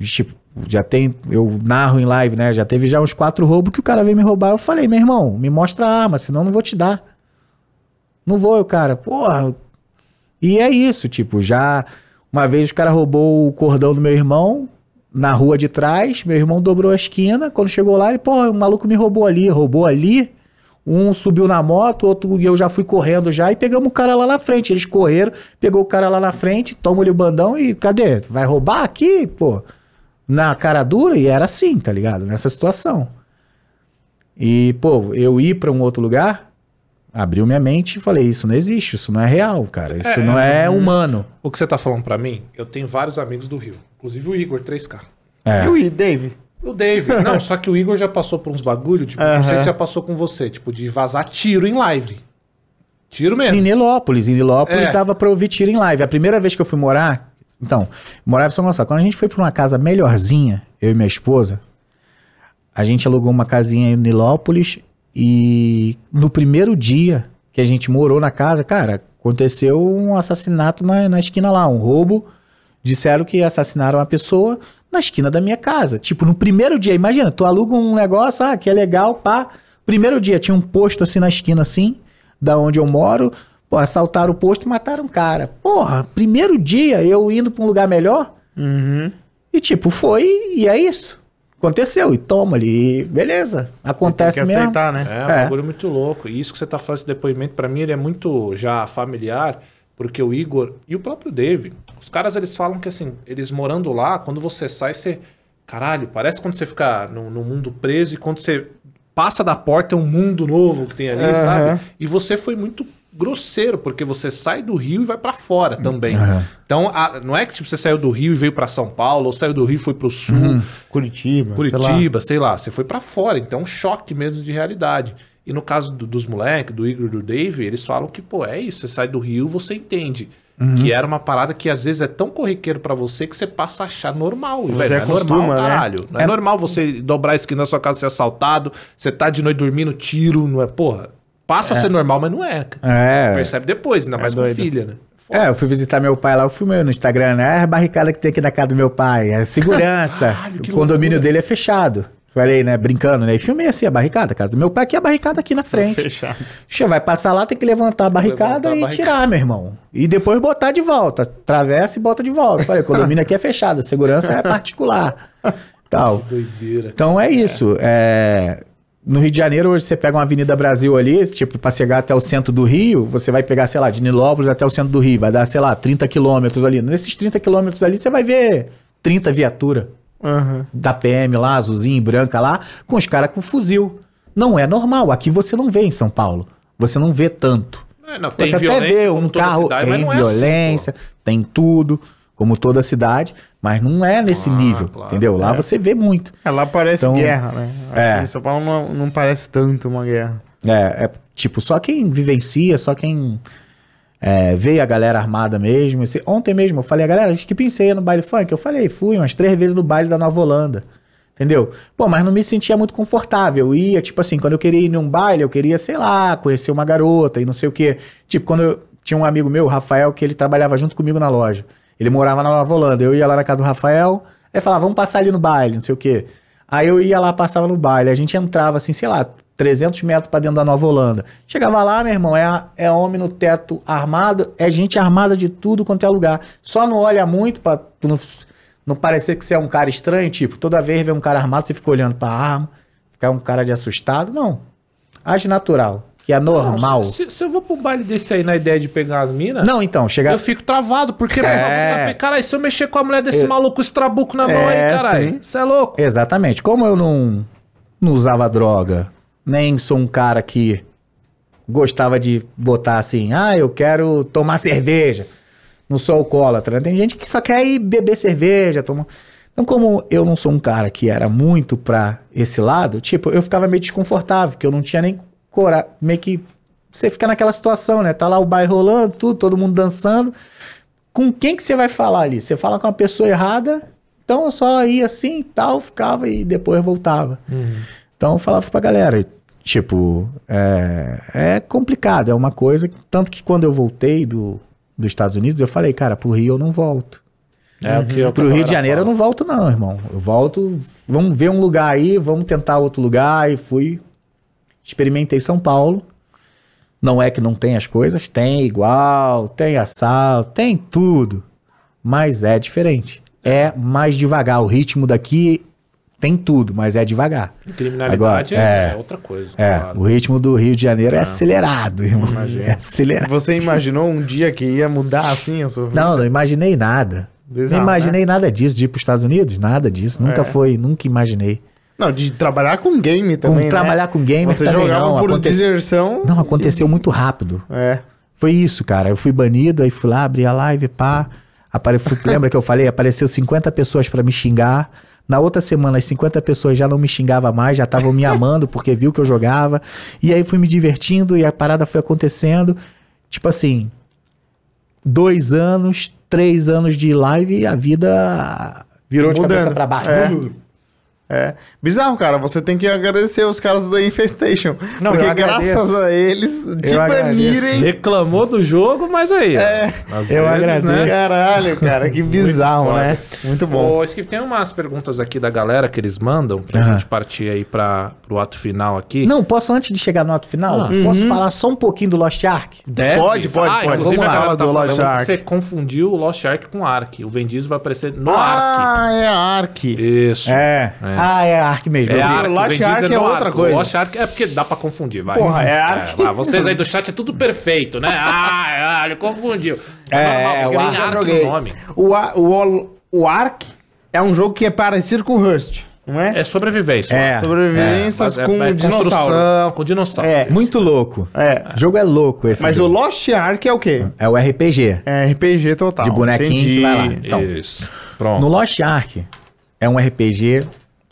Tipo, já tem, eu narro em live, né? Já teve já uns quatro roubos que o cara veio me roubar. Eu falei, meu irmão, me mostra a arma, senão eu não vou te dar. Não vou, cara, porra. E é isso, tipo, já uma vez o cara roubou o cordão do meu irmão na rua de trás, meu irmão dobrou a esquina, quando chegou lá, ele, pô, o maluco me roubou ali, roubou ali. Um subiu na moto, outro eu já fui correndo já e pegamos o cara lá na frente. Eles correram, pegou o cara lá na frente, toma-lhe o bandão e cadê? Vai roubar aqui, pô? Na cara dura e era assim, tá ligado? Nessa situação. E, pô, eu ir pra um outro lugar, abriu minha mente e falei, isso não existe, isso não é real, cara. Isso É, não é humano. O que você tá falando pra mim, eu tenho vários amigos do Rio. Inclusive o Igor, 3K. É. E o Dave? O Dave. Não, só que o Igor já passou por uns bagulho, tipo, não sei se já passou com você, tipo, de vazar tiro em live. Tiro mesmo. Em Nilópolis, em Nilópolis É. dava pra ouvir tiro em live. A primeira vez que eu fui morar, então, eu morava em São Gonçalo. Quando a gente foi pra uma casa melhorzinha, eu e minha esposa, a gente alugou uma casinha em Nilópolis e no primeiro dia que a gente morou na casa, cara, aconteceu um assassinato na, na esquina lá, um roubo. Disseram que assassinaram uma pessoa na esquina da minha casa. Tipo, no primeiro dia, imagina, tu aluga um negócio, ah, que é legal, pá. Primeiro dia, tinha um posto assim na esquina, assim, da onde eu moro. Pô, assaltaram o posto e mataram um cara. Porra, primeiro dia eu indo pra um lugar melhor. Uhum. E tipo, foi e é isso. Aconteceu, e toma ali, e beleza. Acontece Tem que mesmo. aceitar, né? É, um É. bagulho muito louco. E isso que você tá falando, esse depoimento, pra mim, ele é muito já familiar, porque o Igor e o próprio Dave, os caras, eles falam que, assim, eles morando lá, quando você sai, você... Caralho, parece quando você fica no, no mundo preso e quando você passa da porta é um mundo novo que tem ali, Aham. sabe? E você foi muito grosseiro, porque você sai do Rio e vai pra fora também. Aham. Então, a- não é que tipo, você saiu do Rio e veio pra São Paulo, ou saiu do Rio e foi pro Sul, Curitiba. sei lá. Curitiba, sei lá, você foi pra fora, então é um choque mesmo de realidade. E no caso do- dos moleques, do Igor e do Dave, eles falam que, pô, é isso, você sai do Rio, você entende. Que era uma parada que às vezes é tão corriqueiro pra você que você passa a achar normal. Você velho, é acostuma, normal, né? caralho. Não é, normal você dobrar a esquina da sua casa e ser assaltado, você tá de noite dormindo, tiro, não é, porra. Passa a ser normal, mas não é. É. Percebe depois, ainda mais com doido. filha, né? É, eu fui visitar meu pai lá, eu filmei no Instagram, né? A barricada que tem aqui na casa do meu pai, é segurança. Caralho, que o condomínio loucura. dele é fechado. Falei, né? Brincando, né? E filmei assim a barricada, a casa do meu pai, aqui é a barricada aqui na frente. Fechado. Você vai passar lá, tem que levantar a barricada Levantar a e barricada. tirar, meu irmão. E depois botar de volta. Atravessa e bota de volta. Falei, o condomínio aqui é fechado, a segurança é particular. Tal. Doideira. Então é isso. É, No Rio de Janeiro, hoje você pega uma Avenida Brasil ali, tipo, pra chegar até o centro do Rio, você vai pegar, sei lá, de Nilópolis até o centro do Rio, vai dar, sei lá, 30 quilômetros ali. Nesses 30 quilômetros ali, você vai ver 30 viaturas Aham. da PM lá, azulzinha e branca lá, com os caras com fuzil. Não é normal. Aqui você não vê em São Paulo. Você não vê tanto. É, não, tem Você até vê um carro, cidade, tem é assim, violência, tem tudo, como toda cidade, mas não é nesse Ah, nível, claro. entendeu? Lá É. você vê muito. É, lá parece Então, guerra, né? Aqui é. Em São Paulo não, não parece tanto uma guerra. É, é, tipo, só quem vivencia, só quem é, vê a galera armada mesmo. Esse- ontem mesmo eu falei, a galera, a gente que pensei no baile funk. Eu falei, fui umas três vezes no baile da Nova Holanda. Entendeu? Pô, mas não me sentia muito confortável. Eu ia, tipo assim, quando eu queria ir num baile, eu queria, sei lá, conhecer uma garota e não sei o quê. Tipo, quando eu tinha um amigo meu, o Rafael, que ele trabalhava junto comigo na loja. Ele morava na Nova Holanda. Eu ia lá na casa do Rafael, aí falava, vamos passar ali no baile, não sei o quê. Aí eu ia lá, passava no baile. A gente entrava assim, sei lá, 300 metros pra dentro da Nova Holanda. Chegava lá, meu irmão, é, é homem no teto armado, é gente armada de tudo quanto é lugar. Só não olha muito pra não, não parecer que você é um cara estranho, tipo, toda vez vê um cara armado, você fica olhando pra arma, ficar um cara de assustado. Não. Age natural, que é normal. Não, se, se- eu vou pra um baile desse aí na ideia de pegar as minas, Não, então, chegar. eu fico travado, porque, É. caralho, se eu mexer com a mulher desse Eu- maluco com esse trabuco na mão É, aí, caralho, você é louco. Exatamente. Como eu não, não usava droga, nem sou um cara que gostava de botar assim, ah, eu quero tomar cerveja. Não sou alcoólatra. Tem gente que só quer ir beber cerveja, tomar. Então, como eu não sou um cara que era muito pra esse lado, tipo, eu ficava meio desconfortável, porque eu não tinha nem coragem, meio que você fica naquela situação, né? Tá lá o bairro rolando, tudo, todo mundo dançando. Com quem que você vai falar ali? Você fala com a pessoa errada, então eu só ia assim e tal, ficava e depois voltava. Então eu falava pra galera, tipo, é, é complicado, é uma coisa. Tanto que quando eu voltei do, dos Estados Unidos, eu falei, cara, pro Rio eu não volto. É, o que Pro Rio de Janeiro eu fala. não volto, não, irmão. Eu volto, vamos ver um lugar aí, vamos tentar outro lugar. E fui, experimentei São Paulo. Não é que não tem as coisas, tem igual, tem assalto, tem tudo. Mas é diferente. É mais devagar. O ritmo daqui tem tudo, mas é devagar. Criminalidade Agora, é, é. outra coisa. É, claro. o ritmo do Rio de Janeiro é acelerado, irmão. É acelerado. Você imaginou um dia que ia mudar assim a sua vida? Não, não imaginei nada. Bizarro, não imaginei nada disso, de ir para os Estados Unidos, nada disso. Nunca É. foi, nunca imaginei. Não, de trabalhar com game Com também, né? trabalhar com gamer Você também jogava não. por Aconte- diversão. Não, aconteceu muito rápido. É. Foi isso, cara. Eu fui banido, aí fui lá, abri a live, pá. Apare... Lembra que eu falei? Apareceu 50 pessoas pra me xingar. Na outra semana, as 50 pessoas já não me xingavam mais, já estavam me amando porque viu que eu jogava. E aí fui me divertindo e a parada foi acontecendo. Tipo assim, dois anos, três anos de live e a vida virou de Mudando. cabeça pra baixo. É. É. Bizarro, cara. Você tem que agradecer os caras do Infestation. Não, porque agradeço. graças a eles te Eu agradeço. banirem. Reclamou do jogo, mas aí. É. Eu agradeço. Caralho, cara. Que bizarro, foda. né? Muito bom. Ô, Skip, tem umas perguntas aqui da galera que eles mandam, pra Aham. gente partir aí pra, pro ato final aqui. Não, posso, antes de chegar no ato final, Ah. posso falar só um pouquinho do Lost Ark? Deve? Pode, pode, Ah, pode. Inclusive, Vamos lá. tá Do Lost Ark. você confundiu o Lost Ark com Ark. O Vendizo vai aparecer no Ark. Ah, é Ark. Isso. É. Ah, é Ark mesmo. É. Ark, Lost o Ark é outra coisa. O Lost Ark é porque dá pra confundir, vai. Porra, é Ark. ah, vocês aí do chat é tudo perfeito, né? Ah, ah ele confundiu. É, normal, porque o Ark Ark no nome. O, o, o Ark é um jogo que é parecido com o Rust, não é? É sobrevivência. É. Sobrevivências Mas é- com é dinossauro. com dinossauro. É. Muito louco. É. O jogo é louco esse Mas o jogo. Lost Ark é o quê? É o RPG. É RPG total. De bonequinho Entendi. que vai lá. Então, Isso. Pronto. No Lost Ark é um RPG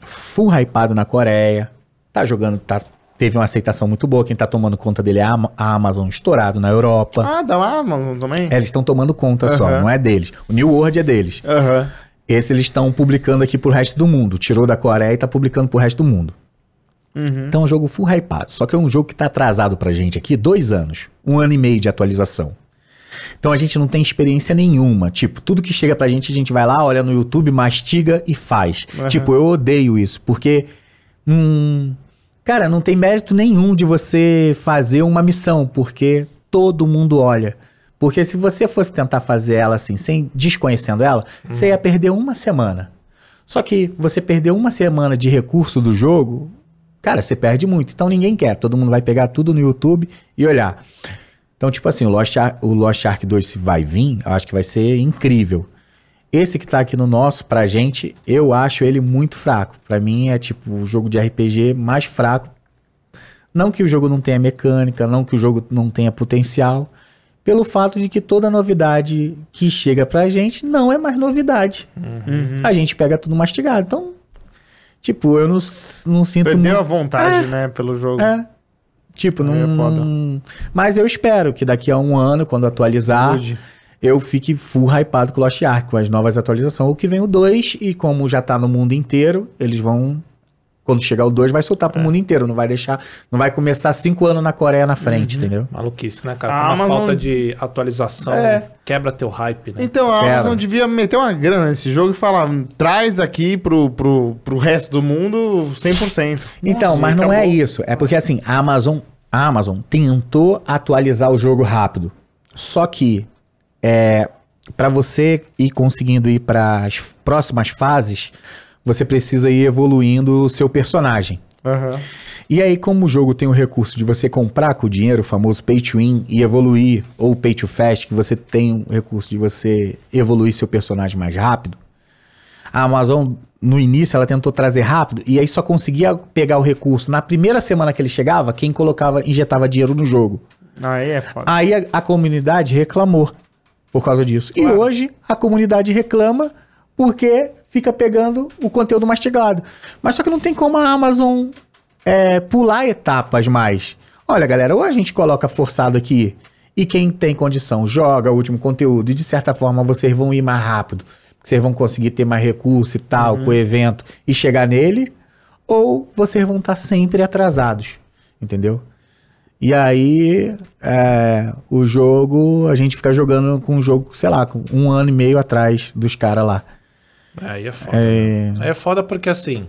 full hypado na Coreia. Tá jogando, tá, teve uma aceitação muito boa. Quem tá tomando conta dele é a, Ama- a Amazon estourado na Europa. Ah, da Amazon também? É, Eles estão tomando conta só, Aham. não é deles. O New World é deles. Aham. Esse eles estão publicando aqui pro resto do mundo. Tirou da Coreia e tá publicando pro resto do mundo. Então é um jogo full hypado. Só que é um jogo que tá atrasado pra gente aqui dois anos. Um ano e meio de atualização. Então a gente não tem experiência nenhuma. Tipo, tudo que chega pra gente, a gente vai lá, olha no YouTube, mastiga e faz. Aham. Tipo, eu odeio isso, porque. Hum, cara, não tem mérito nenhum de você fazer uma missão, porque todo mundo olha. Porque se você fosse tentar fazer ela assim, sem desconhecendo ela, você ia perder uma semana. Só que você perdeu uma semana de recurso do jogo, cara, você perde muito. Então ninguém quer. Todo mundo vai pegar tudo no YouTube e olhar. Então, tipo assim, o Lost, Ar- o Lost Ark 2 se vai vir, eu acho que vai ser incrível. Esse que tá aqui no nosso, pra gente, eu acho ele muito fraco. Pra mim é tipo o jogo de RPG mais fraco. Não que o jogo não tenha mecânica, não que o jogo não tenha potencial, pelo fato de que toda novidade que chega pra gente não é mais novidade. Uhum. A gente pega tudo mastigado. Então, tipo, eu não, não sinto Perdeu a muito. vontade, né, pelo jogo. É. Tipo, não. Aí é. Mas eu espero que daqui a um ano, quando atualizar, eu fique full hypado com o Lost Ark, com as novas atualizações. O que vem o 2, e como já tá no mundo inteiro, eles vão. Quando chegar o 2, vai soltar É. pro mundo inteiro. Não vai deixar. Não vai começar cinco anos na Coreia na frente, entendeu? Maluquice, né, cara? A Com uma Amazon- falta de atualização, É. quebra teu hype, né? Então a. Amazon devia meter uma grana nesse jogo e falar, traz aqui pro, pro, pro resto do mundo 100%. Então, Nossa, mas não acabou. é isso. É porque assim, a Amazon, a Amazon tentou atualizar o jogo rápido. Só que é para você ir conseguindo ir para as próximas fases, você precisa ir evoluindo o seu personagem. Aham. E aí, como o jogo tem o recurso de você comprar com o dinheiro, o famoso pay to win, e evoluir, ou pay to fast, que você tem o recurso de você evoluir seu personagem mais rápido, a Amazon, no início, ela tentou trazer rápido, e aí só conseguia pegar o recurso na primeira semana que ele chegava, quem colocava, injetava dinheiro no jogo. Aí é foda. Aí a, a comunidade reclamou por causa disso. E Claro. hoje a comunidade reclama porque fica pegando o conteúdo mastigado. Mas só que não tem como a Amazon é, pular etapas mais. Olha, galera, ou a gente coloca forçado aqui e quem tem condição joga o último conteúdo e de certa forma vocês vão ir mais rápido, vocês vão conseguir ter mais recurso e tal com o evento e chegar nele, ou vocês vão estar sempre atrasados, entendeu? E aí, é, o jogo, a gente fica jogando com um jogo, sei lá, um ano e meio atrás dos caras lá. Aí é foda. É, Aí é foda porque assim,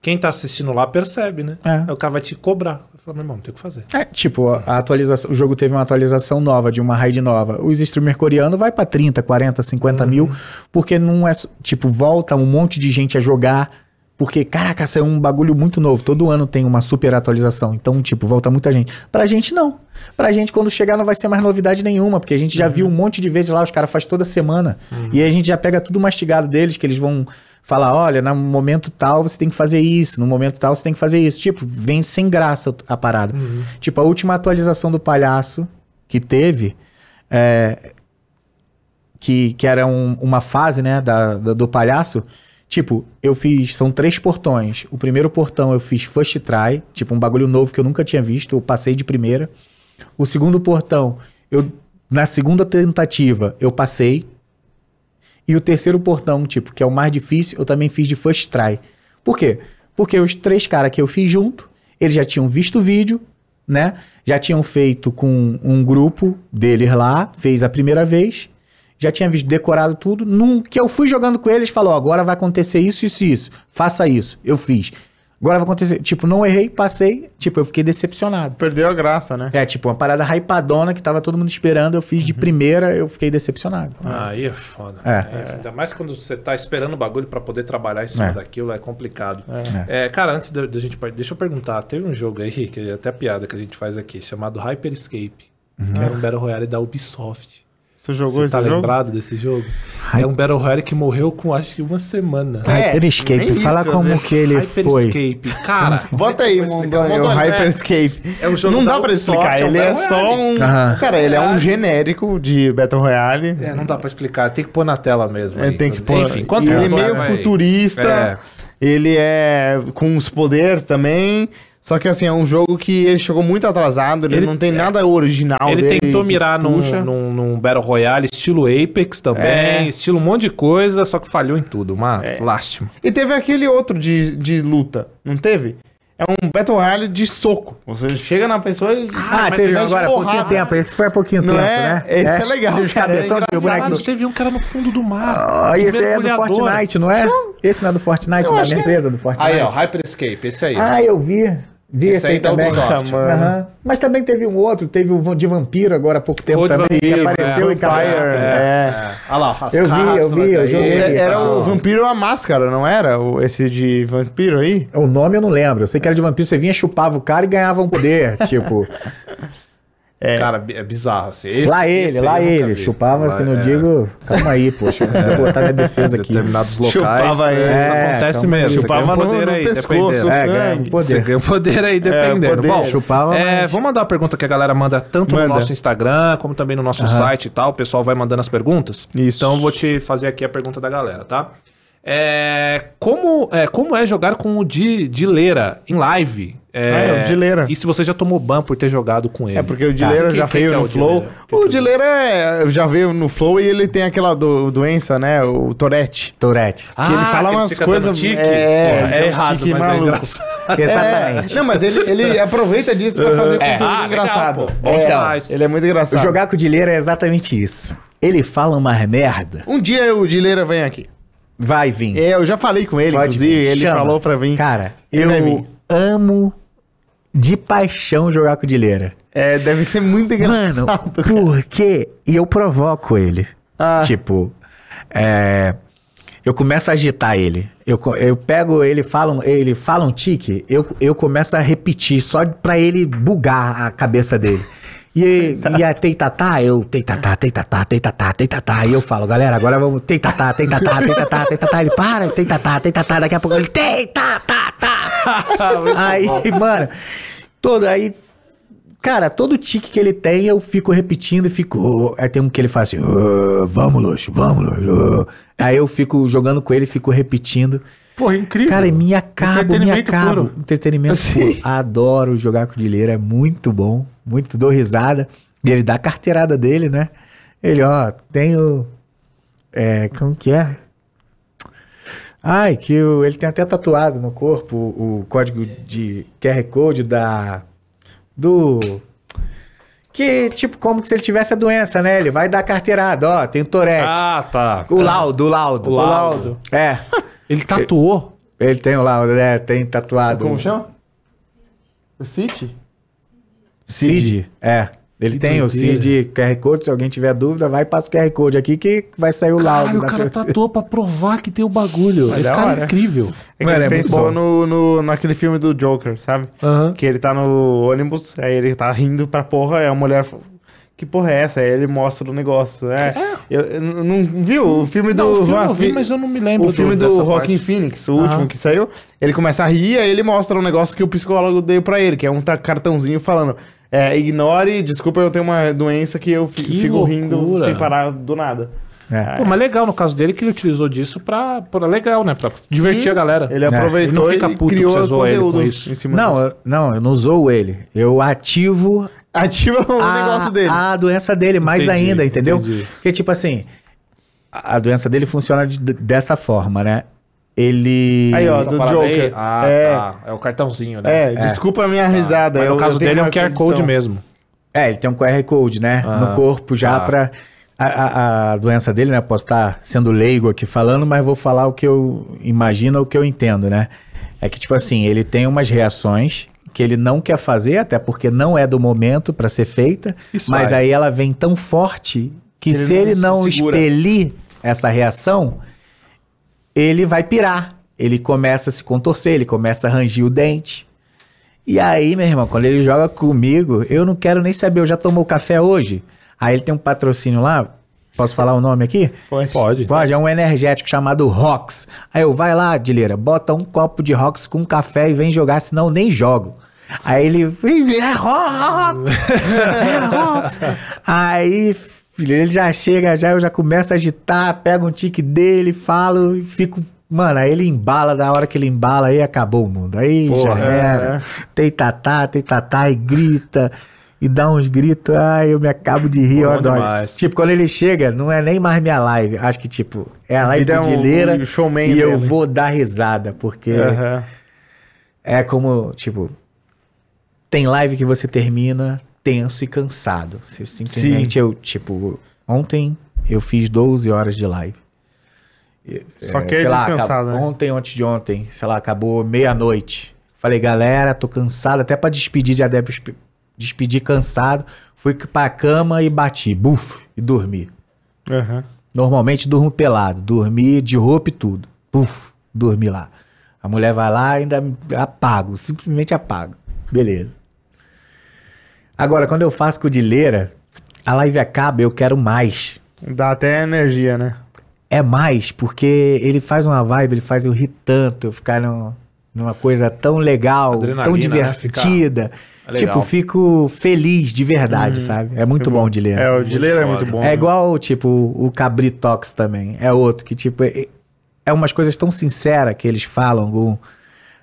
quem tá assistindo lá percebe, né? É. Aí o cara vai te cobrar. Eu falo, meu irmão, tem o que fazer. É, tipo, a atualização, o jogo teve uma atualização nova, de uma raid nova. Os streamers coreanos vai pra 30, 40, 50 mil, porque não é, tipo, volta um monte de gente a jogar, porque, caraca, saiu um bagulho muito novo. Todo ano tem uma super atualização, então, tipo, volta muita gente. Pra gente, não. Pra gente, quando chegar, não vai ser mais novidade nenhuma, porque a gente já viu um monte de vezes lá, os caras fazem toda semana, e aí a gente já pega tudo mastigado deles, que eles vão falar, olha, no momento tal você tem que fazer isso, no momento tal você tem que fazer isso. Tipo, vem sem graça a parada. Tipo, a última atualização do palhaço que teve, é, que, que era um- uma fase, né, da, da- do palhaço, tipo, eu fiz, são três portões. O primeiro portão eu fiz first try, tipo, um bagulho novo que eu nunca tinha visto, eu passei de primeira. O segundo portão, eu, na segunda tentativa, eu passei. E o terceiro portão, tipo, que é o mais difícil, eu também fiz de first try. Por quê? Porque os três caras que eu fiz junto, eles já tinham visto o vídeo, né? Já tinham feito com um grupo deles lá, fez a primeira vez, já tinha visto decorado tudo. Num que eu fui jogando com eles, falou: agora vai acontecer isso, isso e isso. Faça isso. Eu fiz. Agora vai acontecer. Tipo, não errei, passei. Tipo, eu fiquei decepcionado. Perdeu a graça, né? É, tipo, uma parada hypadona que tava todo mundo esperando, eu fiz de primeira, eu fiquei decepcionado. Aí é foda. É. É, ainda mais quando você tá esperando o bagulho pra poder trabalhar em cima É. daquilo, é complicado. É, cara, antes da, da gente. Deixa eu perguntar. Teve um jogo aí, que é até piada que a gente faz aqui, chamado Hyper Escape. Que era um Battle Royale da Ubisoft. Você jogou Você esse tá jogo? lembrado desse jogo? É um Battle Royale que morreu com acho que uma semana. É, Hyper Escape, nem fala isso, como vezes. que ele Hyper foi. Escape. Cara, Bota aí, é? Mondoni, o Mondoni, é- Hyperscape. é o jogo Não dá pra explicar, é um ele é Battle só um... Aham. Cara, ele é um genérico de Battle Royale. É, não dá pra explicar. Tem que pôr na tela mesmo. É, aí. tem que pôr. Enfim, e quanto ele é meio futurista. É. Ele é com os poderes também. Só que assim, é um jogo que ele chegou muito atrasado. Ele, Ele- não tem nada original Ele dele tentou mirar num, num, num Battle Royale estilo Apex também, É. estilo um monte de coisa, só que falhou em tudo. Uma lástima. E teve aquele outro de, de luta, não teve? É um Battle Royale de soco. Você chega na pessoa e. Ah, mas teve agora há pouquinho tempo. Esse foi há pouquinho Não tempo, é? né? Esse é legal, Os cara, é cabeção de engraçado. bonequinho. Teve um cara no fundo do mar. Ah, esse aí é do. Fortnite, não é? Esse não é do Fortnite, da acho que é. empresa do Fortnite. Aí, ó, Hyper Escape, esse aí. Ah, eu vi. Vi Esse esse, aí da também. Ubisoft. Aham. Mas também teve um outro, teve o de vampiro agora há pouco tempo Foi também, que vampiro, apareceu é. em. Vampire, é. Olha lá, as Eu vi, eu vi, eu daí. joguei. É, Era o Vampiro a Máscara, não era? O, esse de Vampiro aí? O nome eu não lembro. Eu sei que era de vampiro, você vinha, chupava o cara e ganhava um poder. tipo, Cara, é bizarro. Assim. Esse- lá ele, lá ele. vi. Chupava, Lá, que eu não é. digo. Calma aí, poxa. Vou botar minha defesa aqui. determinados locais. Chupava ele. Isso É, acontece calma mesmo. Chupava no- poder no aí, pescoço, dependendo. É, ganha sangue. poder. Você ganha poder aí, dependendo. poder. Bom, Chupava, é, mas- vamos mandar uma pergunta que a galera manda tanto Manda. no nosso Instagram, como também no nosso site e tal. O pessoal vai mandando as perguntas. Isso. Então eu vou te fazer aqui a pergunta da galera, tá? É, como, é, como é jogar com o Di, Dileira em live? É, Ah, é, o Dileira. E se você já tomou ban por ter jogado com ele? É porque o Dileira Quem- já quem veio que é no o Flow. Dileira? O é Dileira é- já veio no Flow e ele tem aquela do- doença, né? O Tourette. Tourette. que ele fala Ah, que umas coisas- é, é uns errado, tique mas é maluco. engraçado. Exatamente. É, não, mas ele, ele aproveita disso pra fazer conteúdo Ah, legal, engraçado. pô. É, demais. Ele é muito engraçado. Jogar com o Dileira é exatamente isso. Ele fala umas merda. Um dia o Dileira vem aqui. Vai vir. É, Eu já falei com ele, Pode inclusive, vir. ele Chama. falou pra vir. Cara, eu amo de paixão jogar com o Dileira. É, deve ser muito engraçado. Mano, por quê? E eu provoco ele. Ah. Tipo, é, eu começo a agitar ele. Eu, eu pego ele, fala, ele fala um tique, eu, eu começo a repetir só pra ele bugar a cabeça dele. E, e a teitatá, eu teitatá, teitatá, teitatá, teitatá. E eu falo, galera, agora vamos teitatá, teitatá, teitatá, teitatá. Ele para, teitatá, teitatá. Daqui a pouco ele teitatá, Aí, mano, todo aí Cara, todo tique que ele tem, eu fico repetindo e fico. "Ô". Aí tem um que ele faz assim: "Ô, vamos, Luxo, vamos, Luxo. ô". Aí eu fico jogando com ele, fico repetindo. Porra, incrível. Cara, me acabo, me acabo. puro. Entretenimento puro. Adoro jogar com o Dileira, é muito bom. Muito dou risada. E ele dá a carteirada dele, né? Ele, ó, tenho. É, como que é? Ai, que o- ele tem até tatuado no corpo o, o código de QR Code da. Do. Que, tipo, como que se ele tivesse a doença, né? Ele vai dar carteirada, ó, tem o Tourette. Ah, tá. o laudo, o laudo. O laudo. É, Ele tatuou. ele tem o laudo, né? Tem tatuado. Como chama? O City? CID. É. Ele Que tem o doideira. CID QR Code. Se alguém tiver dúvida, vai e passa o QR Code aqui que vai sair o laudo. Caralho, o cara pessoa. tatuou pra provar que tem o bagulho. Mas Esse cara é hora. incrível. É que Mano, ele é bom. no, no, naquele filme do Joker, sabe? Aham. Que ele tá no ônibus, aí ele tá rindo pra porra, aí a mulher que porra é essa? Aí ele mostra o negócio, né? Eu, eu não viu o filme do... Não, o filme eu vi, mas eu não me lembro O filme do Rockin'. Phoenix, o Aham. último que saiu, ele começa a rir, aí ele mostra um negócio que o psicólogo deu pra ele, que é um cartãozinho falando, é, ignore, desculpa, eu tenho uma doença que eu fi- Que fico rindo loucura. sem parar do nada. É. Pô, mas legal no caso dele que ele utilizou disso pra. pra legal, né? Pra divertir Sim, a galera. Ele É. aproveitou Ele não fica e puto que criou você ele conteúdo com isso. em cima Não, disso. eu, não, eu não usou ele. Eu ativo Ativa o a, negócio dele. a doença dele mais Entendi, ainda, entendeu? entendi. Porque, tipo assim, a doença dele funciona de- dessa forma, né? Ele. Aí, ó, Essa do Joker. aí? Ah, É. tá. É o cartãozinho, né? É, desculpa a minha risada. Mas no eu- caso eu dele é um QR Code mesmo. É, ele tem um QR Code, né? Ah, no corpo já tá. pra. A, a- a doença dele, né? Posso estar sendo leigo aqui falando, mas vou falar o que eu imagino, o que eu entendo, né? É que, tipo assim, ele tem umas reações que ele não quer fazer, até porque não é do momento pra ser feita, mas aí ela vem tão forte que Ele se não ele se não segura. expelir essa reação, ele vai pirar. Ele começa a se contorcer, ele começa a rangir o dente. E aí, meu irmão, quando ele joga comigo, eu não quero nem saber, eu já tomou café hoje? Aí ele tem um patrocínio lá, posso falar o nome aqui? Pode. Pode. Pode, é um energético chamado Rox. Aí eu, vai lá, Dileira, bota um copo de Rox com café e vem jogar, senão eu nem jogo. Aí ele, "Ih, é Rox! É! Aí, filho, ele já chega, já eu já começo a agitar, pego um tique dele, falo e fico... Mano, aí ele embala, da hora que ele embala, aí acabou o mundo. Aí já Porra, era. é. Tem tatá, tem tatá, e grita, e dá uns gritos, ai, eu me acabo de rir, eu Bom adoro. demais. Tipo, quando ele chega, não é nem mais minha live. Acho que, tipo, é a live do um- Dileira um showman e eu vou dar risada, porque Aham. é como, tipo, tem live que você termina tenso e cansado. Você simplesmente, eu, tipo, ontem eu fiz 12 horas de live. Só É, quer sei lá, acabou- né? Ontem, antes de ontem, sei lá, acabou meia-noite. Falei, galera, tô cansado, até pra despedir de adeptos, despedir cansado. Fui pra cama e bati, buf, e dormi. Aham. Normalmente durmo pelado, dormi de roupa e tudo. Puf, dormi lá. A mulher vai lá e ainda apago, simplesmente apago. Beleza. Agora, quando eu faço com o Dileira, a live acaba, eu quero mais. Dá até energia, né? É mais, porque ele faz uma vibe, ele faz eu rir tanto, eu ficar num- numa coisa tão legal, Adrenalina, tão né? divertida. É legal. tipo, fico feliz de verdade, sabe? É muito bom o Dileira. É, o Dileira é foda. muito bom. É igual, tipo, o Cabritox também. É outro que, tipo, é, é umas coisas tão sinceras que eles falam. o-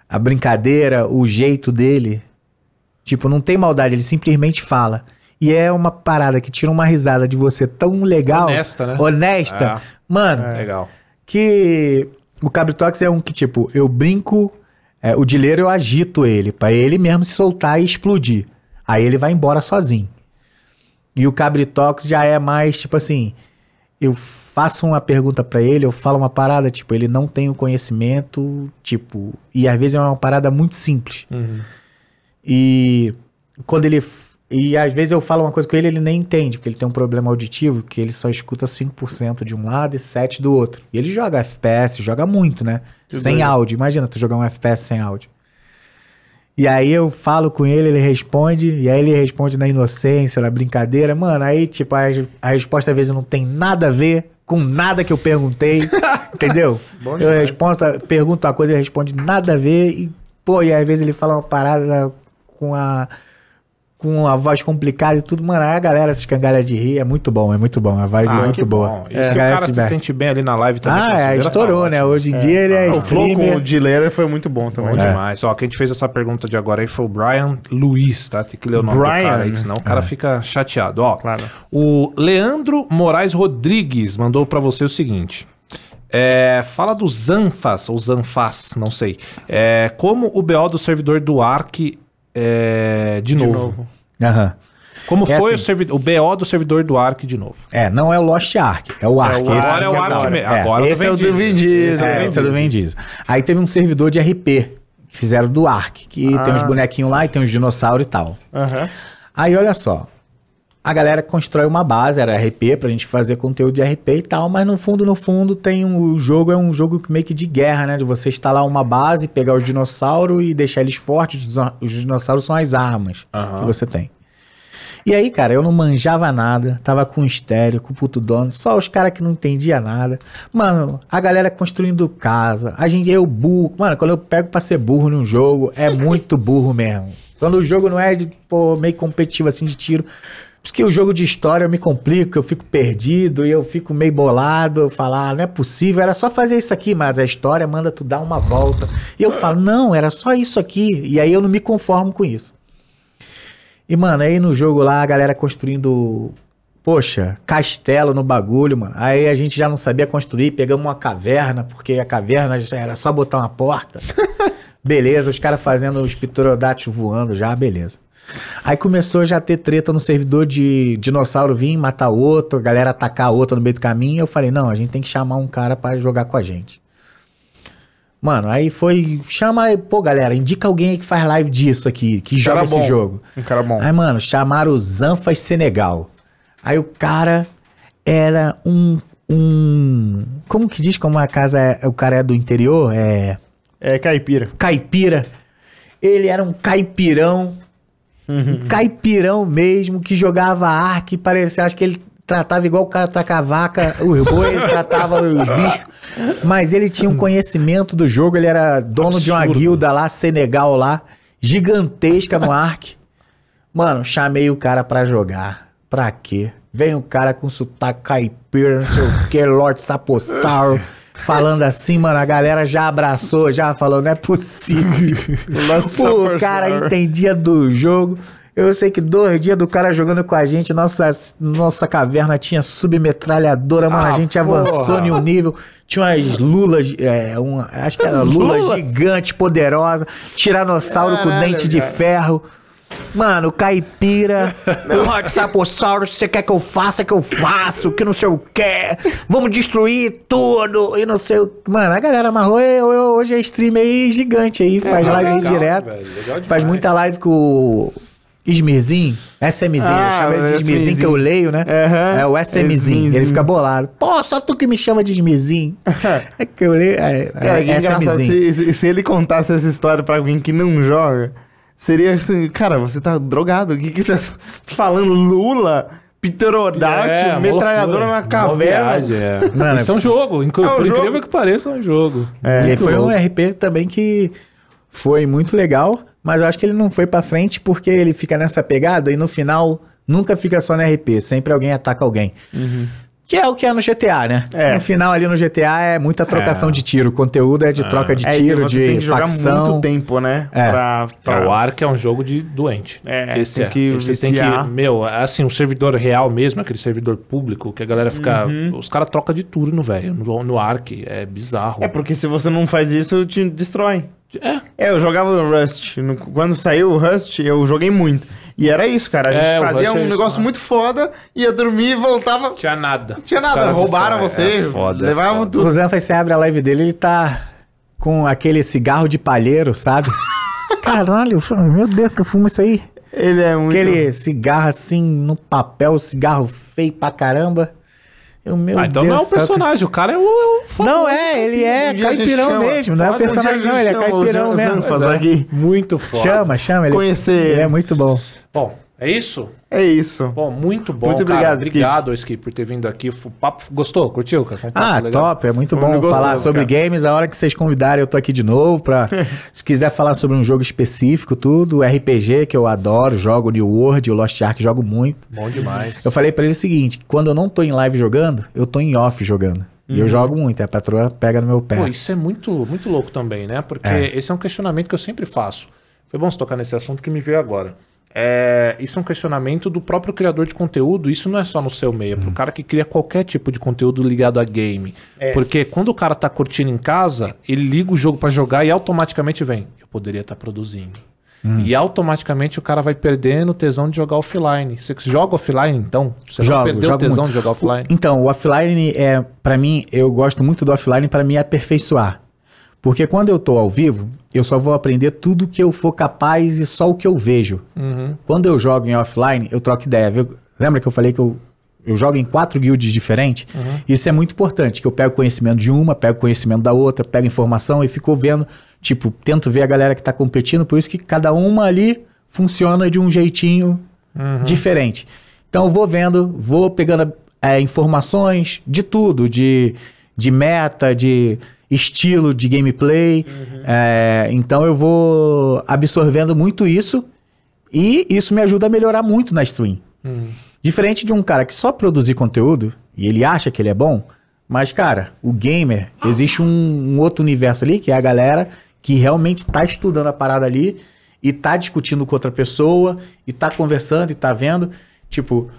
a brincadeira, o jeito dele. Tipo, não tem maldade, ele simplesmente fala. E é uma parada que tira uma risada de você tão legal. Honesta, né? Honesta. Mano, Legal. que o Cabritox é um que, tipo, eu brinco, é, o dileiro eu agito ele, pra ele mesmo se soltar e explodir. Aí ele vai embora sozinho. E o Cabritox já é mais, tipo assim, eu faço uma pergunta pra ele, eu falo uma parada, tipo, ele não tem o conhecimento, tipo, e às vezes é uma parada muito simples. E quando ele. E às vezes eu falo uma coisa com ele, ele nem entende, porque ele tem um problema auditivo, que ele só escuta 5% de um lado e 7% do outro. E ele joga FPS, joga muito, né? Que sem doido. áudio. Imagina tu jogar um FPS sem áudio. E aí eu falo com ele, ele responde, e aí ele responde na inocência, na brincadeira. Mano, aí, tipo, a, a resposta às vezes não tem nada a ver com nada que eu perguntei, entendeu? Bom eu demais. respondo, pergunto uma coisa, ele responde nada a ver, e, pô, e às vezes ele fala uma parada com a com a voz complicada e tudo, mano, aí a galera se escangalha de rir, é muito bom, é muito bom, a vibe é Ah, muito que boa. bom. E É, se o cara se, diverte. sente bem ali na live também. Ah, é, tá estourou, né? ótimo. Hoje em dia ele é o flow com streamer. o Dileira foi muito bom Bom também. demais. Ó, quem te fez essa pergunta de agora aí foi o Brian Luiz, tá? Tem que ler o nome do Brian. cara aí, senão o cara fica chateado. Ó, Claro. o Leandro Moraes Rodrigues mandou pra você o seguinte. É, fala do Zanfas, ou Zanfas, não sei. É, como o BO do servidor do Ark é, de, De novo. novo. Aham. Como É foi assim. o, o BO do servidor do Ark de novo? É, não é o Lost Ark, é o Ark. o esse Agora é o que Ark mesmo. É. Agora Esse é o do Vin Diesel. É, esse é do Vin Diesel. Aí teve um servidor de RP, que fizeram do Ark, que tem Ah. uns bonequinhos lá e tem uns dinossauros e tal. Aham. Aí olha só, a galera constrói uma base, era RP, pra gente fazer conteúdo de RP e tal, mas no fundo, no fundo, tem um, o jogo é um jogo meio que de guerra, né? De você instalar uma base, pegar os dinossauros e deixar eles fortes. Os, os dinossauros são as armas Aham. que você tem. E aí, cara, eu não manjava nada, tava com estéreo, com puto dono, só os caras que não entendia nada. Mano, a galera construindo casa, a gente, eu burro. Mano, quando eu pego pra ser burro num jogo, é muito burro mesmo. Quando o jogo não é de, pô, meio competitivo assim de tiro. Porque o jogo de história eu me complico, eu fico perdido e eu fico meio bolado. Eu falo, ah, não é possível, era só fazer isso aqui, mas a história manda tu dar uma volta. E eu falo, não, era só isso aqui. E aí eu não me conformo com isso. E, mano, aí no jogo lá, a galera construindo, poxa, castelo no bagulho, mano. Aí a gente já não sabia construir, pegamos uma caverna, porque a caverna já era só botar uma porta. beleza, os caras fazendo os pterodátios voando já, beleza. Aí começou já a ter treta no servidor de dinossauro vir matar outro, a galera atacar outro no meio do caminho. Eu falei, não, a gente tem que chamar um cara pra jogar com a gente. Mano, aí foi. Chama pô, galera, indica alguém aí que faz live disso aqui, que joga cara esse bom. jogo. Um cara bom. Aí, mano, chamaram o Zanfas Senegal. Aí o cara era um. um como que diz como a casa é, o cara é do interior? É. É caipira. Caipira. Ele era um caipirão. Um caipirão mesmo, que jogava arco e parecia, acho que ele tratava igual o cara traca a vaca, o boi, ele tratava os bichos. Mas ele tinha um conhecimento do jogo, ele era dono de uma Absurdo. guilda lá, Senegal lá, gigantesca no Ark. Mano, chamei o cara pra jogar. Pra quê? Vem um cara com sotaque caipira, não sei o que, Lord Sapossauro, falando assim, mano, a galera já abraçou, já falou, não é possível. Pô, o cara entendia do jogo. Eu sei que dois dias do cara jogando com a gente, nossa, nossa caverna tinha submetralhadora, mano. Ah, a gente avançou porra. em um nível. Tinha umas lulas, é, uma, acho que era lula Lula? gigante, poderosa. Tiranossauro com Caralho, dente de ferro. Mano, caipira. Lorde Sapossauro, se você quer que eu faça, que eu faço, que não sei o que. Vamos destruir tudo e não sei o Mano, a galera amarrou. Eu, eu- hoje é stream aí gigante aí, faz live aí legal, direto. velho, faz muita live com o Ismirzinho, SMzinho. Ah, eu chamo ele de Ismirzinho que eu leio, né? Aham, É o SMzinho. Ele fica bolado. Pô, só tu que me chama de Ismirzinho. é que eu leio. É, é, que engraçado, SMzinho. se, se- se ele contasse essa história pra alguém que não joga, seria assim, cara, você tá drogado, o que que você tá falando? Lula, pterodáctilo, É, uma metralhadora na caverna. Viagem, é. Mano, Isso é um jogo. inclu- É um por jogo. incrível que pareça, é um jogo. É, e foi um. RP também que foi muito legal, mas eu acho que ele não foi pra frente porque ele fica nessa pegada e no final nunca fica só no RP, sempre alguém ataca alguém. Que é o que é no GTA, né? É. No final ali no GTA é muita trocação É. de tiro, o conteúdo é de troca de É, tiro, você tem de que jogar facção. muito tempo, né? É. Pra, pra... Pra... O Ark é um jogo de doente. É, Esse tem é. que Você tem que, meu, assim, um servidor real mesmo, aquele servidor público, que a galera fica. Uhum. Os caras trocam de turno, velho. No, no Ark. É bizarro. É, porque se você não faz isso, te destrói. É. É, eu jogava no Rust. No- quando saiu o Rust, eu joguei muito. E era isso, cara. A gente É, o fazia é um isso, negócio né? muito foda, ia dormir e voltava. Tinha nada. Tinha nada, roubaram você, É foda, é levavam foda. tudo. O Zanfa, você abre a live dele, ele tá com aquele cigarro de palheiro, sabe? Caralho, meu Deus, tu fuma isso aí? Ele é muito. Aquele cigarro assim no papel, cigarro feio pra caramba. Eu, meu Ah, então Deus não é um personagem, o cara é o. É o Não é, ele é Um caipirão chama. mesmo, não é um personagem não, ele é caipirão mesmo. É aqui. Muito foda. Chama, chama, ele, Conhecer ele ele. é muito bom. Bom, É isso? É isso. Bom, muito bom. Muito cara. obrigado, Skip. Obrigado, Skip, por ter vindo aqui. O papo gostou? Curtiu? cara? Foi um Ah, legal? top, é muito bom muito falar gostoso, sobre cara. games. A hora que vocês convidarem, eu tô aqui de novo pra. se quiser falar sobre um jogo específico, tudo, RPG, que eu adoro, jogo New World, o Lost Ark, jogo muito. Bom demais. Eu falei pra ele o seguinte: quando eu não tô em live jogando, eu tô em off jogando. E eu jogo muito, a patroa pega no meu pé. Pô, isso é muito, muito louco também, né? Porque É. esse é um questionamento que eu sempre faço. Foi bom você tocar nesse assunto que me veio agora. É, isso é um questionamento do próprio criador de conteúdo. Isso não é só no seu meio, é pro cara que cria qualquer tipo de conteúdo ligado a game. Porque quando o cara tá curtindo em casa, ele liga o jogo pra jogar e automaticamente vem. Eu poderia estar produzindo. E automaticamente o cara vai perdendo o tesão de jogar offline. Você joga offline, então? Você não Jogo, perdeu o tesão muito. de jogar offline? Então, o offline é, para mim, eu gosto muito do offline para me aperfeiçoar. Porque quando eu tô ao vivo, eu só vou aprender tudo que eu for capaz e só o que eu vejo. Uhum. Quando eu jogo em offline, eu troco ideia. viu? Lembra que eu falei que eu, eu jogo em quatro guilds diferentes? Uhum. Isso é muito importante, que eu pego conhecimento de uma, pego conhecimento da outra, pego informação e fico vendo, tipo, tento ver a galera que tá competindo, por isso que cada uma ali funciona de um jeitinho diferente. Então eu vou vendo, vou pegando é, informações de tudo, de, de meta, de estilo de gameplay. É, então eu vou absorvendo muito isso e isso me ajuda a melhorar muito na stream. Diferente de um cara que só produzir conteúdo e ele acha que ele é bom, mas, cara, o gamer, existe um, um outro universo ali, que é a galera que realmente tá estudando a parada ali e tá discutindo com outra pessoa e tá conversando e tá vendo. Tipo,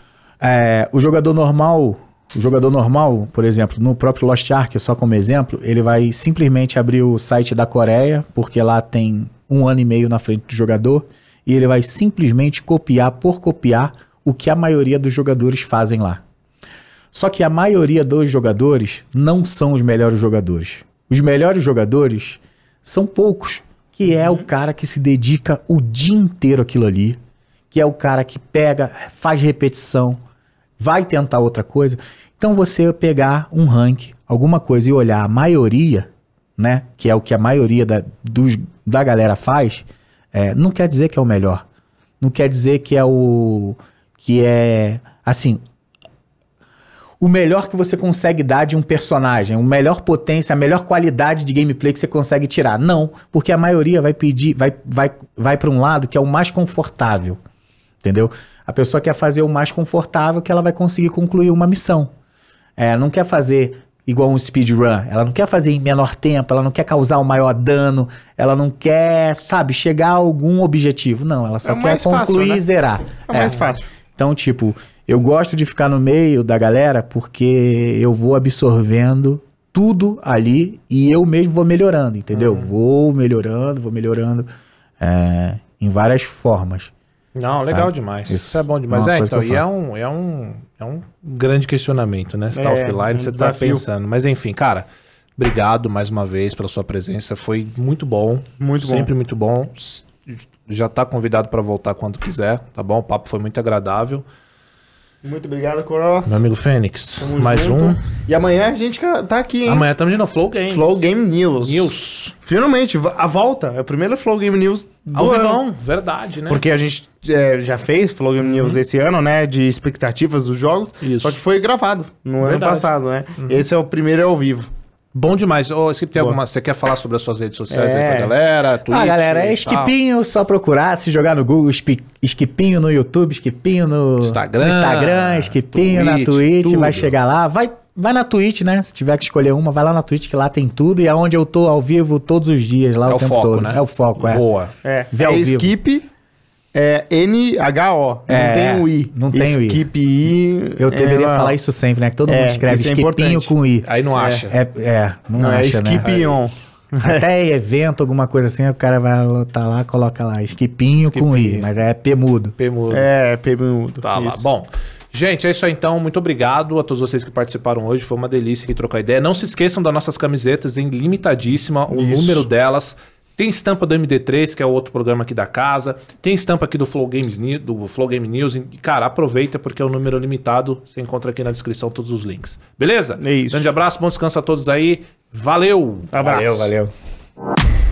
é, o jogador normal, o jogador normal, por exemplo, no próprio Lost Ark, só como exemplo, ele vai simplesmente abrir o site da Coreia, porque lá tem um ano e meio na frente do jogador, e ele vai simplesmente copiar por copiar o que a maioria dos jogadores fazem lá. Só que a maioria dos jogadores não são os melhores jogadores. Os melhores jogadores são poucos, que é o cara que se dedica o dia inteiro aquilo ali, que é o cara que pega, faz repetição, vai tentar outra coisa. Então você pegar um rank, alguma coisa e olhar a maioria, né, que é o que a maioria da, dos, da galera faz, é, não quer dizer que é o melhor. Não quer dizer que é o que é assim, o melhor que você consegue dar de um personagem, o melhor potência, a melhor qualidade de gameplay que você consegue tirar. Não, porque a maioria vai pedir, vai, vai, vai para um lado que é o mais confortável, entendeu? A pessoa quer fazer o mais confortável que ela vai conseguir concluir uma missão. É, não quer fazer igual um speedrun, ela não quer fazer em menor tempo, ela não quer causar o maior dano, ela não quer, sabe, chegar a algum objetivo. Não, ela só É quer mais fácil, concluir né? e zerar. É mais fácil. Então, tipo, eu gosto de ficar no meio da galera porque eu vou absorvendo tudo ali e eu mesmo vou melhorando, entendeu? Uhum. Vou melhorando, vou melhorando é, em várias formas. Não, legal Sabe? demais. Isso Isso, é bom é demais. É, coisa então, e é um, é, um, é um grande questionamento, né? Você tá É, offline, um você tá desafio. pensando. Mas enfim, cara, obrigado mais uma vez pela sua presença. Foi muito bom. Muito bom. Sempre muito bom. Já tá convidado para voltar quando quiser, tá bom? O papo foi muito agradável. Muito obrigado, Cross. Meu amigo Fênix, Tamo mais junto. um. E amanhã a gente tá aqui, hein? Amanhã estamos novo, Flow Games. Flow Game News. News. Finalmente, a volta. É o primeiro Flow Game News do Ao ano. vivão, verdade, né? Porque a gente é, já fez Flow Game News esse ano, né? De expectativas dos jogos. Isso. Só que foi gravado no ano Verdade. passado, né? Esse é o primeiro ao vivo. Bom demais. Ô, Skip, tem Boa. alguma... Você quer falar sobre as suas redes sociais aí É. pra galera? Twitch, ah, galera, é? Skipinho, só procurar, se jogar no Google, Skipinho no YouTube, Skipinho no Instagram, no Instagram Skipinho na Twitch, Twitch, vai tudo. chegar lá, vai Vai na Twitch, né? Se tiver que escolher uma, vai lá na Twitch que lá tem tudo e é onde eu tô ao vivo todos os dias, lá É o, o tempo foco, todo. né? É o foco, é. Boa. É, Vê é ao vivo. Skip, é N-H-O. Não É, tem o I. não tem o I. Skip I. Eu deveria é, falar isso sempre, né? Que todo É, mundo escreve isso é Skipinho importante. com I. Aí não acha. É, é, não, Não, é acha, né? Skip On. Até evento, alguma coisa assim, o cara vai tá lá, coloca lá, Skipinho com I, mas é P mudo. P mudo. É, Pemudo. Tá lá. Bom, gente, é isso aí então. Muito obrigado a todos vocês que participaram hoje. Foi uma delícia aqui trocar ideia. Não se esqueçam das nossas camisetas em limitadíssima, o Isso. número delas. Tem estampa do MD3, que é o outro programa aqui da casa. Tem estampa aqui do Flow Games do Flow Game News. E, cara, aproveita porque é um número limitado. Você encontra aqui na descrição todos os links. Beleza? É isso. Grande abraço, bom descanso a todos aí. Valeu! Abraço. Valeu, valeu.